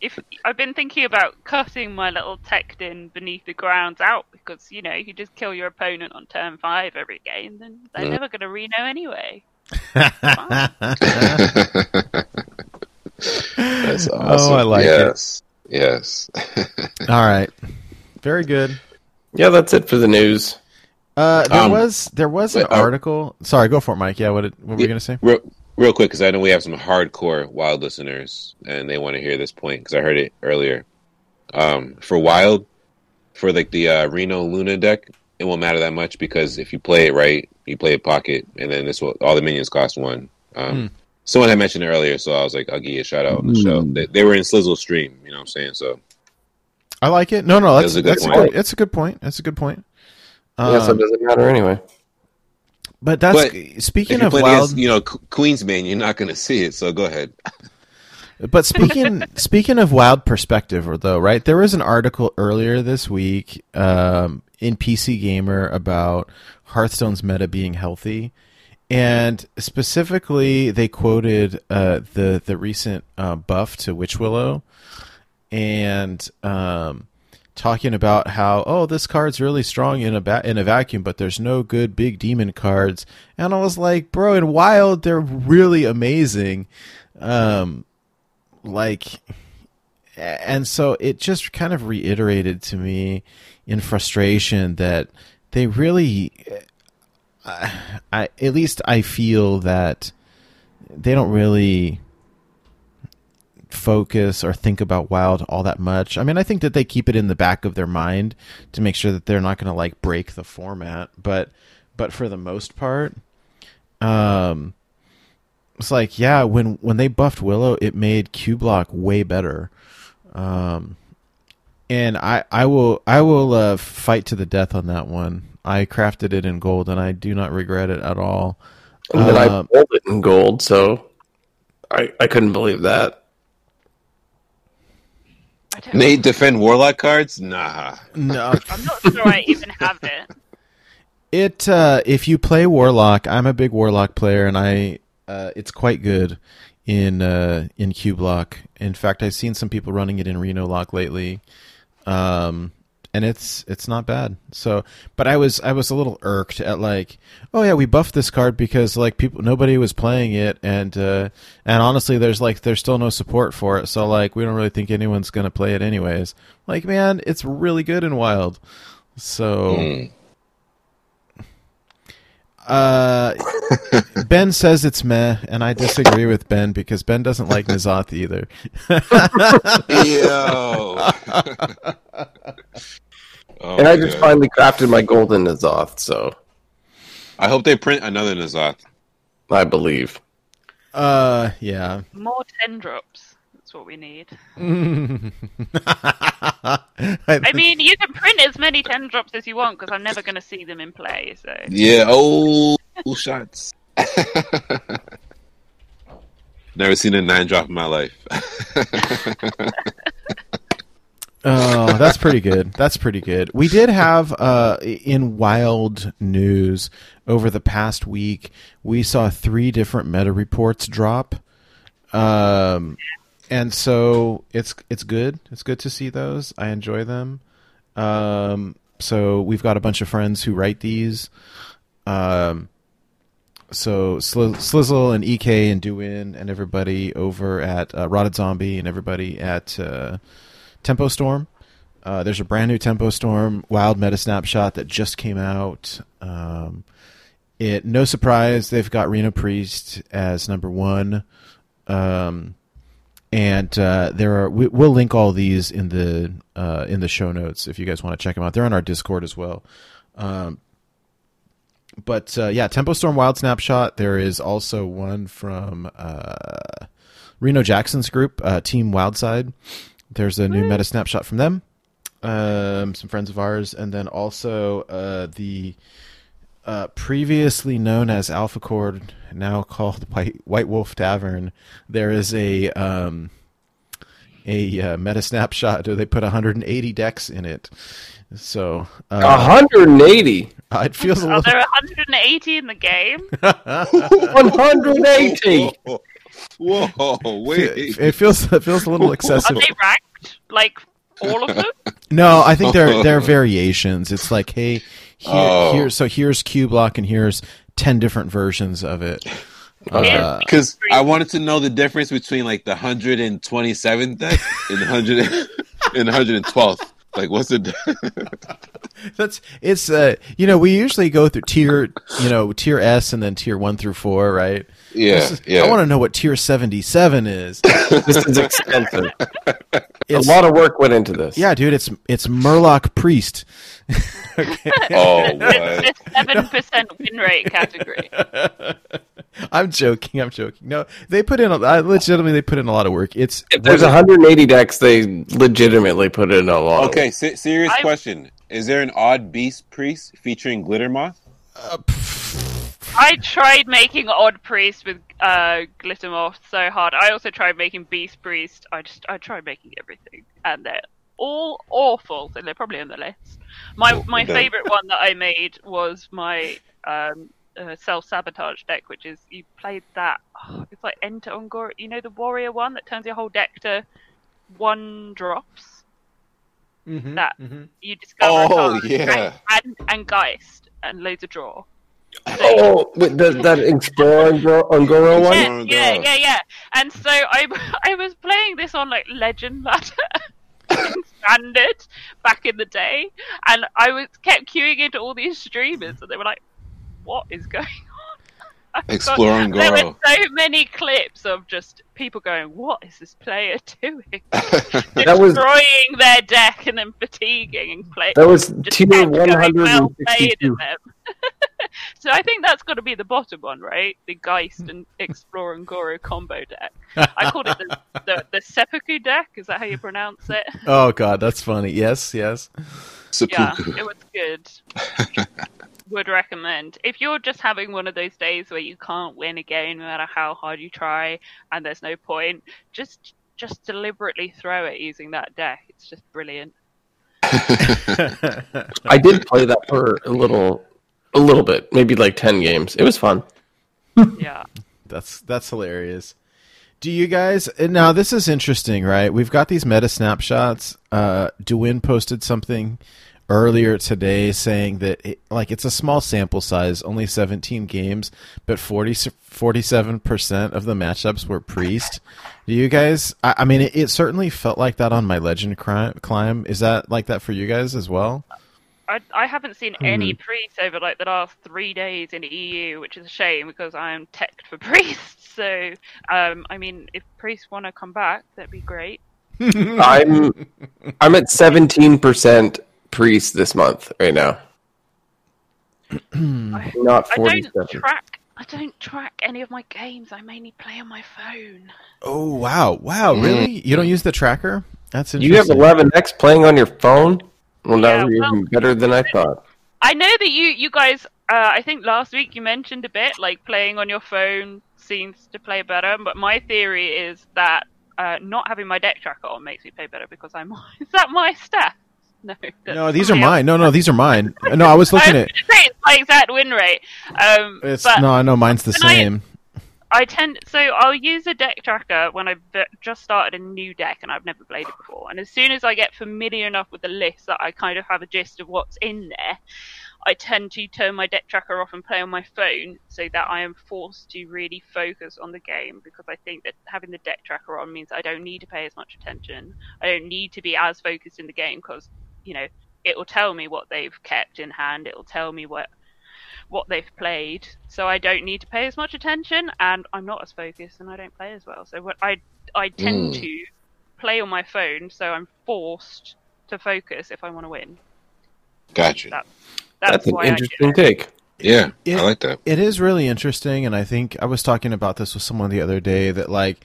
if I've been thinking about cutting my little Tectin beneath the grounds out because you know you just kill your opponent on turn five every game, then they're Mm. never going to reno anyway. That's Oh. I like it. yes. Yes. All right. Very good. Yeah, that's it for the news. Uh, there Um, was there was an wait, uh, article. Sorry, go for it, Mike. Yeah, what did, what were you gonna say? real, real quick, because I know we have some hardcore Wild listeners, and they want to hear this point because I heard it earlier. Um, for Wild, for like the uh, Reno Luna deck, it won't matter that much because if you play it right, you play it pocket, and then this will all the minions cost one. Um, Hmm. Someone had mentioned it earlier, so I was like, I'll give you a shout out on the show. They, they were in Slizzle stream, you know what I'm saying? So I like it. No, no, that's That's a good that's a point. good, it's a good point. That's a good point. yeah, so it Um, doesn't matter anyway. But that's But speaking of wild. against, you know, Queensman, you're not going to see it. So go ahead. But speaking speaking of wild perspective, though, right? There was an article earlier this week um, in PC Gamer about Hearthstone's meta being healthy, and specifically they quoted uh, the the recent uh, buff to Witch Willow, and um, talking about how oh this card's really strong in a ba- in a vacuum, but there's no good big demon cards, and I was like, bro, in Wild they're really amazing. Um, like and so it just kind of reiterated to me in frustration that they really I, I at least I feel that they don't really focus or think about wild all that much. I mean, I think that they keep it in the back of their mind to make sure that they're not going to like break the format, but but for the most part um it's like yeah when when they buffed willow it made Cubelock way better um and i i will i will uh fight to the death on that one i crafted it in gold and i do not regret it at all And then I Um, pulled it in gold, so I, I couldn't believe that. I Nate defend Warlock cards? Nah. no I'm not sure I even have it. It uh, if you play Warlock, I'm a big Warlock player, and I uh, it's quite good in uh, in Cubelock. In fact, I've seen some people running it in Reno Lock lately, um, and it's it's not bad. So, but I was I was a little irked at like, oh yeah, we buffed this card because like people nobody was playing it, and uh, and honestly, there's like there's still no support for it. So like we don't really think anyone's gonna play it anyways. Like man, it's really good in Wild. So. Mm. Uh, Ben says it's meh, and I disagree with Ben because Ben doesn't like N'Zoth either. Yo. Oh and I just God. finally crafted my golden N'Zoth, so I hope they print another N'Zoth. I believe. Uh, yeah. More ten drops. That's what we need. I, I mean, you can print as many ten drops as you want because I'm never going to see them in play. So Yeah. Oh, shots. Never seen a nine drop in my life. Oh, that's pretty good. That's pretty good. We did have uh, in wild news over the past week. We saw three different meta reports drop, um, and so it's it's good. It's good to see those. I enjoy them. Um, so we've got a bunch of friends who write these. Um, so Sli- Slizzle and Ek and Duin and everybody over at uh, Rotted Zombie and everybody at uh, Tempo Storm. Uh, there's a brand new Tempo Storm Wild Meta Snapshot that just came out. Um, it no surprise they've got Reno Priest as number one, um, and uh, there are we, we'll link all these in the uh, in the show notes if you guys want to check them out. They're on our Discord as well. Um, but uh, yeah, Tempo Storm Wild Snapshot. There is also one from uh, Reno Jackson's group, uh, Team Wildside. There's a new meta snapshot from them, um, some friends of ours, and then also uh, the uh, previously known as Alpha Cord, now called White, White Wolf Tavern. There is a um, a uh, meta snapshot. They put 180 decks in it, so uh, 180. it feels a are little. there 180 in the game? 180. Whoa, wait. It, it feels it feels a little excessive. Are they ranked? Like all of them? No, I think they're they're variations. It's like, hey, here, Oh. here so here's Cubelock and here's ten different versions of it. Uh, Because I wanted to know the difference between like the 127th deck and the 100 112th. Like, what's the? di- that's it's uh you know we usually go through tier you know tier S and then tier one through four, right? Yeah, is- yeah. I want to know what tier seventy seven is. This is expensive. It's, a lot of work went into this. yeah, dude, it's it's Murloc Priest. okay. oh, what? It's the seven percent win rate category. I'm joking. I'm joking. No, they put in. A, I legitimately, they put in a lot of work. It's If there's 180 decks, they legitimately put in a lot. of Okay, se- serious I- question. Is there an odd beast priest featuring glitter moth? Uh, I tried making Odd Priest with uh, Glittermoth so hard. I also tried making Beast Priest. I just I tried making everything, and they're all awful. So they're probably on the list. My Oh, my favorite one that I made was my um, uh, self sabotage deck, which is you played that. oh, it's like Enter Ungor. You know the warrior one that turns your whole deck to one drops. That you discover. Oh, yeah. and, and and Geist and loads of draw. Oh, with the, that Explorer Ungoro Ungoro one? Oh yeah, Oh, yeah, yeah, yeah. And so I, I was playing this on like Legend Ladder Standard back in the day, and I was kept queuing into all these streamers, and they were like, "What is going on?" I've got- Exploring There were so many clips of just people going, "What is this player doing?" That was- Destroying their deck and then fatiguing and playing. That was just tier kept going well played 162. in them. so I think that's got to be the bottom one, right? The Geist and Explore Un'Goro combo deck. I called it the, the, the Seppuku deck. Is that how you pronounce it? oh god, that's funny. Yes, yes. Yeah, it was good. Would recommend. If you're just having one of those days where you can't win a game no matter how hard you try and there's no point, just just deliberately throw it using that deck. It's just brilliant. I did play that for a little, a little bit, maybe like 10 games. It was fun. Yeah. That's that's hilarious. Do you guys now? This is interesting, right? We've got these meta snapshots. Uh, Dewin posted something earlier today saying that it, like it's a small sample size, only 17 games, but 47 percent of the matchups were priest. Do you guys? I, I mean, it, it certainly felt like that on my legend climb. Is that like that for you guys as well? I, I haven't seen Hmm. any priests over like the last three days in the EU, which is a shame because I am teched for priests. So, um, I mean, if priests want to come back, that'd be great. I'm I'm at seventeen percent priest this month right now. Not I don't track. I don't track any of my games. I mainly play on my phone. Oh wow, wow! Really? You don't use the tracker? That's You have eleven X playing on your phone? Well, now Yeah, you're well- even better than I thought. I know that you you guys. Uh, I think last week you mentioned a bit like playing on your phone seems to play better, but my theory is that uh, not having my deck tracker on makes me play better because I'm. Is that my stat? No. No, these are somebody mine. No, no, these are mine. No, I was else. I looking was at. gonna say it's my exact win rate. Um, It's but no, I know mine's the when I- same. I tend so I'll use a deck tracker when I've just started a new deck and I've never played it before. And as soon as I get familiar enough with the list that I kind of have a gist of what's in there, I tend to turn my deck tracker off and play on my phone so that I am forced to really focus on the game because I think that having the deck tracker on means I don't need to pay as much attention. I don't need to be as focused in the game because you know it will tell me what they've kept in hand. It will tell me what what they've played, so I don't need to pay as much attention, and I'm not as focused, and I don't play as well. So what I I tend Mm. to play on my phone, so I'm forced to focus if I want to win. Gotcha. That's, That's, an why I interesting it. take. Yeah, It- I like that. It is really interesting, and I think I was talking about this with someone the other day that like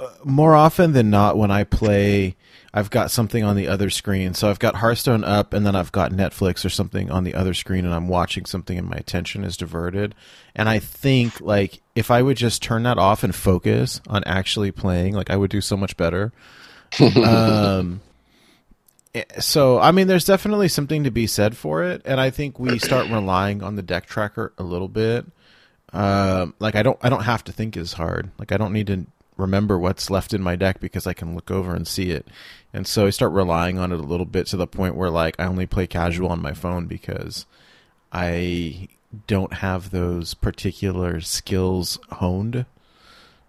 uh, more often than not when I play, I've got something on the other screen. So I've got Hearthstone up, and then I've got Netflix or something on the other screen, and I'm watching something, and my attention is diverted. And I think like if I would just turn that off and focus on actually playing, like I would do so much better. um, eh, so I mean, there's definitely something to be said for it, and I think we start relying on the deck tracker a little bit. Um, like I don't, I don't have to think as hard. Like I don't need to remember what's left in my deck because I can look over and see it. And so I start relying on it a little bit to the point where like I only play casual on my phone because I don't have those particular skills honed.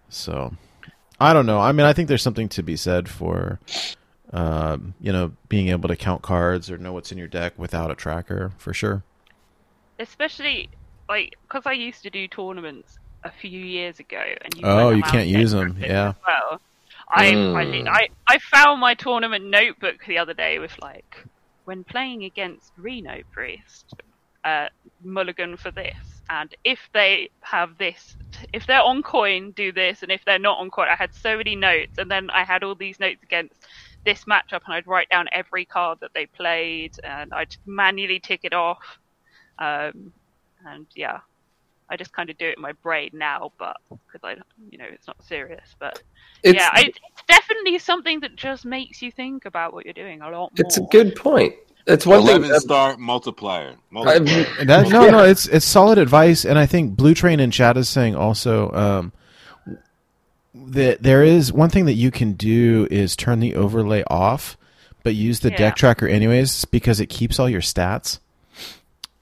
So I don't know. I mean, I think there's something to be said for um, you know, being able to count cards or know what's in your deck without a tracker for sure. especially like because I used to do tournaments a few years ago, and you Oh, you can't use them. yeah. Well, I, I Mm. I I found my tournament notebook the other day with like when playing against Reno Priest, uh, mulligan for this, and if they have this, if they're on coin, do this, and if they're not on coin, I had so many notes, and then I had all these notes against this matchup, and I'd write down every card that they played, and I'd manually tick it off, um, and yeah. I just kind of do it in my brain now, but because I, you know, it's not serious. But It's, yeah, I, it's definitely something that just makes you think about what you're doing a lot more. it's a good point. It's one thing. Eleven star multiplier. multiplier. I've- That, no, no, it's it's solid advice, and I think Blue Train and chat is saying also um, that there is one thing that you can do is turn the overlay off, but use the Yeah. deck tracker anyways because it keeps all your stats.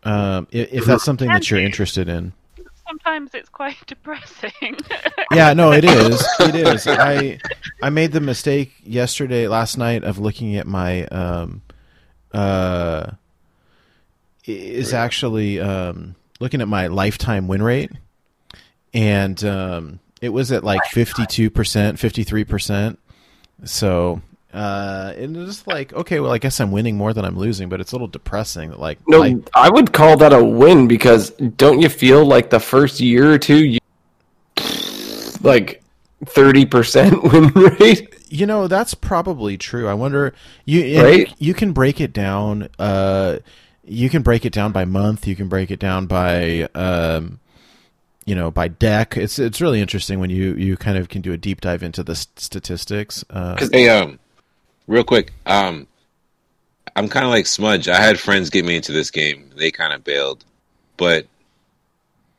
Um, if, if that's something that you're interested in, Sometimes it's quite depressing. yeah, no, it is. It is. I I made the mistake yesterday, last night, of looking at my um, uh, is actually um, looking at my lifetime win rate, and um, it was at like fifty two percent, fifty three percent. So. Uh, and it's just like okay, well, I guess I'm winning more than I'm losing, but it's a little depressing. That like, no, life- I would call that a win because don't you feel like the first year or two, you, like thirty percent win rate? You know, that's probably true. I wonder you Right? you can break it down uh you can break it down by month, you can break it down by um you know, by deck. It's it's really interesting when you you kind of can do a deep dive into the s- statistics. Uh Hey, um, real quick, um, I'm kind of like Smudge. I had friends get me into this game. They kind of bailed, but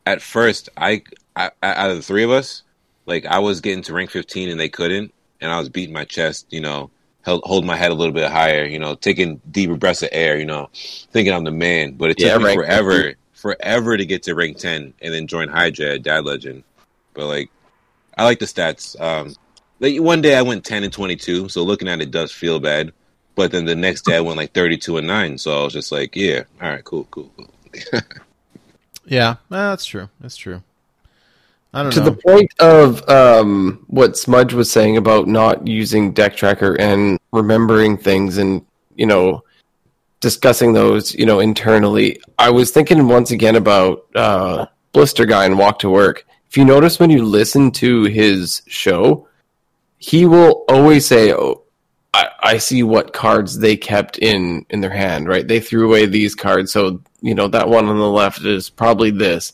at first, I, I out of the three of us, like I was getting to rank 15 and they couldn't, and I was beating my chest, you know, held, holding my head a little bit higher, you know, taking deeper breaths of air, you know, thinking I'm the man. But it took Yeah, me forever, forever to get to rank 10 and then join Hydra at Dad Legend. But like, I like the stats. Um, like one day I went 10 and 22, so looking at it does feel bad. But then the next day I went like 32 and 9. So I was just like, yeah, all right, cool, cool, cool. Yeah, that's true. That's true. I don't to know. the point of um, what Smudge was saying about not using deck tracker and remembering things and you know discussing those you know internally i was thinking once again about uh, blister guy and walk to work if you notice when you listen to his show he will always say oh I, I see what cards they kept in in their hand right? They threw away these cards. So you know that one on the left is probably this.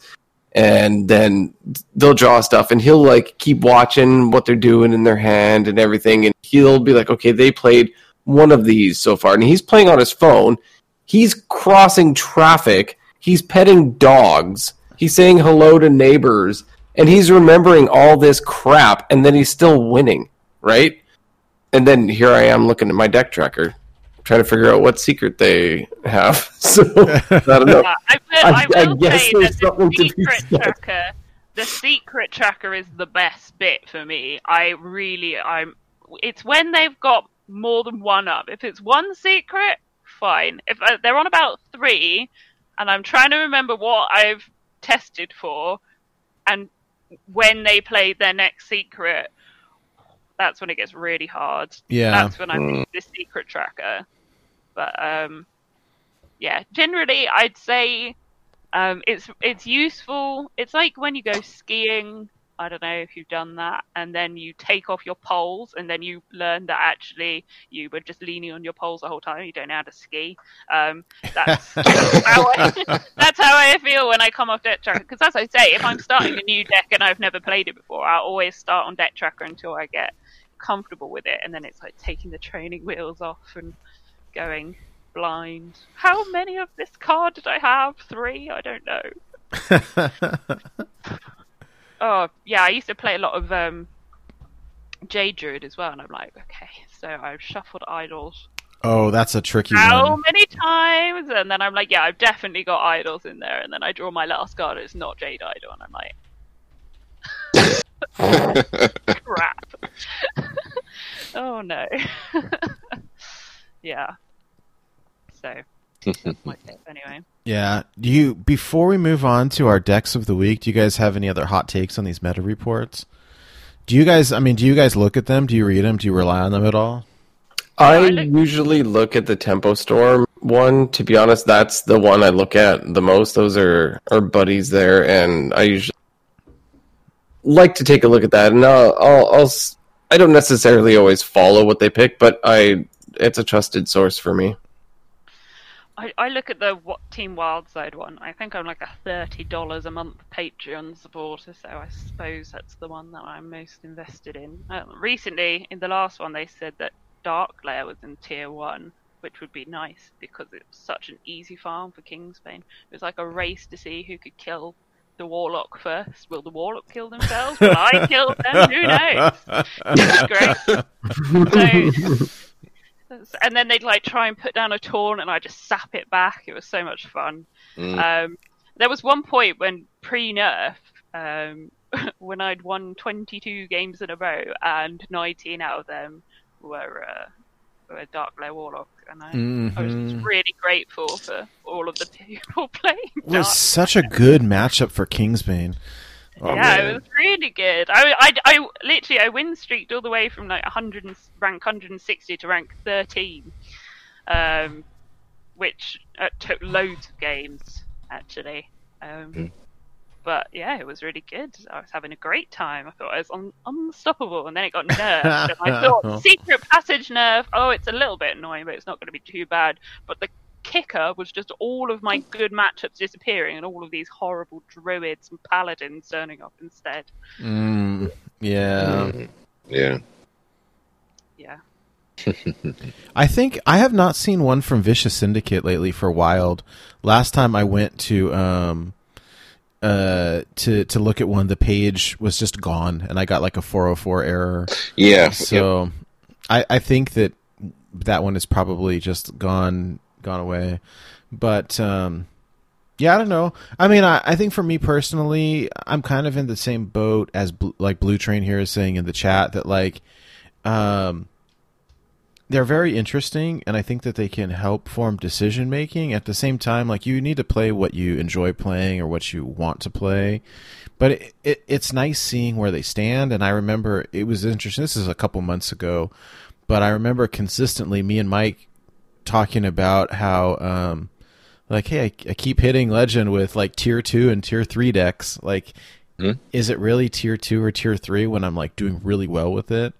And then they'll draw stuff and he'll like keep watching what they're doing in their hand and everything. And he'll be like okay they played one of these so far. And he's playing on his phone. He's crossing traffic. He's petting dogs. He's saying hello to neighbors. And he's remembering all this crap. And then he's still winning right and then here i am looking at my deck tracker trying to figure out what secret they have so i don't know Uh, I, will, I- I, I guess say there's something the to be secret said. tracker, the secret tracker is the best bit for me. I really, I'm. It's when they've got more than one up. If it's one secret, fine. If uh, they're on about three, and I'm trying to remember what I've tested for, and when they play their next secret, that's when it gets really hard. Yeah. That's when I Mm. pick the secret tracker. But um, yeah, generally I'd say um, it's it's useful. It's like when you go skiing. I don't know if you've done that, and then you take off your poles, and then you learn that actually you were just leaning on your poles the whole time. You don't know how to ski. Um, that's how I, that's how I feel when I come off deck tracker. Because as I say, if I'm starting a new deck and I've never played it before, I'll always start on deck tracker until I get comfortable with it, and then it's like taking the training wheels off and going blind. How many of this card did I have? Three? I don't know. Oh yeah, I used to play a lot of um, J Druid as well, and I'm like, okay, so I've shuffled idols oh, that's a tricky how one. many times? And then I'm like, yeah, I've definitely got idols in there. And then I draw my last card, it's not Jade Idol, and I'm like, crap. oh no. yeah. So that's my tip anyway. Yeah. Do you before we move on to our decks of the week, do you guys have any other hot takes on these meta reports? Do you guys I mean, do you guys look at them? Do you read them? Do you rely on them at all? I I usually look at the Tempo Storm one. To be honest, that's the one I look at the most. Those are our buddies there, and I usually like to take a look at that. And I'll, I'll, I'll I don't necessarily always follow what they pick, but I it's a trusted source for me. I, I look at the what Team Wildside one. I think I'm like a thirty dollars a month Patreon supporter, so I suppose that's the one that I'm most invested in. Uh, recently, in the last one, they said that Darkglare was in tier one, which would be nice because it's such an easy farm for Kingsbane. It was like a race to see who could kill the Warlock first. Will the Warlock kill themselves? Will I kill them? Who knows? Great. So, and then they'd like try and put down a taunt, and I just sap it back. It was so much fun. Mm. Um, there was one point when pre-nerf, um, when I'd won 22 games in a row, and 19 out of them were uh, were Darkglare Warlock, and I, I was really grateful for all of the people playing. It was Dark such a good matchup for Kingsbane. Oh, yeah, man. it was really good. I, I, I literally I win streaked all the way from like 100 and, rank 160 to rank 13, um, which uh, took loads of games actually. Um, Mm. But yeah, it was really good. I was having a great time. I thought I was un- unstoppable, and then it got nerfed. and I thought secret passage nerf. Oh, it's a little bit annoying, but it's not going to be too bad. But the kicker was just all of my good matchups disappearing and all of these horrible druids and paladins turning up instead. Mm, yeah. Mm. Yeah. Yeah. I think I have not seen one from Vicious Syndicate lately for Wild. Last time I went to um uh to to look at one, the page was just gone, and I got like a 404 error. Yeah. Yep. So I I think that that one is probably just gone gone away. But um yeah, I don't know. I mean, I, I think for me personally, I'm kind of in the same boat as Bl- like Blue Train here is saying in the chat that like um they're very interesting, and I think that they can help form decision making. At the same time, like you need to play what you enjoy playing or what you want to play. But it, it, it's nice seeing where they stand. And I remember it was interesting. This is a couple months ago, but I remember consistently me and Mike talking about how, um, like, hey, I, I keep hitting Legend with like tier two and tier three decks. Like, Hmm? is it really tier two or tier three when I'm like doing really well with it?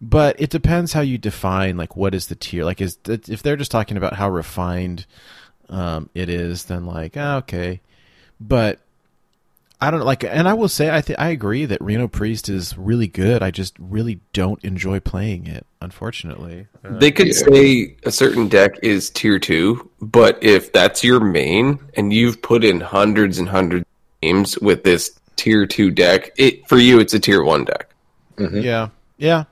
But it depends how you define like what is the tier. Like, is if they're just talking about how refined um, it is, then like ah, okay. But I don't like, and I will say I th- I agree that Reno Priest is really good. I just really don't enjoy playing it, unfortunately. Uh, They could Yeah. say a certain deck is tier two, but if that's your main and you've put in hundreds and hundreds of games with this tier two deck, it for you it's a tier one deck, Mhm. yeah, yeah,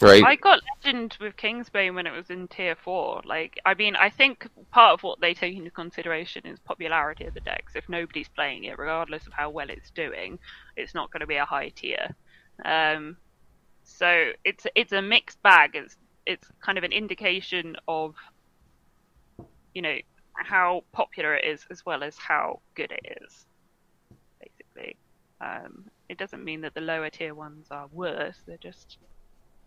right? I got Legend with Kingsbane when it was in tier four. Like, I mean, I think part of what they take into consideration is popularity of the decks. If nobody's playing it, regardless of how well it's doing, it's not going to be a high tier. Um, so it's it's a mixed bag. It's it's kind of an indication of, you know, how popular it is as well as how good it is. Basically, um, it doesn't mean that the lower tier ones are worse. They're just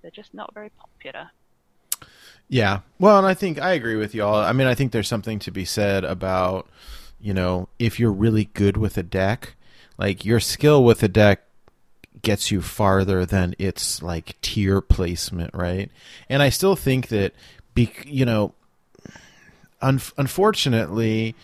they're just not very popular. yeah. Well, and I think I agree with y'all. I mean, I think there's something to be said about you know if you're really good with a deck, like your skill with a deck gets you farther than its like tier placement, right? And I still think that, be, you know, un- unfortunately,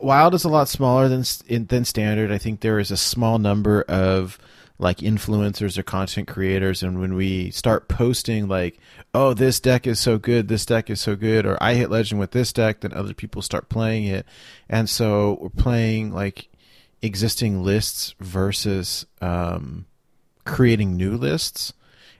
Wild is a lot smaller than than standard. I think there is a small number of like influencers or content creators, and when we start posting like, "Oh, this deck is so good, this deck is so good," or "I hit legend with this deck," then other people start playing it, and so we're playing like existing lists versus um, creating new lists.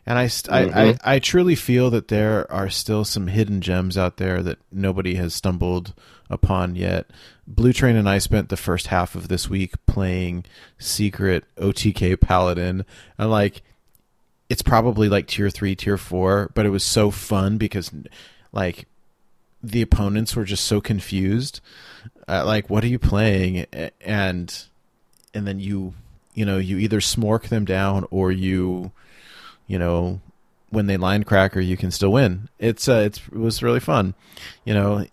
And I, st- I, I, I truly feel that there are still some hidden gems out there that nobody has stumbled upon yet. Blue Train and I spent the first half of this week playing Secret OTK Paladin. And like, it's probably like tier three, tier four, but it was so fun because like the opponents were just so confused. Uh, like, what are you playing? And and then you you know you either smork them down or you you know when they line cracker you can still win. It's uh it's it was really fun. You know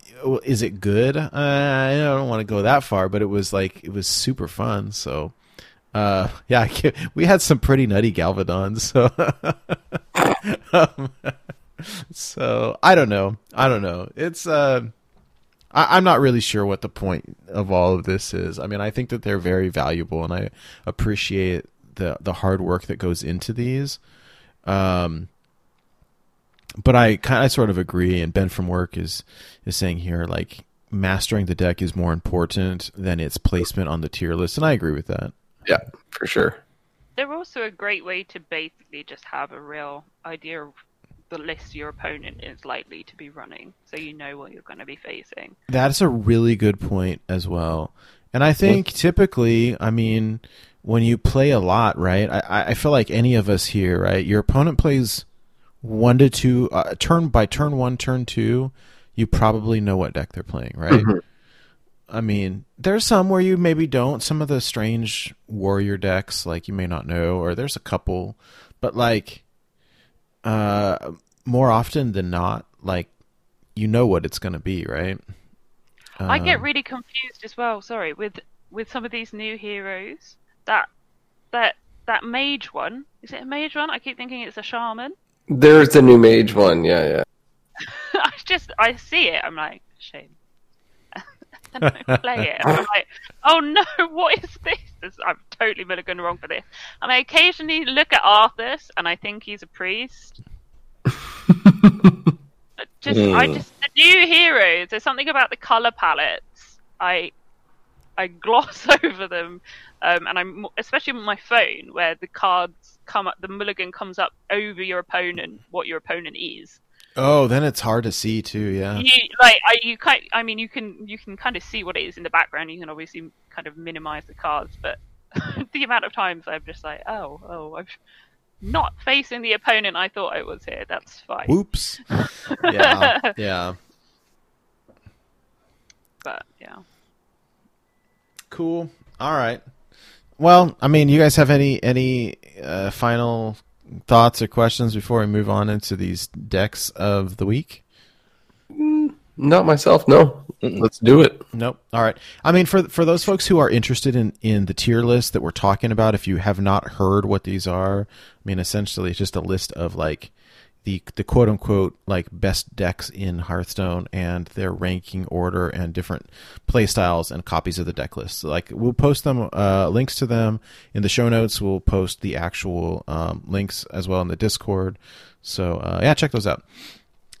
is it good? Uh, i don't want to go that far but it was like it was super fun so uh yeah we had some pretty nutty galvadons so um, so i don't know. I don't know. It's uh I, I'm not really sure what the point of all of this is. I mean, I think that they're very valuable, and I appreciate the the hard work that goes into these. Um, but I kind of sort of agree, and Ben from work is is saying here like mastering the deck is more important than its placement on the tier list, and I agree with that. yeah, for sure. They're also a great way to basically just have a real idea of the list your opponent is likely to be running, so you know what you're going to be facing. That's a really good point as well. And I think typically, I mean, when you play a lot, right? I, I feel like any of us here, right? Your opponent plays one to two, uh, turn by turn one, turn two, you probably know what deck they're playing, right? I mean, there's some where you maybe don't. Some of the strange warrior decks, like you may not know, or there's a couple, but like, uh, more often than not, like you know what it's going to be, right? I get Um, really confused as well. Sorry, with with some of these new heroes. That that that mage one is it a mage one? I keep thinking it's a shaman. There's the new mage one. Yeah, yeah. I just I see it. I'm like shame. and I play it. And I'm like, oh no, what is this? This- I'm totally mulligan wrong for this. And I occasionally look at Arthas and I think he's a priest. But just I Hmm. just the new heroes. There's something about the color palettes. I I gloss over them, um, and I'm especially with my phone where the cards come up, the mulligan comes up over your opponent, what your opponent is. Oh, then it's hard to see too. Yeah. You like I you kind I mean you can you can kind of see what it is in the background. You can obviously kind of minimize the cards, but the amount of times I'm just like oh oh I've not facing the opponent I thought I was here. That's fine. Whoops. yeah, yeah. But yeah. Cool. All right. Well, I mean, you guys have any any uh, final thoughts or questions before we move on into these decks of the week? Not myself. No. Let's do it. Nope. All right. I mean, for for those folks who are interested in in the tier list that we're talking about, if you have not heard what these are, I mean, essentially, it's just a list of like the the quote unquote like best decks in Hearthstone and their ranking order and different play styles and copies of the deck lists. So, like we'll post them uh, links to them in the show notes. We'll post the actual um, links as well in the Discord. So uh, yeah, check those out.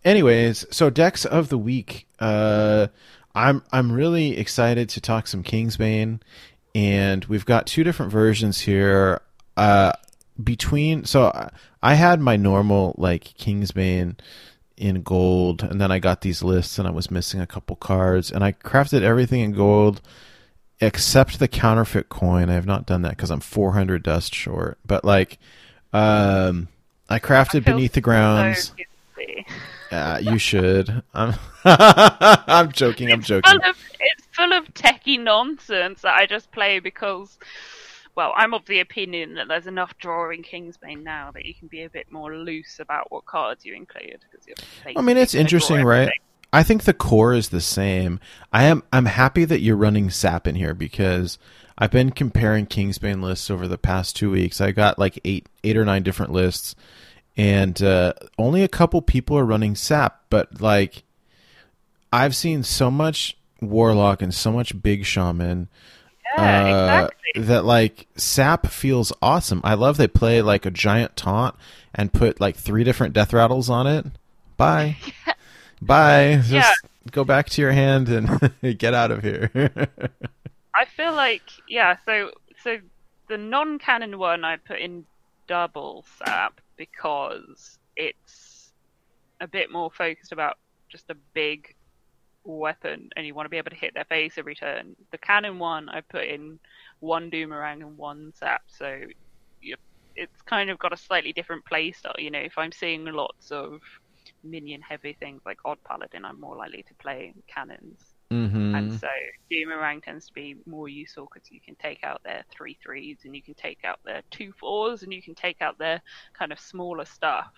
Anyways, so decks of the week. Uh, I'm I'm really excited to talk some Kingsbane, and we've got two different versions here. Uh, between so I had my normal like Kingsbane in gold, and then I got these lists, and I was missing a couple cards, and I crafted everything in gold except the counterfeit coin. I have not done that because I'm 400 dust short. But like, um, I crafted I beneath the grounds. Uh, you should. I'm, I'm joking. I'm joking. Full of, it's full of techie nonsense that I just play because, well, I'm of the opinion that there's enough drawing Kingsbane now that you can be a bit more loose about what cards you include. I mean, it's interesting, right? I think the core is the same. I am. I'm happy that you're running Sap in here because I've been comparing Kingsbane lists over the past two weeks. I got like eight, eight or nine different lists, and uh, only a couple people are running Sap. But like, I've seen so much Warlock and so much Big Shaman Yeah, uh, exactly. that like Sap feels awesome. I love they play like a giant taunt and put like three different death rattles on it. Bye. Bye. Just Yeah. go back to your hand and get out of here. I feel like yeah. So so the non-canon one I put in double sap because it's a bit more focused about just a big weapon, and you want to be able to hit their face every turn. The canon one I put in one doomerang and one sap, so you, it's kind of got a slightly different play style. You know, if I'm seeing lots of minion heavy things like Odd Paladin, I'm more likely to play cannons. hmm And so Boomerang tends to be more useful because you can take out their three threes and you can take out their two fours and you can take out their kind of smaller stuff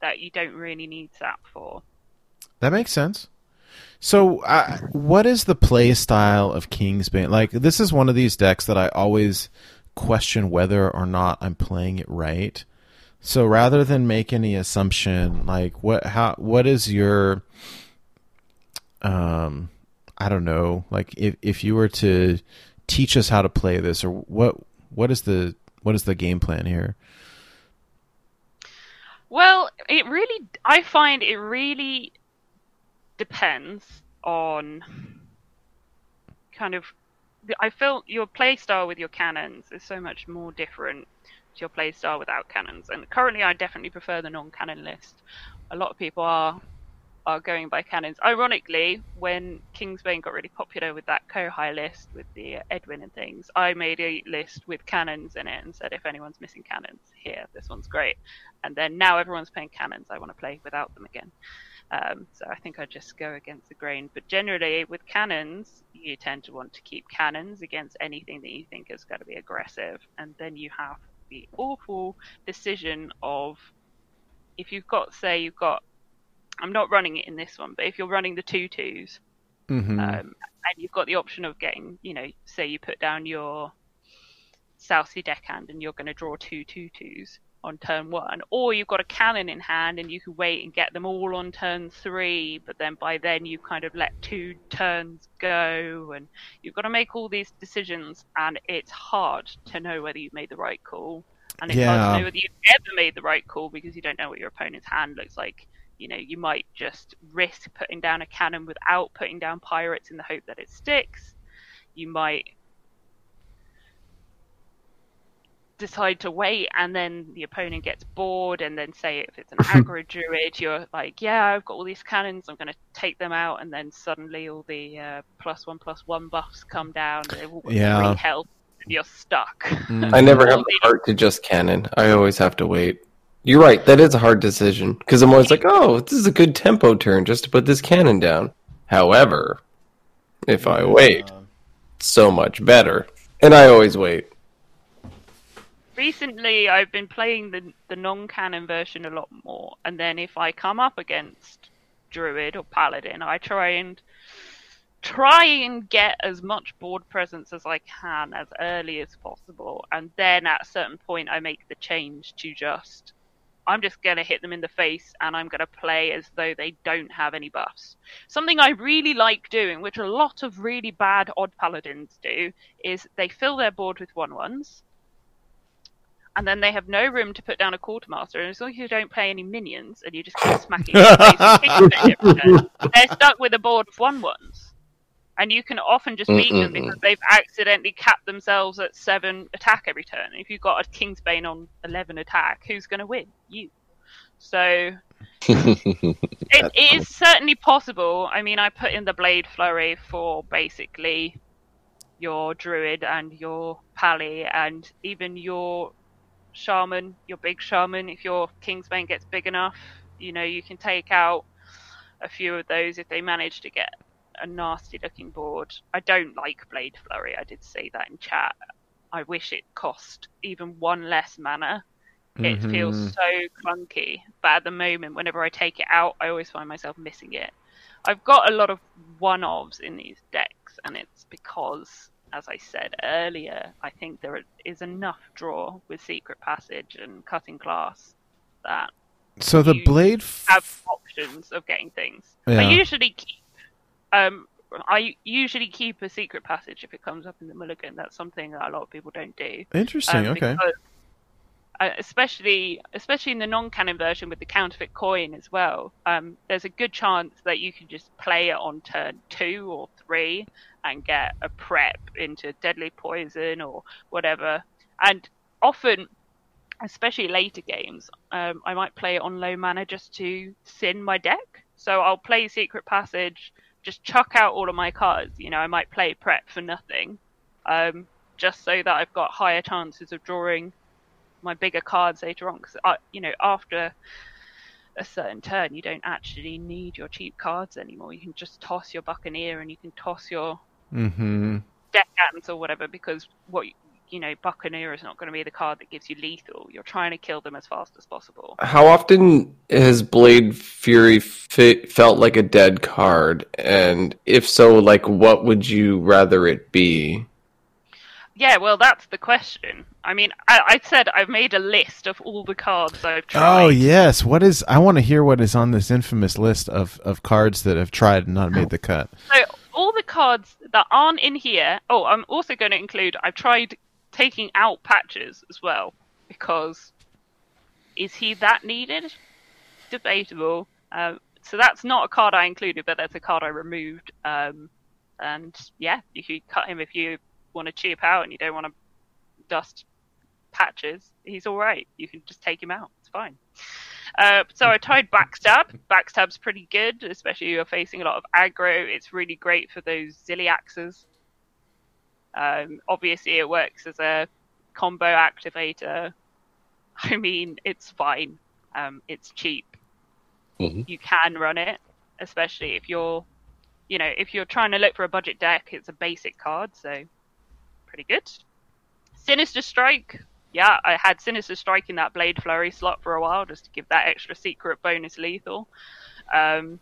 that you don't really need Sap for. That makes sense. So, uh, what is the play style of Kingsbane? Like, this is one of these decks that I always question whether or not I'm playing it right. So, rather than make any assumption, like, what, how, what is your, um, I don't know, like, if if you were to teach us how to play this, or what, what is the, what is the game plan here? Well, it really, I find it really depends on kind of. I feel your play style with your cannons is so much more different to your play style without cannons. And currently, I definitely prefer the non-cannon list. A lot of people are are going by cannons. Ironically, when Kingsbane got really popular with that Kohai list with the Edwin and things, I made a list with cannons in it and said if anyone's missing cannons, here, this one's great. And then now everyone's playing cannons, I want to play without them again. Um, so I think I just go against the grain. But generally, with cannons, you tend to want to keep cannons against anything that you think is going to be aggressive, and then you have the awful decision of if you've got, say, you've got. I'm not running it in this one, but if you're running the two twos, Mm-hmm. um, and you've got the option of getting, you know, say you put down your South Sea deckhand and you're going to draw two two twos on turn one, or you've got a cannon in hand and you can wait and get them all on turn three, but then by then you've kind of let two turns go, and you've got to make all these decisions, and it's hard to know whether you've made the right call, and it's hard to know whether you've ever made the right call because you don't know what your opponent's hand looks like. You know, you might just risk putting down a cannon without putting down pirates in the hope that it sticks. You might decide to wait and then the opponent gets bored and then say if it's an aggro druid you're like yeah i've got all these cannons i'm going to take them out and then suddenly all the uh, plus one plus one buffs come down they've all got Yeah. three health you're stuck. Mm. I never have the heart to just cannon. I always have to wait. You're right. That is a hard decision because I'm always like, "Oh, this is a good tempo turn just to put this cannon down." However, if I wait, so much better. And I always wait. Recently, I've been playing the the non-canon version a lot more, and then if I come up against druid or paladin, I try and try and get as much board presence as I can as early as possible, and then at a certain point, I make the change to just I'm just going to hit them in the face and I'm going to play as though they don't have any buffs. Something I really like doing, which a lot of really bad odd paladins do, is they fill their board with one ones and then they have no room to put down a quartermaster. And as long as you don't play any minions and you just keep smacking their face with kicks every turn, they're stuck with a board of one ones. And you can often just beat them because they've accidentally capped themselves at seven attack every turn. If you've got a Kingsbane on eleven attack, who's going to win? You. So it, it is certainly possible. I mean, I put in the Blade Flurry for basically your Druid and your Pally and even your Shaman, your big Shaman. If your Kingsbane gets big enough, you know, you can take out a few of those if they manage to get a nasty looking board. I don't like Blade Flurry. I did say that in chat. I wish it cost even one less mana. It Mhm. feels so clunky, but at the moment, whenever I take it out, I always find myself missing it. I've got a lot of one ofs in these decks, and it's because, as I said earlier, I think there is enough draw with Secret Passage and Cutting Class that So the blade. F- have options of getting things. Yeah. I usually keep um I usually keep a secret passage if it comes up in the mulligan. That's something that a lot of people don't do. Interesting. Um, okay. Uh, especially especially in the non-canon version with the counterfeit coin as well. Um, there's a good chance that you can just play it on turn two or three and get a prep into deadly poison or whatever. And often, especially later games, um, I might play it on low mana just to sin my deck. So I'll play Secret Passage, just chuck out all of my cards. You know, I might play prep for nothing, um, just so that I've got higher chances of drawing my bigger cards later on. Because you know, after a certain turn, you don't actually need your cheap cards anymore. You can just toss your Buccaneer and you can toss your Mm-hmm. Deckhand or whatever because what you know, Buccaneer is not going to be the card that gives you lethal. You're trying to kill them as fast as possible. How often has Blade Fury fe- felt like a dead card? And if so, like, what would you rather it be? Yeah, well, that's the question. I mean, I, I said I've made a list of all the cards I've tried. Oh yes. What is? I want to hear what is on this infamous list of of cards that have tried and not made the cut. So all the cards that aren't in here. Oh, I'm also going to include. I've tried taking out patches as well because is he that needed? Debatable. Um, so that's not a card I included, but that's a card I removed. Um, and yeah, you could cut him if you want to cheap out and you don't want to dust patches. He's all right. You can just take him out. It's fine. Uh, so I tried backstab. Backstab's pretty good, especially if you're facing a lot of aggro. It's really great for those Zilliaxes. Um, obviously, it works as a combo activator. I mean, it's fine. Um, it's cheap. Mhm. You can run it, especially if you're, you know, if you're trying to look for a budget deck. It's a basic card, so pretty good. Sinister Strike. Yeah, I had Sinister Strike in that Blade Flurry slot for a while just to give that extra secret bonus lethal. Um,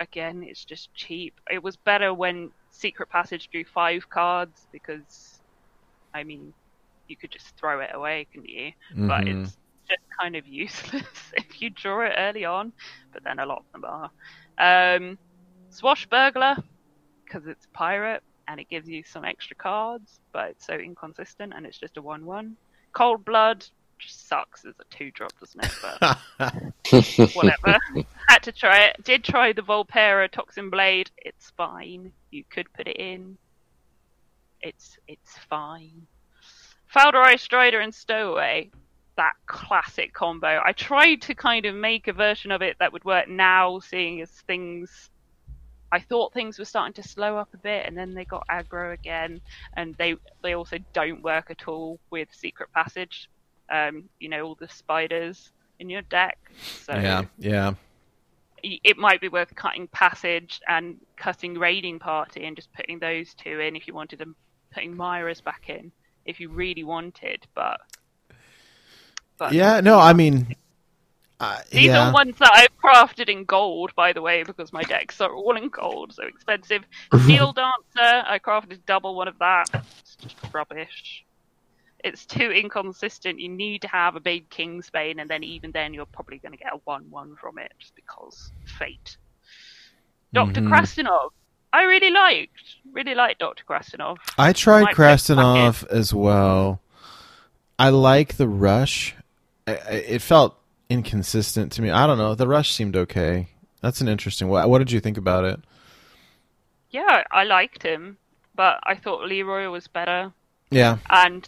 again, it's just cheap. It was better when Secret Passage drew five cards because, I mean, you could just throw it away, couldn't you? But Mhm. it's just kind of useless if you draw it early on. But then a lot of them are. Um, Swashbuckler, because it's pirate and it gives you some extra cards, but it's so inconsistent and it's just a one-one. Cold Blood just sucks as a two-drop, doesn't it? But whatever. Had to try it. Did try the Vulpera Toxinblade. It's fine. You could put it in. It's it's fine. Faldorei Strider and Stowaway. That classic combo. I tried to kind of make a version of it that would work now, seeing as things I thought things were starting to slow up a bit, and then they got aggro again, and they they also don't work at all with secret passage. Um, you know all the spiders in your deck. So Yeah, yeah. it might be worth cutting passage and cutting raiding party and just putting those two in if you wanted them putting Myra's back in if you really wanted but but Yeah, no, I mean, uh, these yeah. are ones that I've crafted in gold by the way because my decks are all in gold so expensive Steel Dancer I crafted double one of that it's just rubbish it's too inconsistent you need to have a big Kingsbane and then even then you're probably going to get a 1-1 from it just because fate Dr. Mhm. Krasnov. I really liked, really liked Dr. Krasnov. I tried fix Krasnov as well. I like the rush. I, I- it felt inconsistent to me. I don't know. The rush seemed okay. That's an interesting. What, what did you think about it? Yeah, I liked him, but I thought Leroy was better. Yeah, And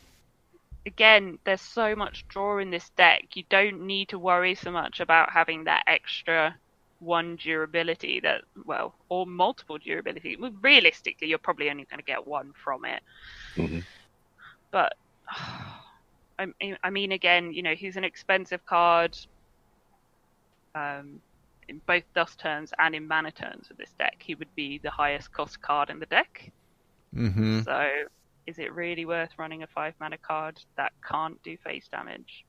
again, there's so much draw in this deck. You don't need to worry so much about having that extra one durability that, well, or multiple durability. Well, Realistically, you're probably only going to get one from it. Mhm. But I mean, again, you know, he's an expensive card. Um, in both dust turns and in mana turns of this deck, he would be the highest cost card in the deck. Mm-hmm. So, is it really worth running a five mana card that can't do face damage?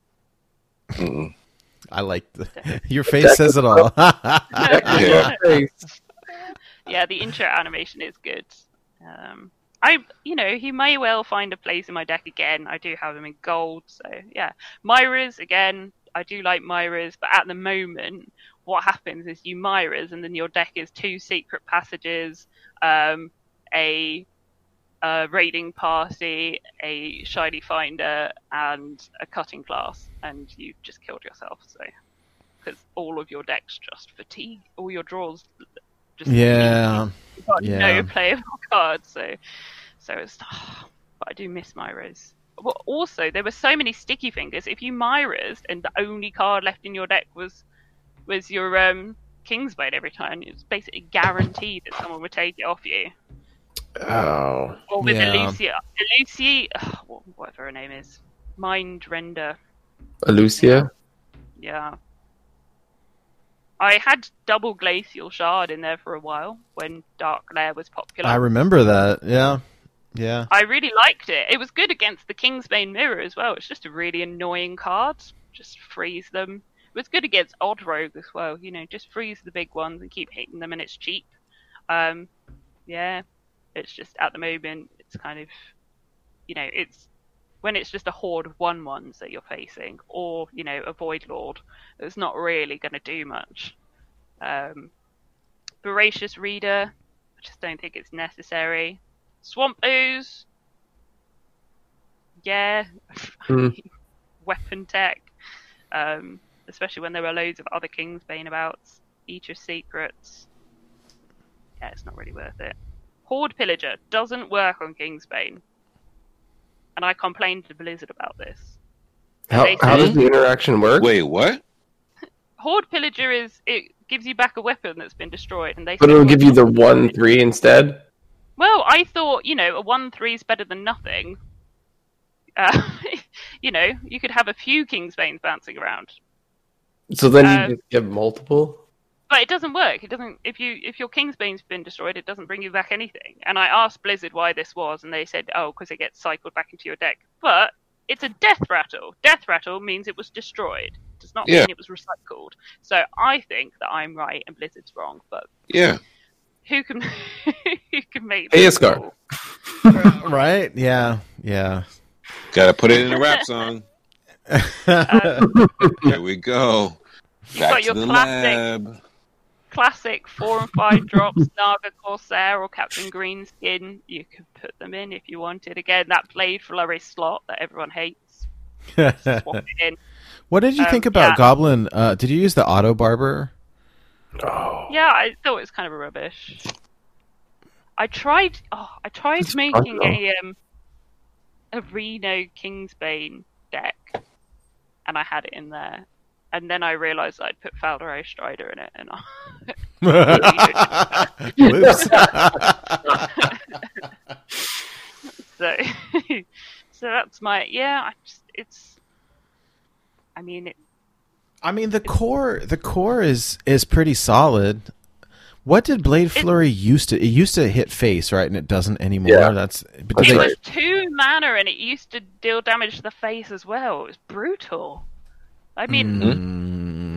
I like the, your face says it all. Yeah. yeah, the intro animation is good. Um, I, you know, he may well find a place in my deck again. I do have him in gold, so yeah. Myra's again. I do like Myra's, but at the moment, what happens is you Myra's, and then your deck is two secret passages, um, a, a raiding party, a shiny finder, and a cutting class, and you've just killed yourself. So, because all of your decks just fatigue, all your draws just yeah, You've got Yeah. no playable cards, so so it's. but I do miss Myra's. Well, also there were so many sticky fingers. If you Myra's and the only card left in your deck was was your um Kingsblade every time, it was basically guaranteed that someone would take it off you. Oh. Or with Yeah. Illucia, Illucia, ugh, wh- whatever her name is, Mindrender. Alucia? Yeah. I had double Glacial Shard in there for a while when Dark Lair was popular. I remember that. Yeah, yeah. I really liked it. It was good against the Kingsbane Mirror as well. It's just a really annoying card. Just freeze them. It was good against Odd Rogue as well. You know, just freeze the big ones and keep hitting them, and it's cheap. Um, yeah, it's just at the moment it's kind of, you know, it's when it's just a horde of one ones that you're facing, or you know, a Void Lord. It's not really going to do much. Um, Voracious Reader. I just don't think it's necessary. Swamp Ooze. Yeah. Hmm. Weapon tech. Um, especially when there were loads of other Kingsbane about. Eater of Secrets. Yeah, it's not really worth it. Hoard Pillager doesn't work on Kingsbane. And I complained to Blizzard about this. How, They how does the interaction work? Wait, what? Hoard Pillager is it gives you back a weapon that's been destroyed, and they. But it'll give you the 1 3 instead? Well, I thought, you know, a 1 3 is better than nothing. Uh, you know, you could have a few Kingsbanes bouncing around. So then Uh, you just get multiple? But it doesn't work. It doesn't. If you if your Kingsbane's been destroyed, it doesn't bring you back anything. And I asked Blizzard why this was, and they said, oh, because it gets cycled back into your deck. But it's a death rattle. Death rattle means it was destroyed. It does not Yeah. mean it was recycled. So I think that I'm right and Blizzard's wrong. But Yeah. Who can who can make Hey, this right? Yeah, yeah. Gotta put it in a rap song. There we go. You've Back got to your the classic lab. classic four and five drops, Naga Corsair or Captain Greenskin. You could put them in if you wanted. Again, that Blade Flurry slot that everyone hates. Swap it in. what did you Um, think about yeah. Goblin? Uh, did you use the auto barber? Oh. Yeah, I thought it was kind of a rubbish. I tried. Oh, I tried making a um a Reno Kingsbane deck, and I had it in there. And then I realised I'd put Faldorei Strider in it, and I. So, so that's my yeah. I just, it's. I mean, it, I mean the core the core is is pretty solid. What did Blade Flurry used to? It used to hit face, right, and it doesn't anymore. Yeah. That's, but That's they- it right. was two mana, and it used to deal damage to the face as well. It was brutal. I mean,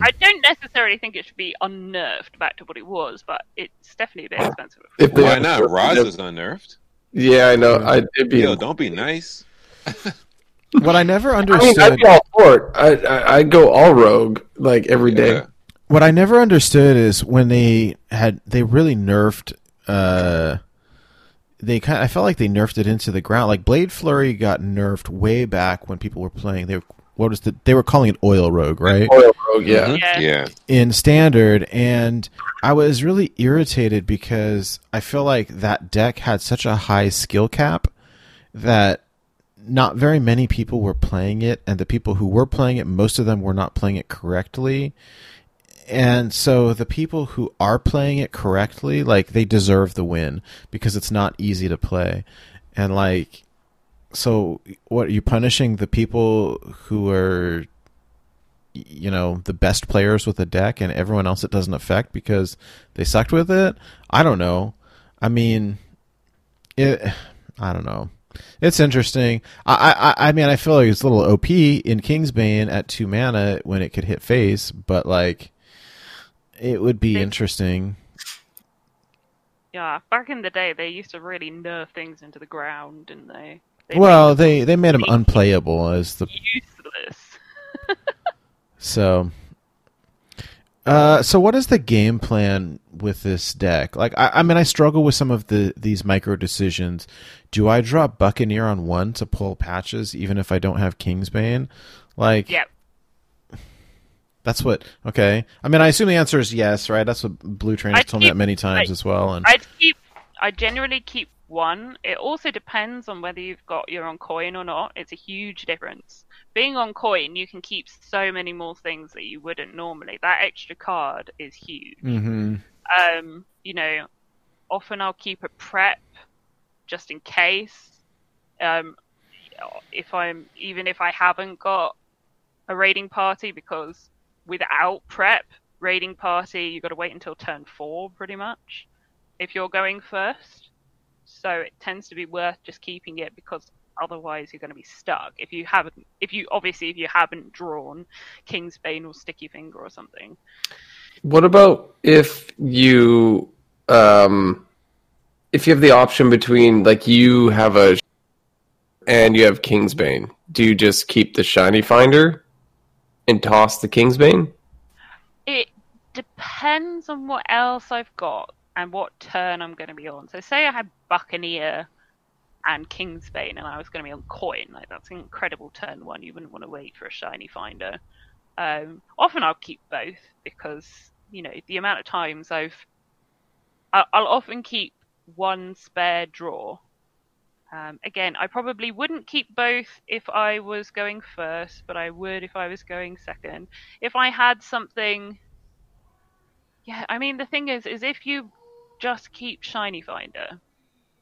Mm, I don't necessarily think it should be unnerved back to what it was, but it's definitely a bit expensive. If they- Why not? Roz is unnerved. Yeah, I know. I, it'd be. Yo, don't be nice. what I never I mean, understood. I'd be all for it. I, I, I'd go all rogue like every day. Yeah. what I never understood is when they had they really nerfed. Uh, they kind. I felt like they nerfed it into the ground. Like Blade Flurry got nerfed way back when people were playing. They were, what was the? They were calling it Oil Rogue, right? Oil rogue, yeah. Mhm. Yeah. Yeah. in standard and I was really irritated because I feel like that deck had such a high skill cap that not very many people were playing it and the people who were playing it most of them were not playing it correctly. And so the people who are playing it correctly like they deserve the win because it's not easy to play. And like so what are you punishing the people who are you know the best players with the deck and everyone else it doesn't affect because they sucked with it? I don't know. I mean it i don't know it's interesting i i i mean i feel like it's a little op in kingsbane at two mana when it could hit face but like it would be interesting Yeah, back in the day, they used to really nerf things into the ground, didn't they? they well they they made them unplayable as the useless. So, uh, so what is the game plan with this deck? Like, I, I mean, I struggle with some of the these micro decisions. Do I drop Buccaneer on one to pull patches, even if I don't have Kingsbane? Like, Yeah, that's what. Okay, I mean, I assume the answer is yes, right? That's what Blue Train has I'd told me that many times I- as well. And I'd keep. I generally keep one. It also depends on whether you've got your own coin or not. It's a huge difference. Being on coin, you can keep so many more things that you wouldn't normally. That extra card is huge. hmm Um, you know, often I'll keep a prep just in case. Um, if I'm even if I haven't got a raiding party, because without prep raiding party, you've got to wait until turn four, pretty much, if you're going first. So it tends to be worth just keeping it because otherwise you're going to be stuck. If you haven't, if you obviously if you haven't drawn Kingsbane or Sticky Finger or something. What about if you um if you have the option between like you have a and you have Kingsbane do you just keep the shiny finder and toss the Kingsbane It depends on what else I've got and what turn I'm going to be on. So, say I had Buccaneer and Kingsbane, and I was going to be on Coin. Like that's an incredible turn one. You wouldn't want to wait for a shiny finder. Um, often I'll keep both because you know the amount of times I've. I'll often keep one spare draw. Um, again, I probably wouldn't keep both if I was going first, but I would if I was going second if I had something yeah, I mean the thing is is if you just keep Shiny Finder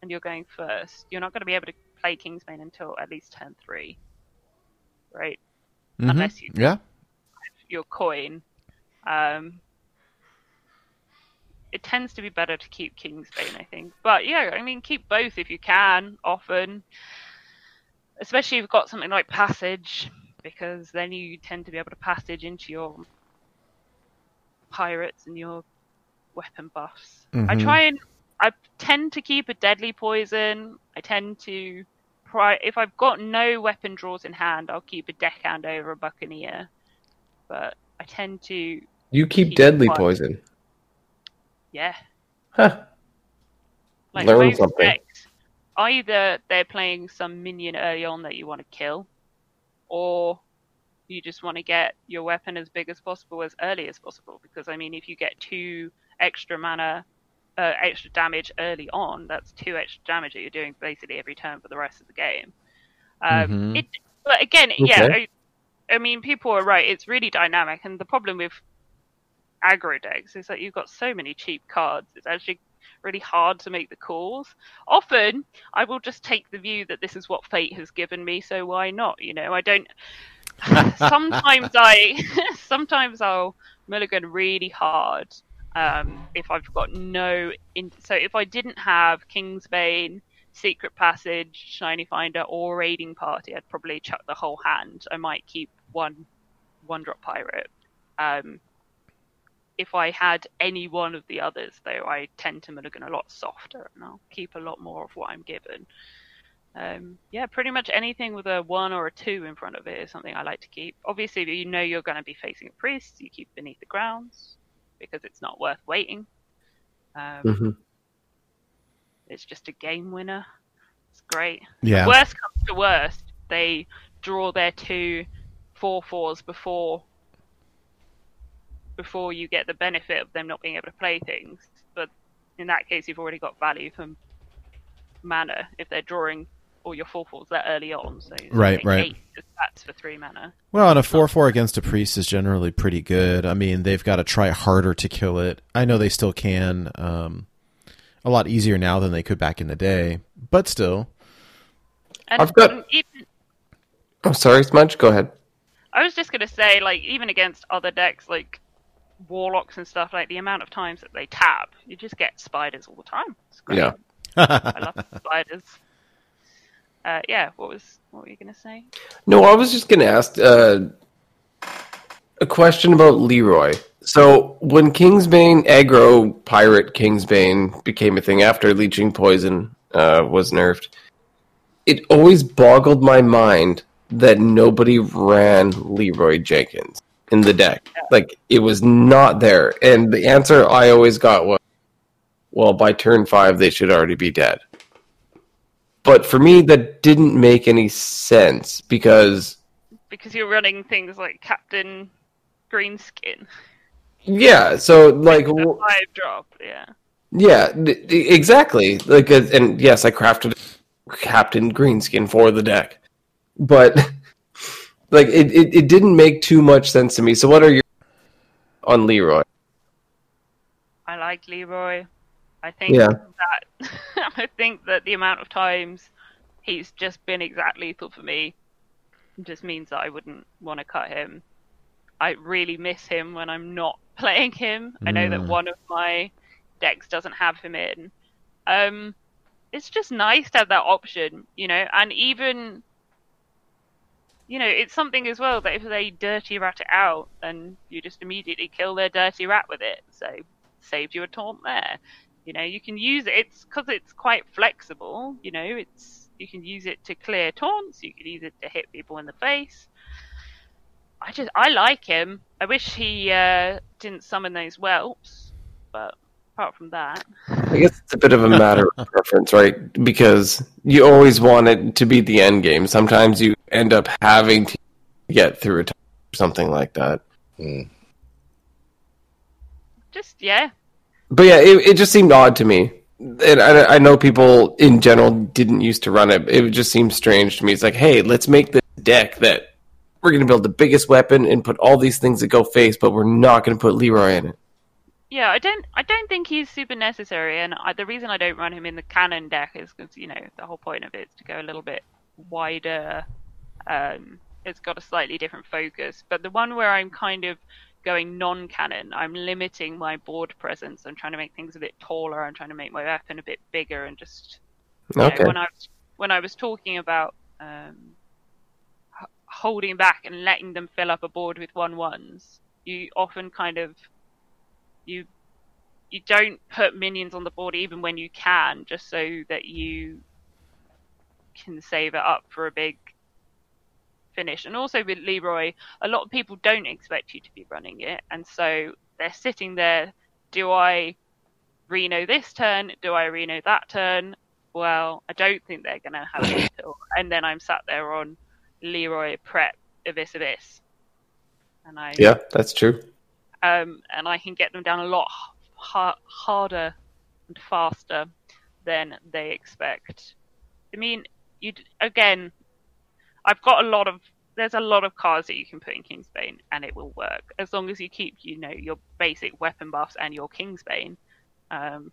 and you're going first, you're not going to be able to play Kingsbane until at least turn three. Right? Mhm. Unless you yeah, your coin. Um it tends to be better to keep Kingsbane, I think. But yeah, I mean keep both if you can, often. Especially if you've got something like passage, because then you tend to be able to passage into your pirates and your weapon buffs. I Mhm. try and I tend to keep a deadly poison. I tend to pri- if I've got no weapon draws in hand, I'll keep a deckhand over a buccaneer. But I tend to You keep Keep deadly one. poison. yeah, Huh. like Learn something. decks, either they're playing some minion early on that you want to kill, or you just want to get your weapon as big as possible as early as possible. Because I mean, if you get two extra mana, uh, extra damage early on, that's two extra damage that you're doing basically every turn for the rest of the game. Um, Mhm. It, but again, yeah, I, I mean, people are right. It's really dynamic, and the problem with aggro decks is that you've got so many cheap cards. It's actually really hard to make the calls. Often, I will just take the view that this is what fate has given me, so why not? You know, I don't. sometimes I, sometimes I'll mulligan really hard um, if I've got no. In- so if I didn't have Kingsbane, Secret Passage, Shiny Finder, or Raiding Party, I'd probably chuck the whole hand. I might keep one, one drop pirate. Um, if I had any one of the others, though, I tend to mulligan a lot softer, and I'll keep a lot more of what I'm given. Um, yeah, pretty much anything with a one or a two in front of it is something I like to keep. Obviously, you know you're going to be facing a priest, you keep beneath the grounds because it's not worth waiting. Um, Mhm. It's just a game winner. It's great. Yeah. Worst comes to worst, they draw their two four fours before before you get the benefit of them not being able to play things. But in that case, you've already got value from mana if they're drawing all your four fours that early on. So Right, like right. Eight stats for three mana. Well, and a 4 4 against a priest is generally pretty good. I mean, they've got to try harder to kill it. I know they still can. Um, a lot easier now than they could back in the day, but still. And I've got- even Oh, sorry, Smudge. Go ahead. I was just gonna say, like, even against other decks like warlocks and stuff, like the amount of times that they tap, you just get spiders all the time. It's great. Yeah. I love spiders. Uh, yeah, what was what were you gonna say? No, I was just going to ask uh, a question about Leeroy. So, when Kingsbane aggro pirate Kingsbane became a thing after Leeching Poison uh, was nerfed, it always boggled my mind that nobody ran Leeroy Jenkins in the deck. Like, it was not there. And the answer I always got was, well, by turn five, they should already be dead. But for me, that didn't make any sense because Because you're running things like Captain Greenskin, Yeah, so like, five drop. Yeah, yeah, exactly. Like, uh, and yes, I crafted Captain Greenskin for the deck, but like, it, it, it didn't make too much sense to me. So, what are your on Leeroy? I like Leeroy. I think Yeah. that I think that the amount of times he's just been exact lethal for me just means that I wouldn't want to cut him. I really miss him when I'm not playing him. I know that Mm. one of my decks doesn't have him in. Um, it's just nice to have that option, you know, and even you know, it's something as well that if they dirty rat it out, then you just immediately kill their dirty rat with it. So saved you a taunt there. You know, you can use it. It's because it's quite flexible. You know, it's you can use it to clear taunts. You can use it to hit people in the face. I just I like him. I wish he uh, didn't summon those whelps, but apart from that, I guess it's a bit of a matter of preference, right? Because you always want it to be the end game. Sometimes you end up having to get through it or something like that. just yeah, But yeah, it, it just seemed odd to me. And I, I know people in general didn't used to run it. It just seemed strange to me. It's like, hey, let's make this deck that we're going to build the biggest weapon and put all these things that go face, but we're not going to put Leroy in it. Yeah, I don't. I don't think he's super necessary, and I, the reason I don't run him in the cannon deck is because you know the whole point of it is to go a little bit wider. Um, it's got a slightly different focus, but the one where I'm kind of going non-canon. I'm limiting my board presence. I'm trying to make things a bit taller. I'm trying to make my weapon a bit bigger, and just you know, when I was when I was talking about um, h- holding back and letting them fill up a board with one ones, you often kind of you you don't put minions on the board even when you can, just so that you can save it up for a big finish. And also with Leeroy, a lot of people don't expect you to be running it, and so they're sitting there. Do I Reno this turn? Do I Reno that turn? Well, I don't think they're going to have it. And then I'm sat there on Leeroy prep Abyss Abyss. And I Yeah, that's true. um, and I can get them down a lot ha- harder and faster than they expect. I mean, you again, I've got a lot of there's a lot of cards that you can put in Kingsbane and it will work as long as you keep you know your basic weapon buffs and your Kingsbane. Um,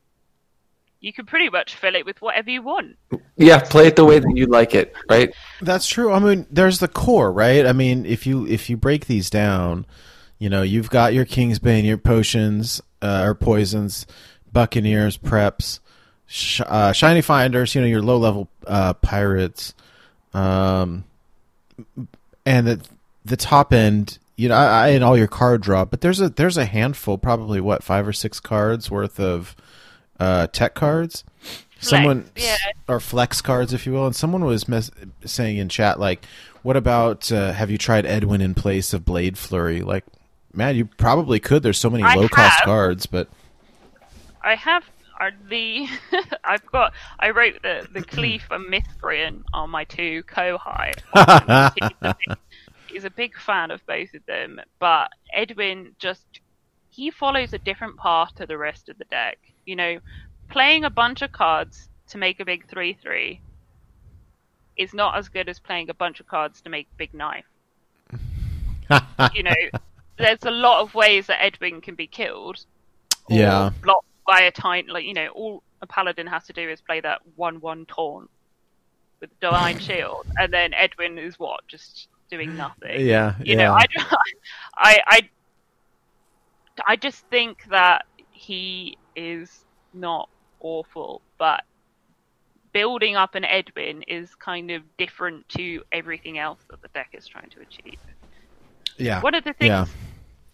you can pretty much fill it with whatever you want. Yeah, play it the way that you like it, right? That's true. I mean, there's the core, right? I mean, if you if you break these down, you know, you've got your Kingsbane, your potions uh, or poisons, Buccaneers, preps, sh- uh, shiny finders. You know, your low level uh, pirates, um, and the the top end. You know, I, I and all your card draw, but there's a there's a handful, probably what five or six cards worth of uh, tech cards. Someone yeah. or flex cards, if you will, and someone was mes- saying in chat like, "What about uh, have you tried Edwin in place of Blade Flurry?" Like, man, you probably could. There's so many I low cost cards, but I have the I've got I wrote the the Cleef and Mithrian on my two Kohai. he's, a big, he's a big fan of both of them, but Edwin just he follows a different path to the rest of the deck. You know, playing a bunch of cards to make a big three three is not as good as playing a bunch of cards to make big knife. you know, there's a lot of ways that Edwin can be killed Yeah. blocked by a tiny like you know all a paladin has to do is play that one one taunt with divine shield and then edwin is what just doing nothing. Yeah, you yeah, know I, I i i just think that he is not awful but building up an edwin is kind of different to everything else that the deck is trying to achieve. Yeah, one of the things yeah.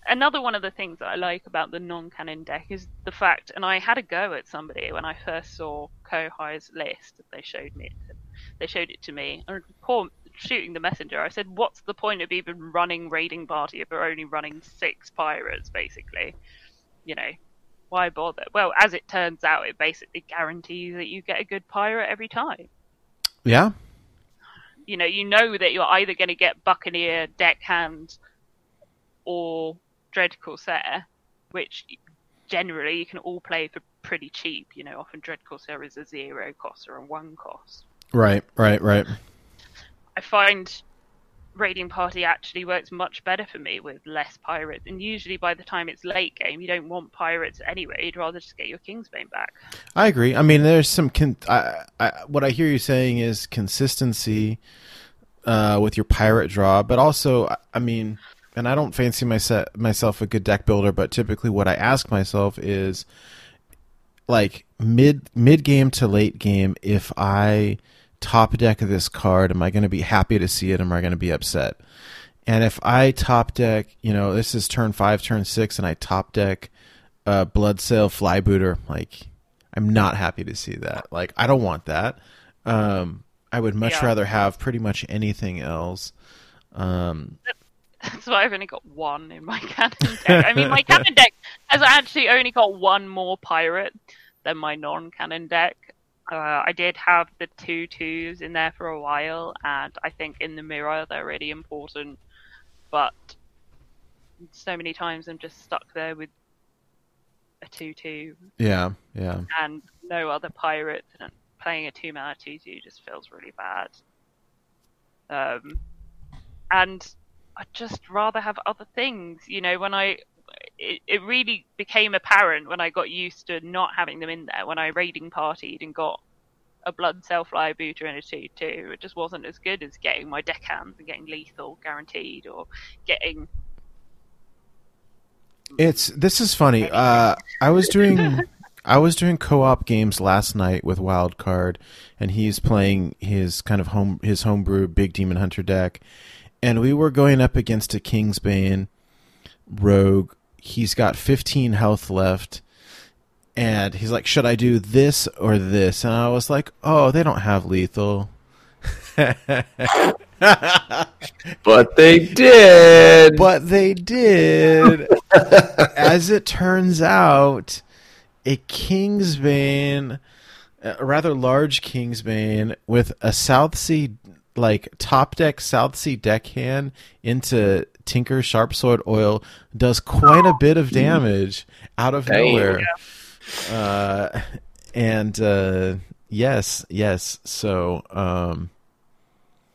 Another one of the things that I like about the non-canon deck is the fact, and I had a go at somebody when I first saw Kohai's list. They showed me, it, they showed it to me, and poor shooting the messenger. I said, "What's the point of even running raiding party if we're only running six pirates, basically? You know, why bother?" Well, as it turns out, it basically guarantees that you get a good pirate every time. yeah. You know, you know that you're either going to get Buccaneer, Deckhand, or Dread Corsair, which generally you can all play for pretty cheap. You know, often Dread Corsair is a zero cost or a one cost. Right, right, right. I find raiding party actually works much better for me with less pirates, and usually by the time it's late game, you don't want pirates anyway. You'd rather just get your Kingsbane back. I agree. I mean, there's some. Con- I, I, what I hear you saying is consistency uh, with your pirate draw, but also, I- I mean, and I don't fancy myself myself a good deck builder, but typically, what I ask myself is, like mid mid game to late game, if I top deck this card, am I going to be happy to see it? Am I going to be upset? And if I top deck, you know, this is turn five, turn six, and I top deck uh, Bloodsail Flybooter, like I'm not happy to see that. Like I don't want that. Um, I would much Yeah. rather have pretty much anything else. Um, That's why I've only got one in my canon deck. I mean, my canon deck has actually only got one more pirate than my non-canon deck. Uh, I did have the two twos in there for a while, and I think in the mirror they're really important. But so many times I'm just stuck there with a two-two yeah, yeah, and no other pirates, and playing a two mana two two just feels really bad. Um, and I'd just rather have other things. You know, when I it, it really became apparent when I got used to not having them in there. When I raiding partied and got a Bloodsail Flybooter and a two two, it just wasn't as good as getting my deckhands and getting lethal guaranteed or getting It's this is funny. Uh, I was doing I was doing co-op games last night with Wildcard, and he's playing his kind of home his homebrew Big Demon Hunter deck, and we were going up against a Kingsbane rogue. He's got 15 health left, and he's like, "Should I do this or this?" And I was like, "Oh, they don't have lethal." But they did. But they did. As it turns out, a Kingsbane, a rather large Kingsbane with a Southsea, like top deck Southsea deckhand into Tinker Sharp Sword Oil does quite a bit of damage out of Dang. nowhere. Uh, and uh, yes, yes. So, um,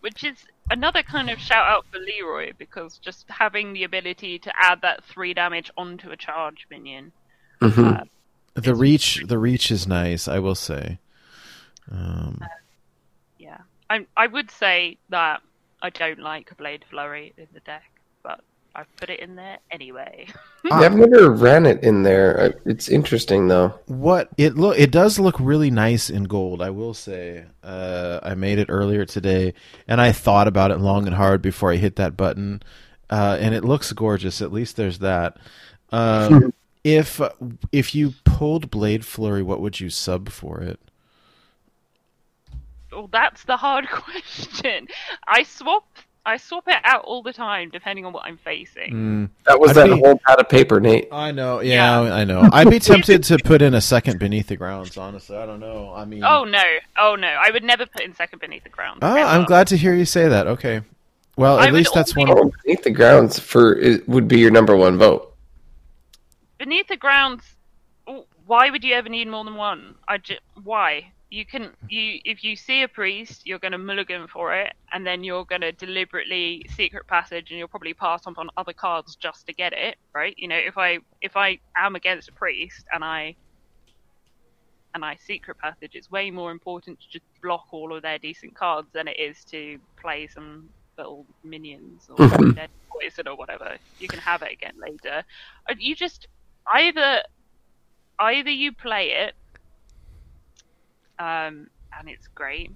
which is another kind of shout out for Leeroy because just having the ability to add that three damage onto a charge minion. Mhm. Uh, The reach, the reach is nice. I will say. Um, yeah, I I would say that I don't like Blade Flurry in the deck, but I've put it in there anyway. Yeah, I've never ran it in there. Uh, It's interesting though. what it look it does look really nice in gold i will say uh, i made it earlier today and i thought about it long and hard before i hit that button uh, and it looks gorgeous at least there's that um, if if you pulled blade flurry what would you sub for it well, that's the hard question. I swap I swap it out all the time depending on what I'm facing. Mm, That was I'd that be- whole pad of paper, Nate. i know yeah, i know i'd be tempted to put in a second beneath the grounds honestly i don't know i mean Oh no, oh no! I would never put in second beneath the grounds. Oh, ever. i'm glad to hear you say that okay well at would least that's one. one Oh, beneath the grounds for it would be your number one vote. beneath the grounds. Why would you ever need more than one? I just, why? You can you if you see a priest, you're going to mulligan for it, and then you're going to deliberately secret passage, and you'll probably pass on on other cards just to get it, right? You know, if I if I am against a priest and I and I secret passage, it's way more important to just block all of their decent cards than it is to play some little minions or dead poison or whatever. You can have it again later. Uh, You just either either you play it um, and it's great,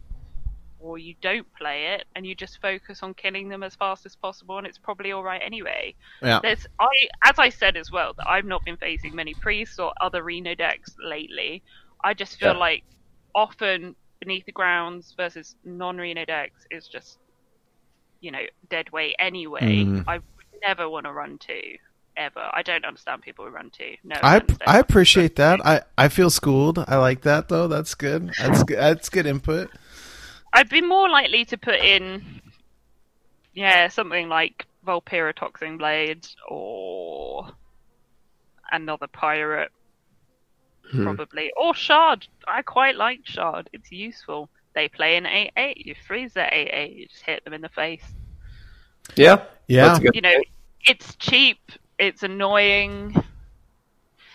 or you don't play it and you just focus on killing them as fast as possible, and it's probably all right anyway. yeah There's I as I said as well that I've not been facing many priests or other Reno decks lately. I just feel Yeah. like often beneath the grounds versus non Reno decks is just you know dead weight anyway. Mhm. I would never want to run two ever. I don't understand people who run two. No, I I appreciate that. I, I feel schooled. I like that though. That's good. That's good. That's good input. I'd be more likely to put in, yeah, something like Vulpera Toxinblade or another pirate, Hmm. probably, or Shard. I quite like Shard. It's useful. They play an 8 8. You freeze their 8 8, you just hit them in the face. Yeah, Yeah. That's a good You know, it's cheap, it's annoying,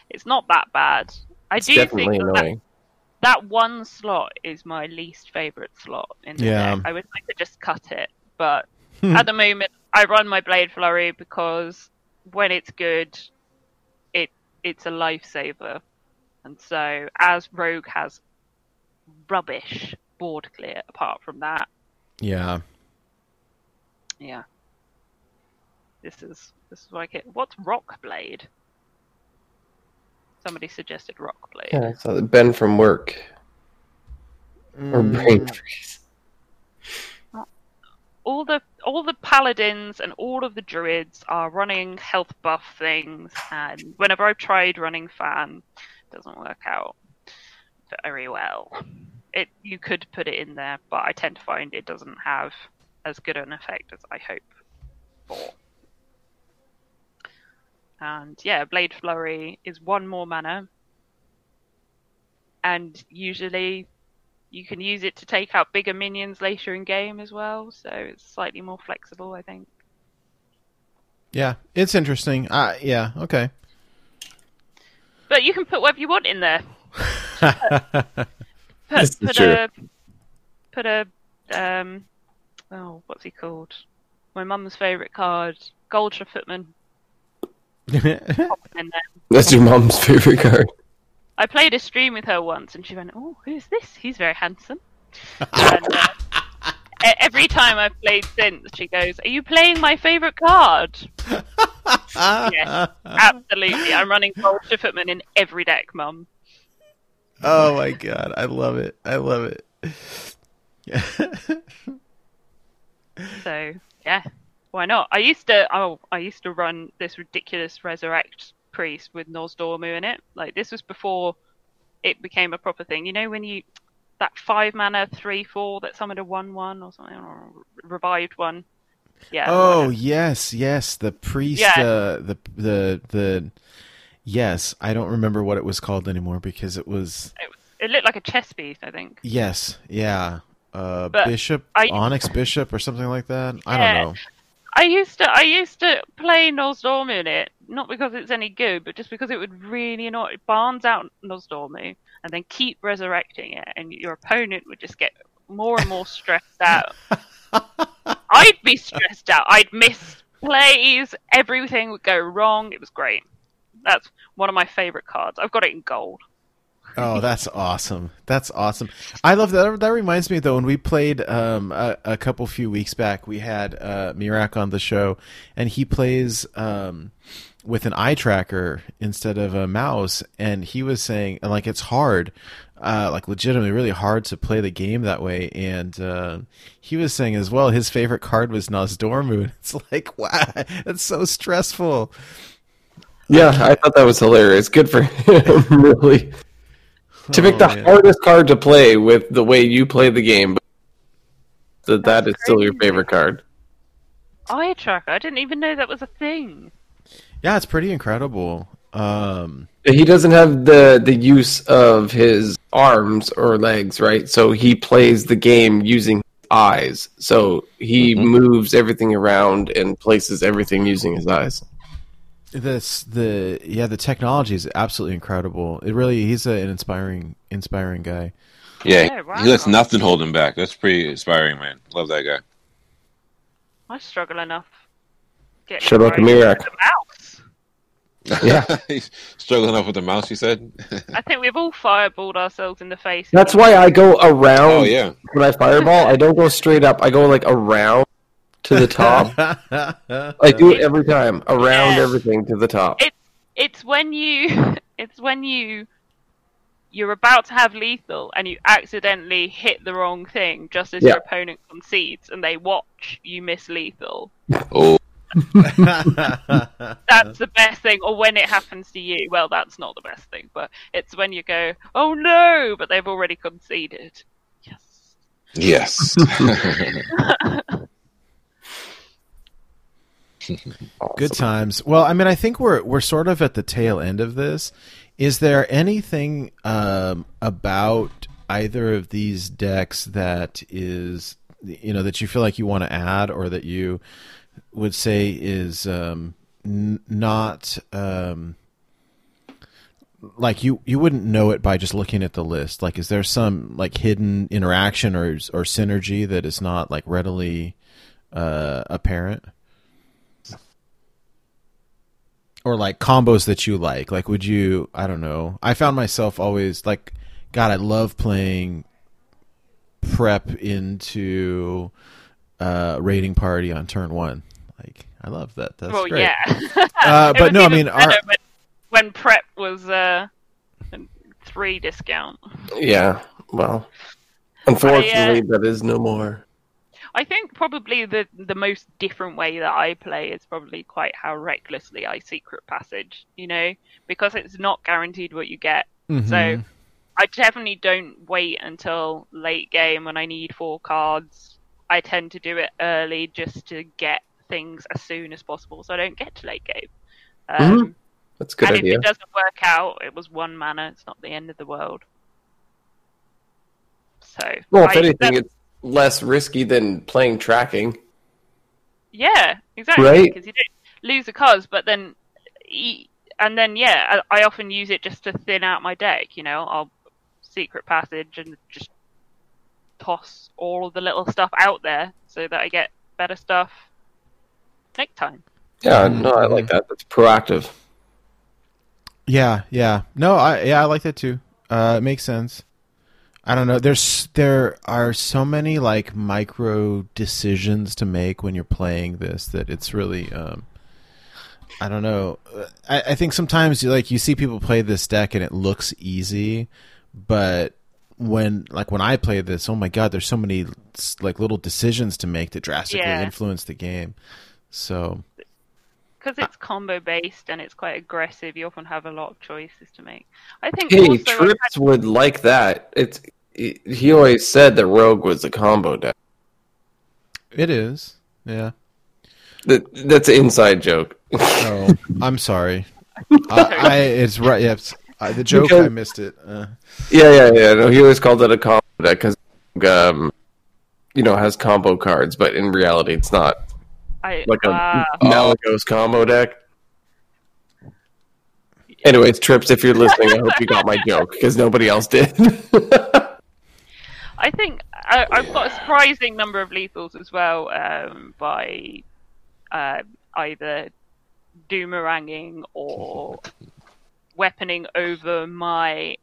it's not that bad. I It's do definitely think that, annoying. that one slot is my least favorite slot in the Yeah. deck. I would like to just cut it, but at the moment I run my Blade Flurry because when it's good, it it's a lifesaver, and so as Rogue has rubbish board clear. Apart from that, Yeah. yeah, this is this is like it. What's Rock Blade? Somebody suggested Rock Blade. Yeah, I saw that Ben from work or Mm. brain freeze. all the all the paladins and all of the druids are running health buff things and whenever I've tried running fan it doesn't work out very well. It you could put it in there, but I tend to find it doesn't have as good an effect as I hope for. And yeah, Blade Flurry is one more mana. And usually you can use it to take out bigger minions later in game as well, so it's slightly more flexible, I think. Yeah. It's interesting. Uh, yeah. Okay. But you can put whatever you want in there. Put, This is put a put a um oh what's he called? My mum's favourite card, Goldshire Footman. Pop him. That's your mom's favorite card. I played a stream with her once, and she went, "Oh, who's this? He's very handsome." and, uh, e- every time I've played since, she goes, "Are you playing my favourite card?" yes, absolutely. I'm running Goldshire Footman in every deck, mum. oh my god. I love it. I love it. So yeah, why not? I used to oh I used to run this ridiculous resurrect priest with Nozdormu in it. Like this was before it became a proper thing. You know when you that five mana three four that summoned a one one or something or revived one. Yeah. oh whatever. yes, yes. The priest. Yeah. Uh, the the the. Yes, I don't remember what it was called anymore because it was. it, it looked like a chess piece, I think. Yes. Yeah. uh, Bishop, I- Onyx Bishop, or something like that. I don't know. I used to I used to play Nozdormu in it, not because it's any good, but just because it would really annoy Barnes out Nozdormu and then keep resurrecting it, and your opponent would just get more and more stressed out. I'd be stressed out. I'd miss plays. Everything would go wrong. It was great. That's one of my favorite cards. I've got it in gold. Oh, that's awesome. That's awesome. I love that. That reminds me though, when we played um, a, a couple few weeks back, we had uh, Mirak on the show, and he plays um, with an eye tracker instead of a mouse, and he was saying like it's hard, uh, like legitimately really hard to play the game that way, and uh, he was saying as well his favorite card was Nozdormu. It's like wow, that's so stressful. Yeah, I thought that was hilarious. Good for him, really. To pick the Oh, man. hardest card to play with the way you play the game, but that that is still your favorite card. Eye tracker. I didn't even know that was a thing. Yeah, it's pretty incredible. Um, He doesn't have the the use of his arms or legs, right? So he plays the game using eyes. So he moves everything around and places everything using his eyes. This the yeah the technology is absolutely incredible. It really he's a, an inspiring inspiring guy. Yeah, Oh, wow. he lets nothing hold him back. That's pretty inspiring, man. Love that guy. I struggle enough. Getting Shout it out to right. Mirak. The. Yeah. he's struggling enough with the mouse. You said. I think we've all fireballed ourselves in the face. That's why I go around oh yeah. when I fireball. I don't go straight up. I go like around to the top. I do it every time around Yeah. everything to the top. It's it's when you it's when you you're about to have lethal and you accidentally hit the wrong thing just as Yeah. your opponent concedes and they watch you miss lethal. Oh, That's the best thing. Or when it happens to you. Well, that's not the best thing, but it's when you go, oh no, but they've already conceded. Yes. yes. Good times. Well, I mean, I think we're we're sort of at the tail end of this. Is there anything um, about either of these decks that is you know that you feel like you want to add, or that you would say is um, n- not um, like you you wouldn't know it by just looking at the list? Like, is there some like hidden interaction or or synergy that is not like readily uh, apparent? Or like combos that you like like would you i don't know i found myself always like god i love playing prep into uh raiding party on turn one like i love that that's well, great yeah. uh, but no i mean our, when, when prep was uh, three discount. Yeah. Well, unfortunately, uh, that is no more. I think probably the the most different way that I play is probably quite how recklessly I secret passage. You know, because it's not guaranteed what you get. Mhm. So I definitely don't wait until late game when I need four cards. I tend to do it early just to get things as soon as possible, so I don't get to late game. Um, That's a good and idea. if it doesn't work out, it was one mana. It's not the end of the world. So Well, if I- anything, it's less risky than playing tracking. Yeah, exactly. Right? Because you don't lose the cards, but then, e- and then yeah, I, I often use it just to thin out my deck. You know, I'll secret passage and just toss all of the little stuff out there so that I get better stuff next time. Yeah, no, I like that. That's proactive. Yeah, yeah. No, I yeah, I like that too. Uh, it makes sense. I don't know. There's there are so many like micro decisions to make when you're playing this that it's really um I don't know. I, I think sometimes you like you see people play this deck and it looks easy, but when like when I play this, oh my god, there's so many like little decisions to make that drastically Yeah. influence the game. So Because it's combo based and it's quite aggressive, you often have a lot of choices to make. I think Hey, also I Trips would like that. It's he he always said that Rogue was a combo deck. it is. Yeah. That that's an inside joke. Oh, I'm sorry. I, I it's right. Yes, I, the joke Because- I missed it. Uh, yeah, yeah, yeah. No, he always called it a combo deck because um, you know has combo cards, but in reality, it's not I like a uh, Malygos combo deck. Anyways, Trips, if you're listening, I hope you got my joke because nobody else did. I think I, I've got a surprising number of lethals as well um, by uh, either doomeranging or weaponing over my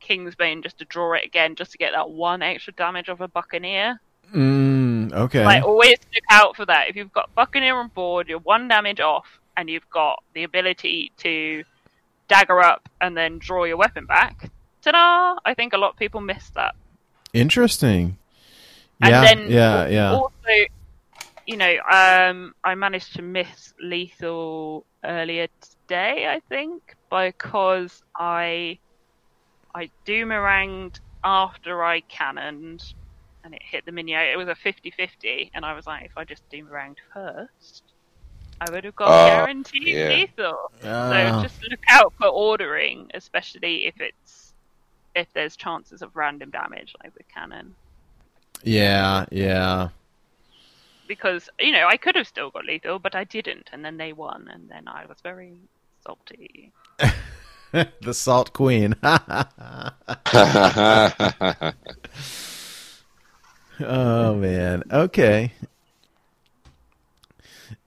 Kingsbane just to draw it again, just to get that one extra damage of a Buccaneer. Mm, okay. Like always look out for that. If you've got Buccaneer on board, you're one damage off, and you've got the ability to dagger up and then draw your weapon back. Ta-da! I think a lot of people miss that. Interesting. And Yeah, then yeah, yeah. Also, you know, um, I managed to miss lethal earlier today, I think, because I I do doomeranged after I cannoned and it hit the minion. It was a 50-50, and I was like, if I just doomeranged first, I would have got Oh, guaranteed yeah. lethal. Ah. So just look out for ordering, especially if it's if there's chances of random damage like with cannon. yeah, yeah. because you know I could have still got lethal, but I didn't, and then they won, and then I was very salty. the Salt Queen. oh man. Okay.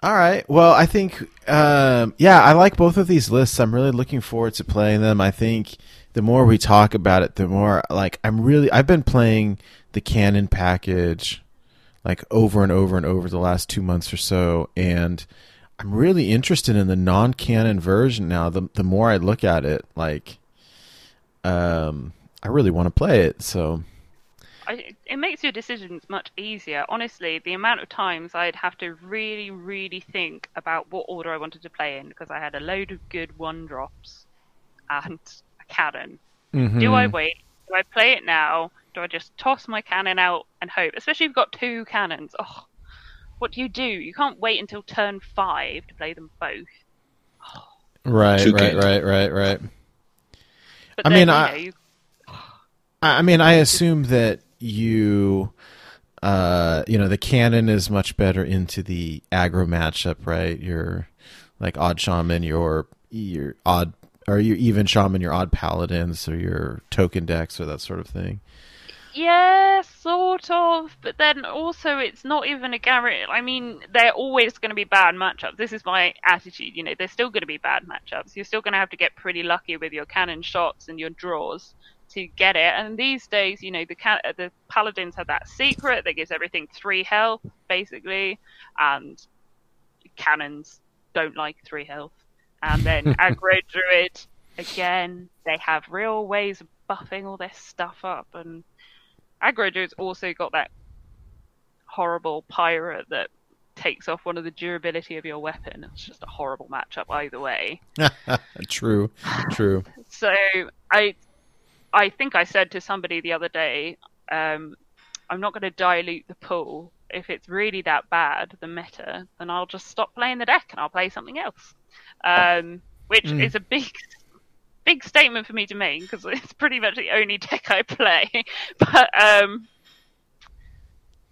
All right. Well, I think um, yeah, I like both of these lists. I'm really looking forward to playing them. I think the more we talk about it, the more like I'm really I've been playing the Canon package like over and over and over the last 2 months or so and I'm really interested in the non-canon version now. The the more I look at it, like um I really want to play it. So I, it makes your decisions much easier. Honestly, the amount of times I'd have to really, really think about what order I wanted to play in because I had a load of good one drops and a cannon. Do I mm-hmm. wait? Do I play it now? Do I just toss my cannon out and hope? Especially if you've got two cannons. Oh, what do you do? You can't wait until turn five to play them both. right, Two right, cannons. right, right, right. But I then, mean, you I- you I I mean, I assume that you, uh, you know, the cannon is much better into the aggro matchup, right? Your like odd shaman, your your odd or your even shaman, your odd paladins, or your token decks, or that sort of thing. Yeah, sort of. But then also, it's not even a guarantee. I mean, they're always going to be bad matchups. This is my attitude. You know, they're still going to be bad matchups. You're still going to have to get pretty lucky with your cannon shots and your draws to get it. And these days, you know, the the paladins have that secret that gives everything three health, basically, and cannons don't like three health. And then aggro druid, again, they have real ways of buffing all their stuff up and aggro druid's also got that horrible pirate that takes off one of the durability of your weapon. It's just a horrible matchup either way. true, true. So I I think I said to somebody the other day, um, I'm not going to dilute the pool. If it's really that bad, the meta, then I'll just stop playing the deck and I'll play something else. Um, which Mm. is a big, big statement for me to make because it's pretty much the only deck I play. but um,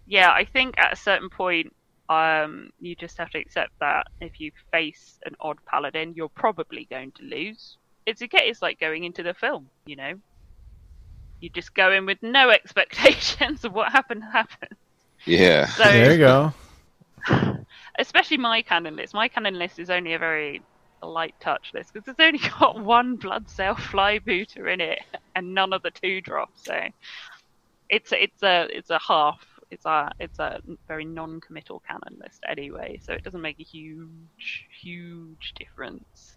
yeah, I think at a certain point, um, you just have to accept that if you face an odd paladin, you're probably going to lose. It's. It's like going into the film, you know. You just go in with no expectations of what happened happened. yeah. So There you go. especially my canon list. My canon list is only a very light touch list because it's only got one Bloodsail Flybooter in it and none of the two drops. So it's it's a it's a half. It's a it's a very non-committal canon list anyway. So it doesn't make a huge huge difference.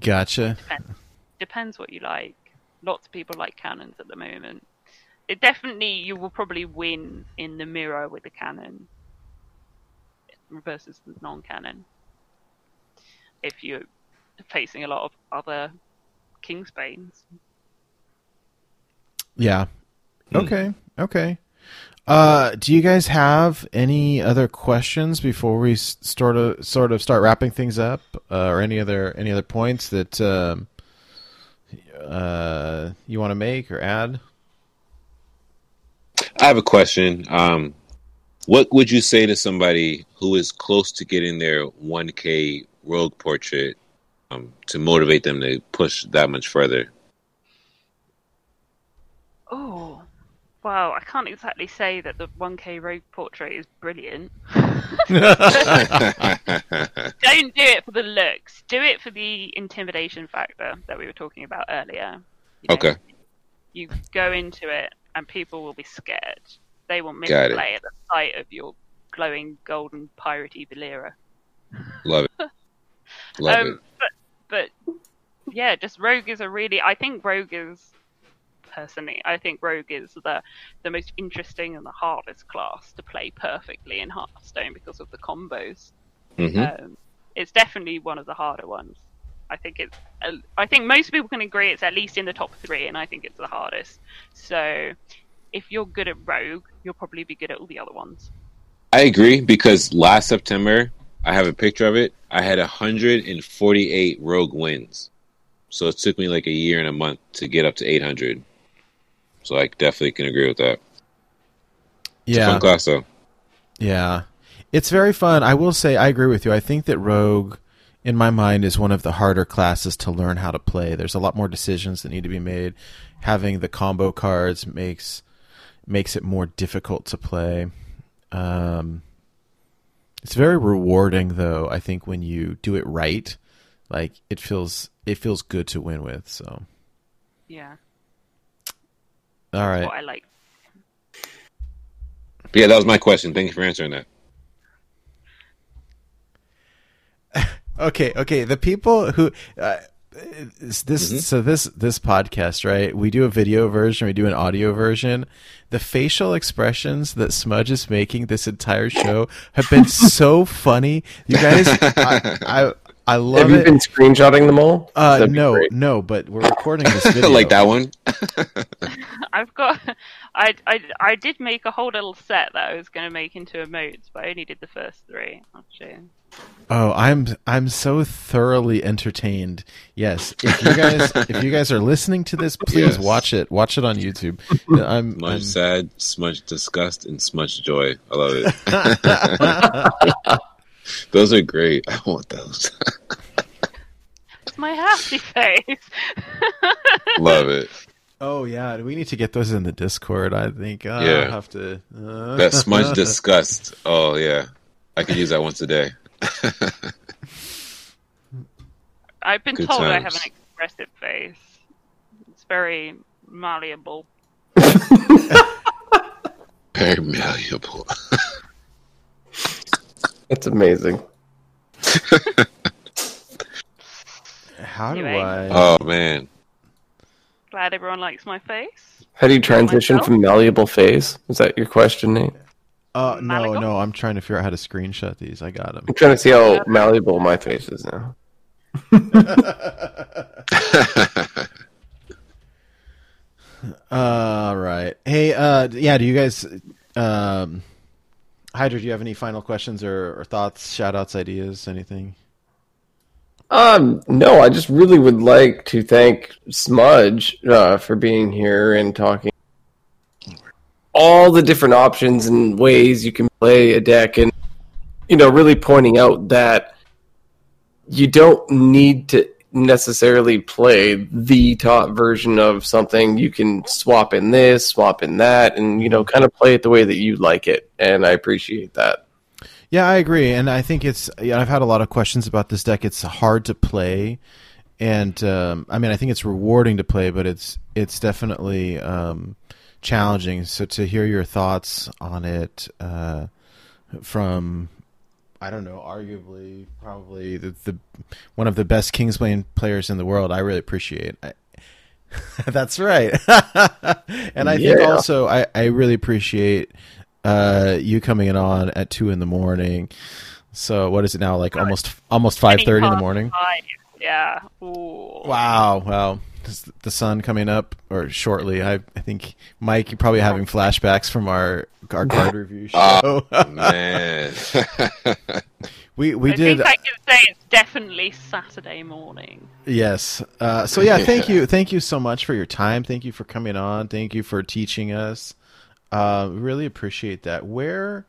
Gotcha. Depends what you like. Lots of people like cannons at the moment. It definitely you will probably win in the mirror with the cannon versus the non-cannon. If you're facing a lot of other Kingsbanes. Yeah. Okay. Okay. Uh, do you guys have any other questions before we sort of sort of start wrapping things up, uh, or any other any other points that um, uh, you want to make or add? I have a question. Um, what would you say to somebody who is close to getting their 1K rogue portrait um, to motivate them to push that much further? Oh, wow! I can't exactly say that the 1K rogue portrait is brilliant. Don't do it for the looks. Do it for the intimidation factor that we were talking about earlier. You know, okay. You go into it, and people will be scared. They will it. misplay at the sight of your glowing golden piratey Valeera. Love it. Love um, But, but yeah, just Rogue is a really. I think Rogue is personally. I think Rogue is the the most interesting and the hardest class to play perfectly in Hearthstone because of the combos. it. hmm Um, it's definitely one of the harder ones. I think it's. uh, I think most people can agree it's at least in the top three, and I think it's the hardest. So, if you're good at Rogue, you'll probably be good at all the other ones. I agree because last September, I have a picture of it. I had 148 rogue wins. So it took me like a year and a month to get up to 800. So I definitely can agree with that. It's a Yeah, fun class though. yeah, it's very fun. I will say I agree with you. I think that Rogue, in my mind, is one of the harder classes to learn how to play. There's a lot more decisions that need to be made. Having the combo cards makes makes it more difficult to play. Um, it's very rewarding, though. I think when you do it right, like it feels it feels good to win with. So, Yeah, all right. what I like. But yeah, that was my question. Thank you for answering that. Okay, okay. The people who uh, is this Mhm. so this this podcast, right? We do a video version, we do an audio version. The facial expressions that Smudge is making this entire show have been so funny. You guys, I I, I love Have you it. been screenshotting them all? uh, no, no, but we're recording this video. like that one? I've got. I, I, I did make a whole little set that I was going to make into emotes, but I only did the first three. I'll show you. Oh, I'm I'm so thoroughly entertained. Yes, if you guys if you guys are listening to this, please Yes. watch it. Watch it on YouTube. I'm, Smudge I'm sad, smudge disgust, and smudge joy. I love it. Those are great. I want those. My happy face. love it. Oh yeah, we need to get those in the Discord. I think uh, Yeah. I'll have to. Uh... That smudge disgust. Oh yeah, I could use that once a day. I've been Good told I have an expressive face. It's very malleable. Very malleable. That's amazing. How do Anyway. I? Oh man, Glad everyone likes my face. How do you transition myself? from malleable phase? Is that your question, Nate? Uh, no, Malaga? no. I'm trying to figure out how to screenshot these. I got them. I'm trying to see how malleable my face is now. All right. Hey, uh, yeah. Do you guys, um, Hydra? Do you have any final questions or, or thoughts, shout outs, ideas, anything? Um, no, I just really would like to thank Smudge uh, for being here and talking all the different options and ways you can play a deck, and you know, really pointing out that you don't need to necessarily play the top version of something. You can swap in this, swap in that, and you know, kind of play it the way that you like it. And I appreciate that. Yeah, I agree, and I think it's. Yeah, I've had a lot of questions about this deck. It's hard to play, and um, I mean, I think it's rewarding to play, but it's it's definitely um, challenging. So to hear your thoughts on it uh, from, I don't know, arguably probably the, the one of the best Kingsbane players in the world, I really appreciate. I, that's right, and I think also I, I really appreciate uh, you coming in on at two in the morning. So what is it now? Like almost almost five thirty in the morning. five, Yeah. Ooh. Wow, wow. Is the sun coming up or shortly? I, I think Mike, you're probably having flashbacks from our our card review show. Oh man. we we I did think I can say it's definitely Saturday morning. yes. Uh, so yeah, thank you, thank you so much for your time. Thank you for coming on. Thank you for teaching us. Uh, really appreciate that. Where,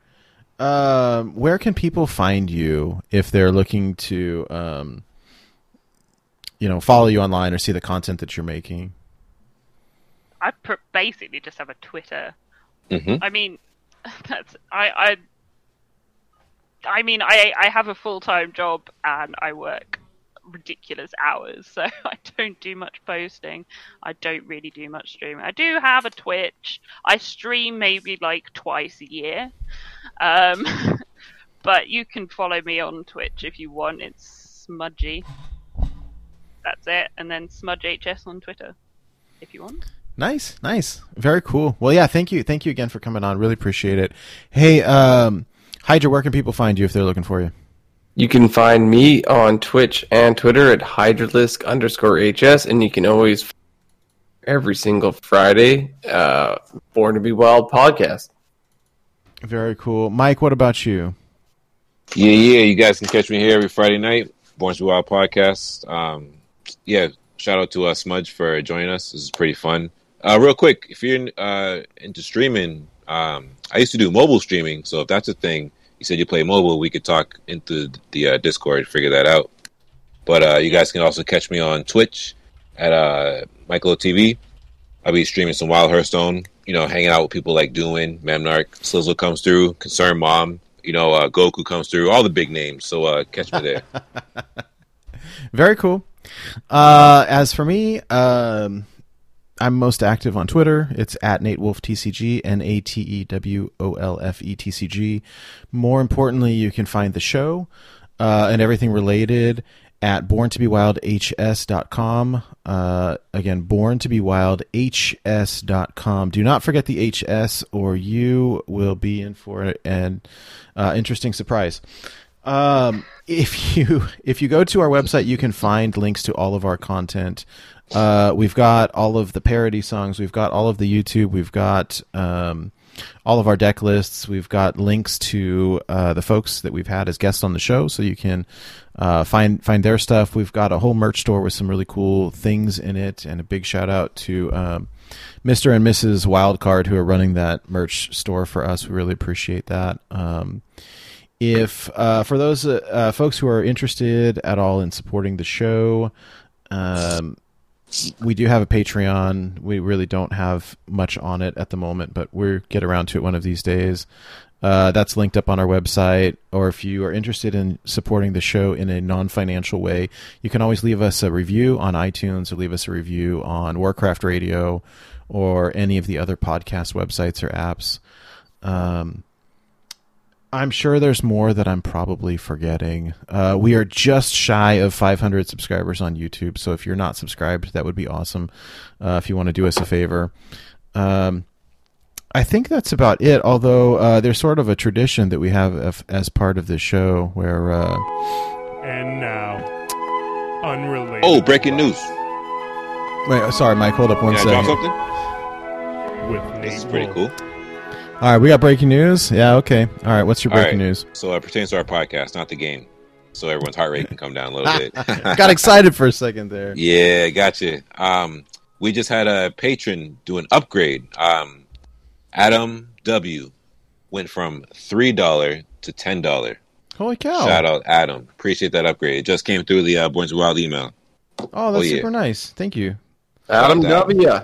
um, where can people find you if they're looking to, um, you know, follow you online or see the content that you're making? I pr- basically just have a Twitter. hmm I mean, that's I I. I mean, I I have a full time job and I work ridiculous hours, so I don't do much posting. I don't really do much streaming. I do have a Twitch. I stream maybe like twice a year. Um, but you can follow me on Twitch if you want. It's smudgy. That's it, and then smudgehs on Twitter if you want. Nice, nice, very cool. Well, yeah, thank you, thank you again for coming on. Really appreciate it. Hey, um, Hydra, where can people find you if they're looking for you? You can find me on Twitch and Twitter at Hydralisk underscore HS, and you can always every single Friday, uh, Born to Be Wild podcast. Very cool, Mike. What about you? Yeah, yeah. You guys can catch me here every Friday night. Born to Be Wild podcast. Um, yeah, shout out to uh, Smudge for joining us. This is pretty fun. Uh, real quick, if you're uh, into streaming, um, I used to do mobile streaming. So if that's a thing, you said you play mobile, we could talk into the uh, Discord, figure that out. But uh, you guys can also catch me on Twitch at uh, Michael TV. I'll be streaming some Wild Hearthstone. You know, hanging out with people like Doing, Memnarch, Slizzle comes through, Concern Mom. You know, uh, Goku comes through, all the big names. So uh, catch me there. Very cool. Uh, as for me, um, I'm most active on Twitter. It's at Nate Wolfe TCG, N A T E W O L F E T C G. More importantly, you can find the show uh, and everything related at borntobewildhs.com. Uh, again, borntobewildhs.com. Do not forget the HS, or you will be in for an uh, interesting surprise. Um, if you if you go to our website, you can find links to all of our content. Uh, we've got all of the parody songs. We've got all of the YouTube. We've got um, all of our deck lists. We've got links to uh, the folks that we've had as guests on the show, so you can uh, find find their stuff. We've got a whole merch store with some really cool things in it, and a big shout out to um, Mr. and Mrs. Wildcard who are running that merch store for us. We really appreciate that. Um, if uh, for those uh, uh, folks who are interested at all in supporting the show, um, we do have a Patreon. We really don't have much on it at the moment, but we'll get around to it one of these days. Uh, that's linked up on our website. Or if you are interested in supporting the show in a non financial way, you can always leave us a review on iTunes or leave us a review on Warcraft Radio or any of the other podcast websites or apps. Um, I'm sure there's more that I'm probably forgetting. Uh, we are just shy of 500 subscribers on YouTube, so if you're not subscribed, that would be awesome. Uh, if you want to do us a favor, um, I think that's about it. Although uh, there's sort of a tradition that we have as, as part of the show where. Uh, And now, unrelated. oh, breaking news. wait, sorry, Mike. Hold up one Can I drop something? With This is pretty cool. All right, we got breaking news. Yeah, okay. All right, what's your breaking right. news? So it pertains to our podcast, not the game. So everyone's heart rate can come down a little bit. got excited for a second there. Yeah, gotcha. Um, we just had a patron do an upgrade. Um, Adam W went from three dollar to ten dollar. Holy cow! Shout out Adam, appreciate that upgrade. It just came through the uh, Born Wild email. Oh, that's Oh, yeah. super nice. Thank you. Adam Shout out to W.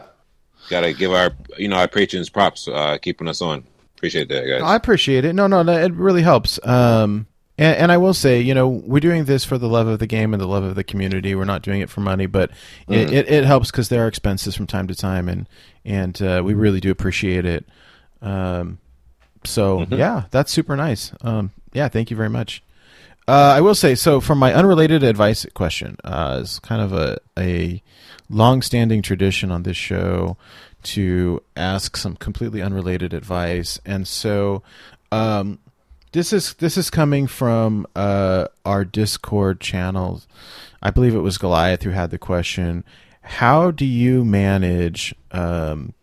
Got to give our you know our patrons props, uh, keeping us on. Appreciate that, guys. I appreciate it. No, no, no it really helps. Um, and, and I will say, you know, we're doing this for the love of the game and the love of the community. We're not doing it for money, but it, it, it helps because there are expenses from time to time, and and uh, we really do appreciate it. Um, so yeah, that's super nice. Um, yeah, thank you very much. Uh, I will say so. From my unrelated advice question, uh, is kind of a a long-standing tradition on this show to ask some completely unrelated advice, and so um, this is this is coming from uh, our Discord channels. I believe it was Goliath who had the question. How do you manage um,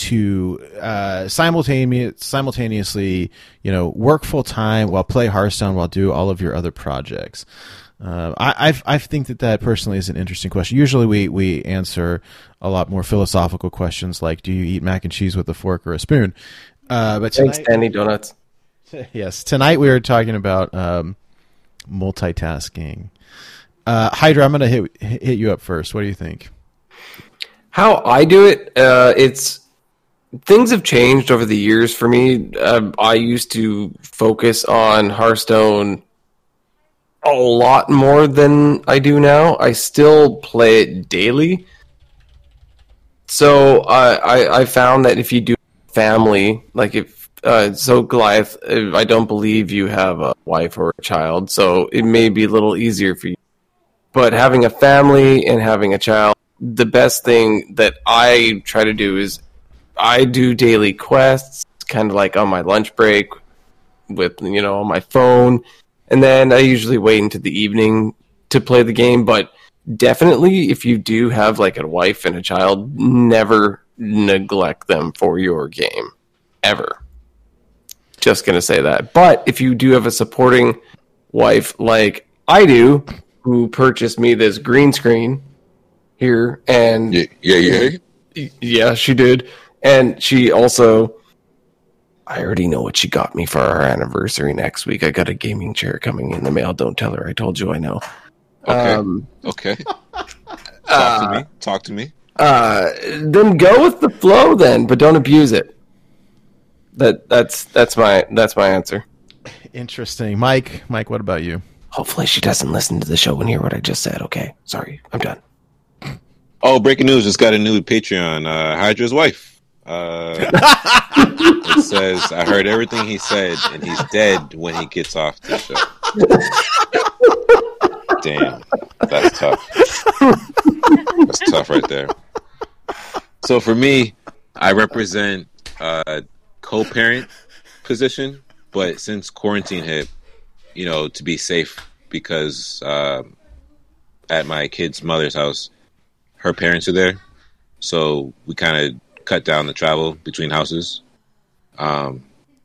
to uh, simultaneous, simultaneously, you know, work full time while play Hearthstone while do all of your other projects? Uh, I I've, I think that that personally is an interesting question. Usually, we we answer a lot more philosophical questions like, "Do you eat mac and cheese with a fork or a spoon?" Uh, but Thanks, tonight, Danny Donuts. yes, tonight we were talking about um, multitasking. Uh, Hydra, I'm going to hit hit you up first. What do you think? How I do it, uh, it's things have changed over the years for me. Uh, I used to focus on Hearthstone a lot more than I do now. I still play it daily. So I, I, I found that if you do family, like if uh, so Goliath, uh, I don't believe you have a wife or a child, so it may be a little easier for you. But having a family and having a child, the best thing that I try to do is I do daily quests, kind of like on my lunch break with you know on my phone, and then I usually wait into the evening to play the game. But definitely, if you do have like a wife and a child, never neglect them for your game, ever. Just gonna say that. But if you do have a supporting wife like I do, who purchased me this green screen here, and Yeah, yeah, yeah. yeah, she did. And she also I already know what she got me for our anniversary next week. I got a gaming chair coming in the mail. Don't tell her. I told you I know. Okay. Um, Okay. Talk to me. Talk to me. uh, then go with the flow then, but don't abuse it. That that's that's my that's my answer. Interesting, Mike. Mike, what about you? Hopefully she doesn't listen to the show and hear what I just said. Okay. Sorry. I'm done. Oh, breaking news! Just got a new Patreon. Uh, Hydra's wife. Uh, it says, "I heard everything he said, and he's dead when he gets off the show." Damn, that's tough. That's tough right there. So for me, I represent a co-parent position, but since quarantine hit, you know, to be safe because um at my kid's mother's house, her parents are there, so we kind of cut down the travel between houses. Um,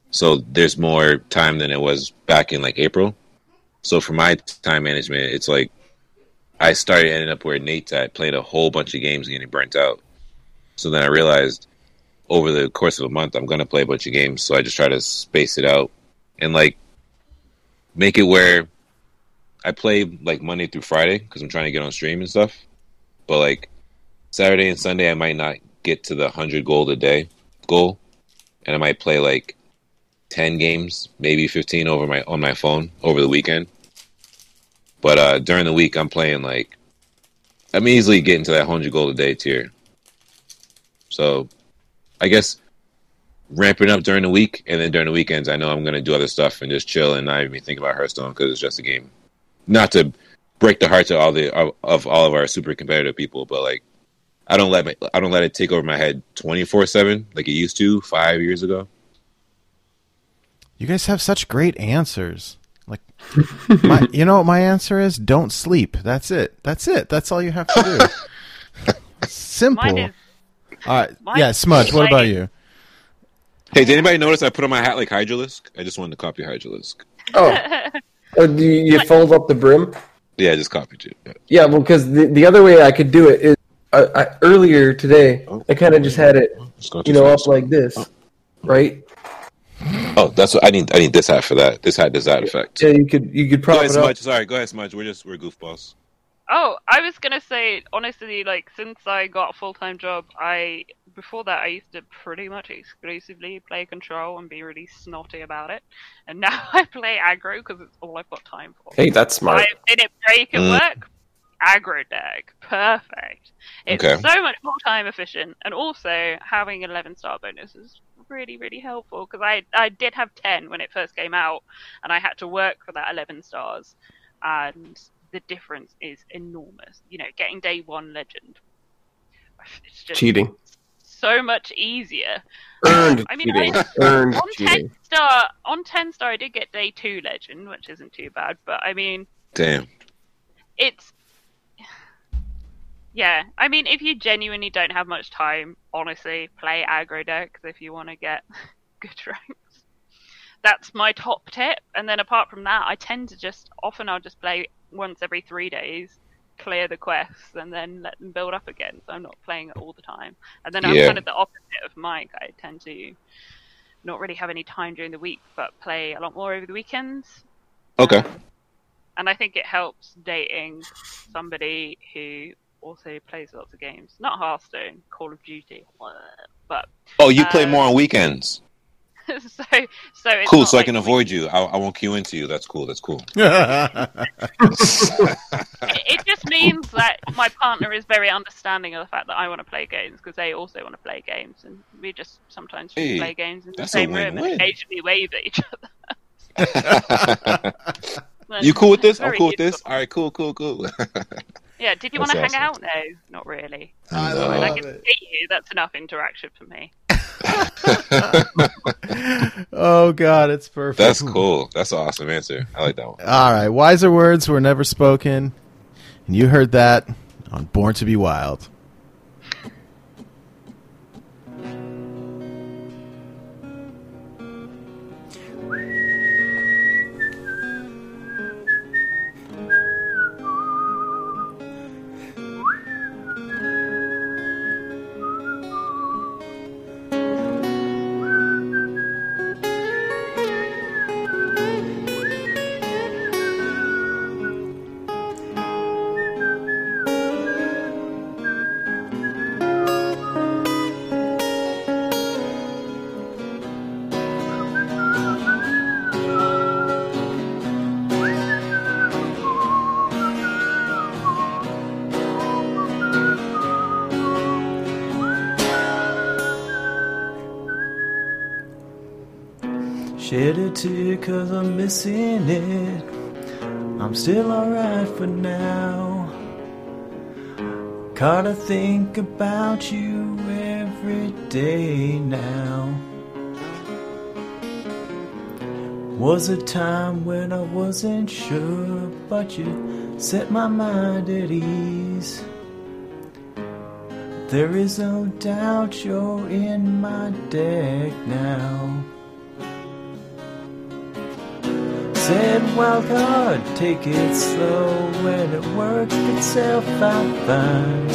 so there's more time than it was back in like April. So for my time management, it's like I started ending up where Nate's at, played a whole bunch of games getting burnt out. So then I realized over the course of a month, I'm going to play a bunch of games. So I just try to space it out and like make it where I play like Monday through Friday because I'm trying to get on stream and stuff. But like Saturday and Sunday, I might not get to the 100 gold a day goal. And I might play like 10 games, maybe 15 over my on my phone over the weekend. But uh, during the week, I'm playing like I'm easily getting to that 100 gold a day tier. So I guess ramping up during the week, and then during the weekends, I know I'm gonna do other stuff and just chill and not even think about Hearthstone because it's just a game. Not to break the hearts of all the of, of all of our super competitive people, but like I don't let my, I don't let it take over my head 24 seven like it used to five years ago. You guys have such great answers. Like, my, you know what my answer is? Don't sleep. That's it. That's it. That's all you have to do. Simple. Mine is all right. mine Yeah, Smudge. What about you? Hey, did anybody notice I put on my hat like Hydralisk? I just wanted to copy Hydralisk. Oh, oh do you, you fold up the brim? Yeah, I just copied you. Yeah. Yeah, well, because the, the other way I could do it is I, I, earlier today I kind of just had it, Just you know, up like this, right? Oh, that's what I need. I need this hat for that. This hat does that effect. Yeah, you could you could Go ahead. Smudge. Sorry, go ahead, Smudge. We're just we're goofballs. Oh, I was gonna say honestly, like since I got a full time job, I before that I used to pretty much exclusively play control and be really snotty about it, and now I play aggro because it's all I've got time for. Hey, that's smart. Five it break at Mm. work, aggro deck, perfect. It's Okay. so much more time efficient, and also having an eleven star bonus is really really helpful because I I did have ten when it first came out, and I had to work for that eleven stars, and the difference is enormous. You know, getting day one legend, it's just Cheating, so much easier. earned I mean, cheating, I- earned On cheating. ten star, on ten star, I did get day two legend, which isn't too bad. But I mean, Damn. it's yeah. I mean, if you genuinely don't have much time honestly, play aggro decks if you want to get good ranks. That's my top tip. And then apart from that, I tend to just often I'll just play once every three days, clear the quests, and then let them build up again. So I'm not playing it all the time. And then I'm Yeah. kind of the opposite of Mike. I tend to not really have any time during the week, but play a lot more over the weekends. Okay. Um, and I think it helps dating somebody who also plays lots of games. Not Hearthstone, Call of Duty, but Oh, you play Uh, more on weekends. so so it's Cool. not So I can avoid you. I, I won't queue into you. That's cool. That's cool. It, it just means that my partner is very understanding of the fact that I want to play games because they also want to play games, and we just sometimes Hey, play games in the same room and win-win. occasionally wave at each other. you cool with this? I'm Very cool with this. All right. Cool. Cool. Cool. Yeah. Did you want to hang out? No, not really. I No. I love can it. see you. That's enough interaction for me. oh God, it's perfect. That's cool. That's an awesome answer. I like that one. All right, wiser words were never spoken, and you heard that on Born to Be Wild. I'm still alright for now. Gotta think about you every day now. Was a time when I wasn't sure, but you set my mind at ease. There is no doubt you're in my deck now. Said wild card, take it slow when it worked itself out fine.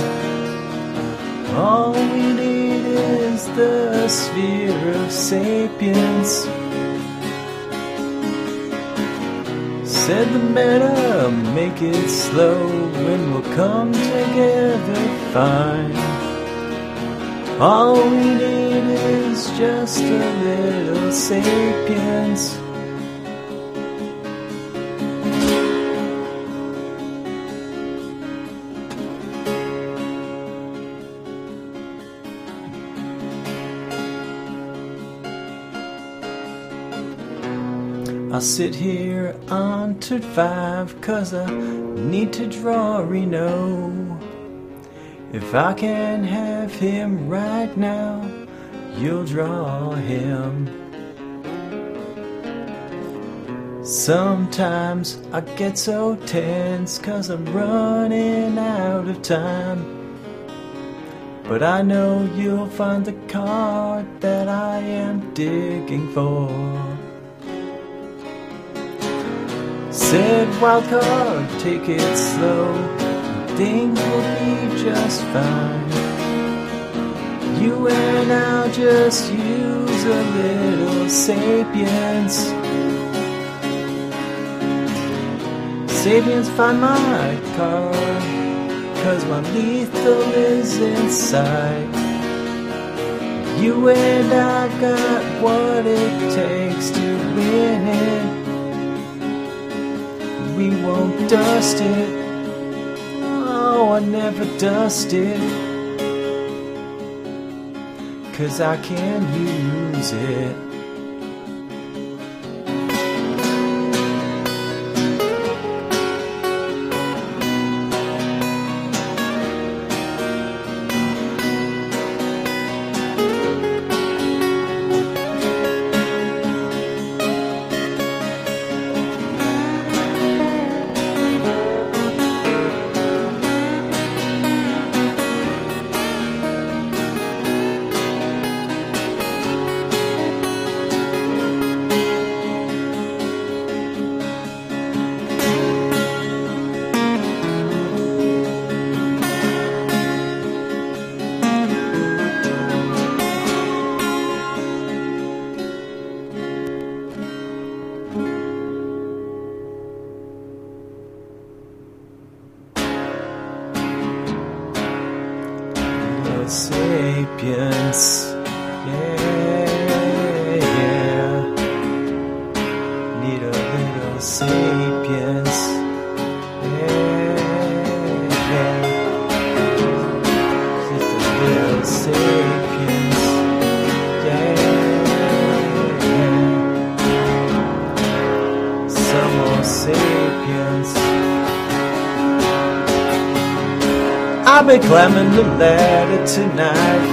All we need is the sphere of sapience. Said the meta, make it slow when we'll come together fine. All we need is just a little sapience. I sit here on to five cause I need to draw Reno. If I can have him right now, you'll draw him. Sometimes I get so tense cause I'm running out of time. But I know you'll find the card that I am digging for. Said wild card, take it slow. Things will be just fine. You and I'll just use a little sapience. Sapiens find my card, cause my lethal is inside. You and I got what it takes to win it we won't dust it. Oh, I never dust it. Cause I can use it. Climbing the ladder tonight,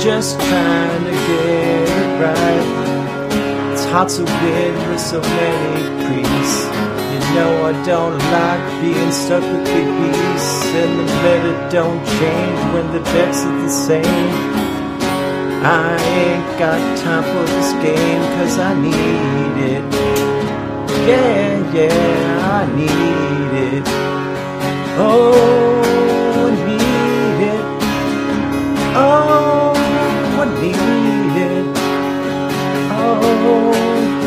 just trying to get it right. It's hard to win with so many priests. You know I don't like being stuck with big beasts, and the meta don't change when the bets are the same. I ain't got time for this game, cause I need it. Yeah, yeah, I need oh. Oh, all what needed? Oh,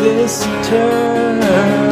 this turn.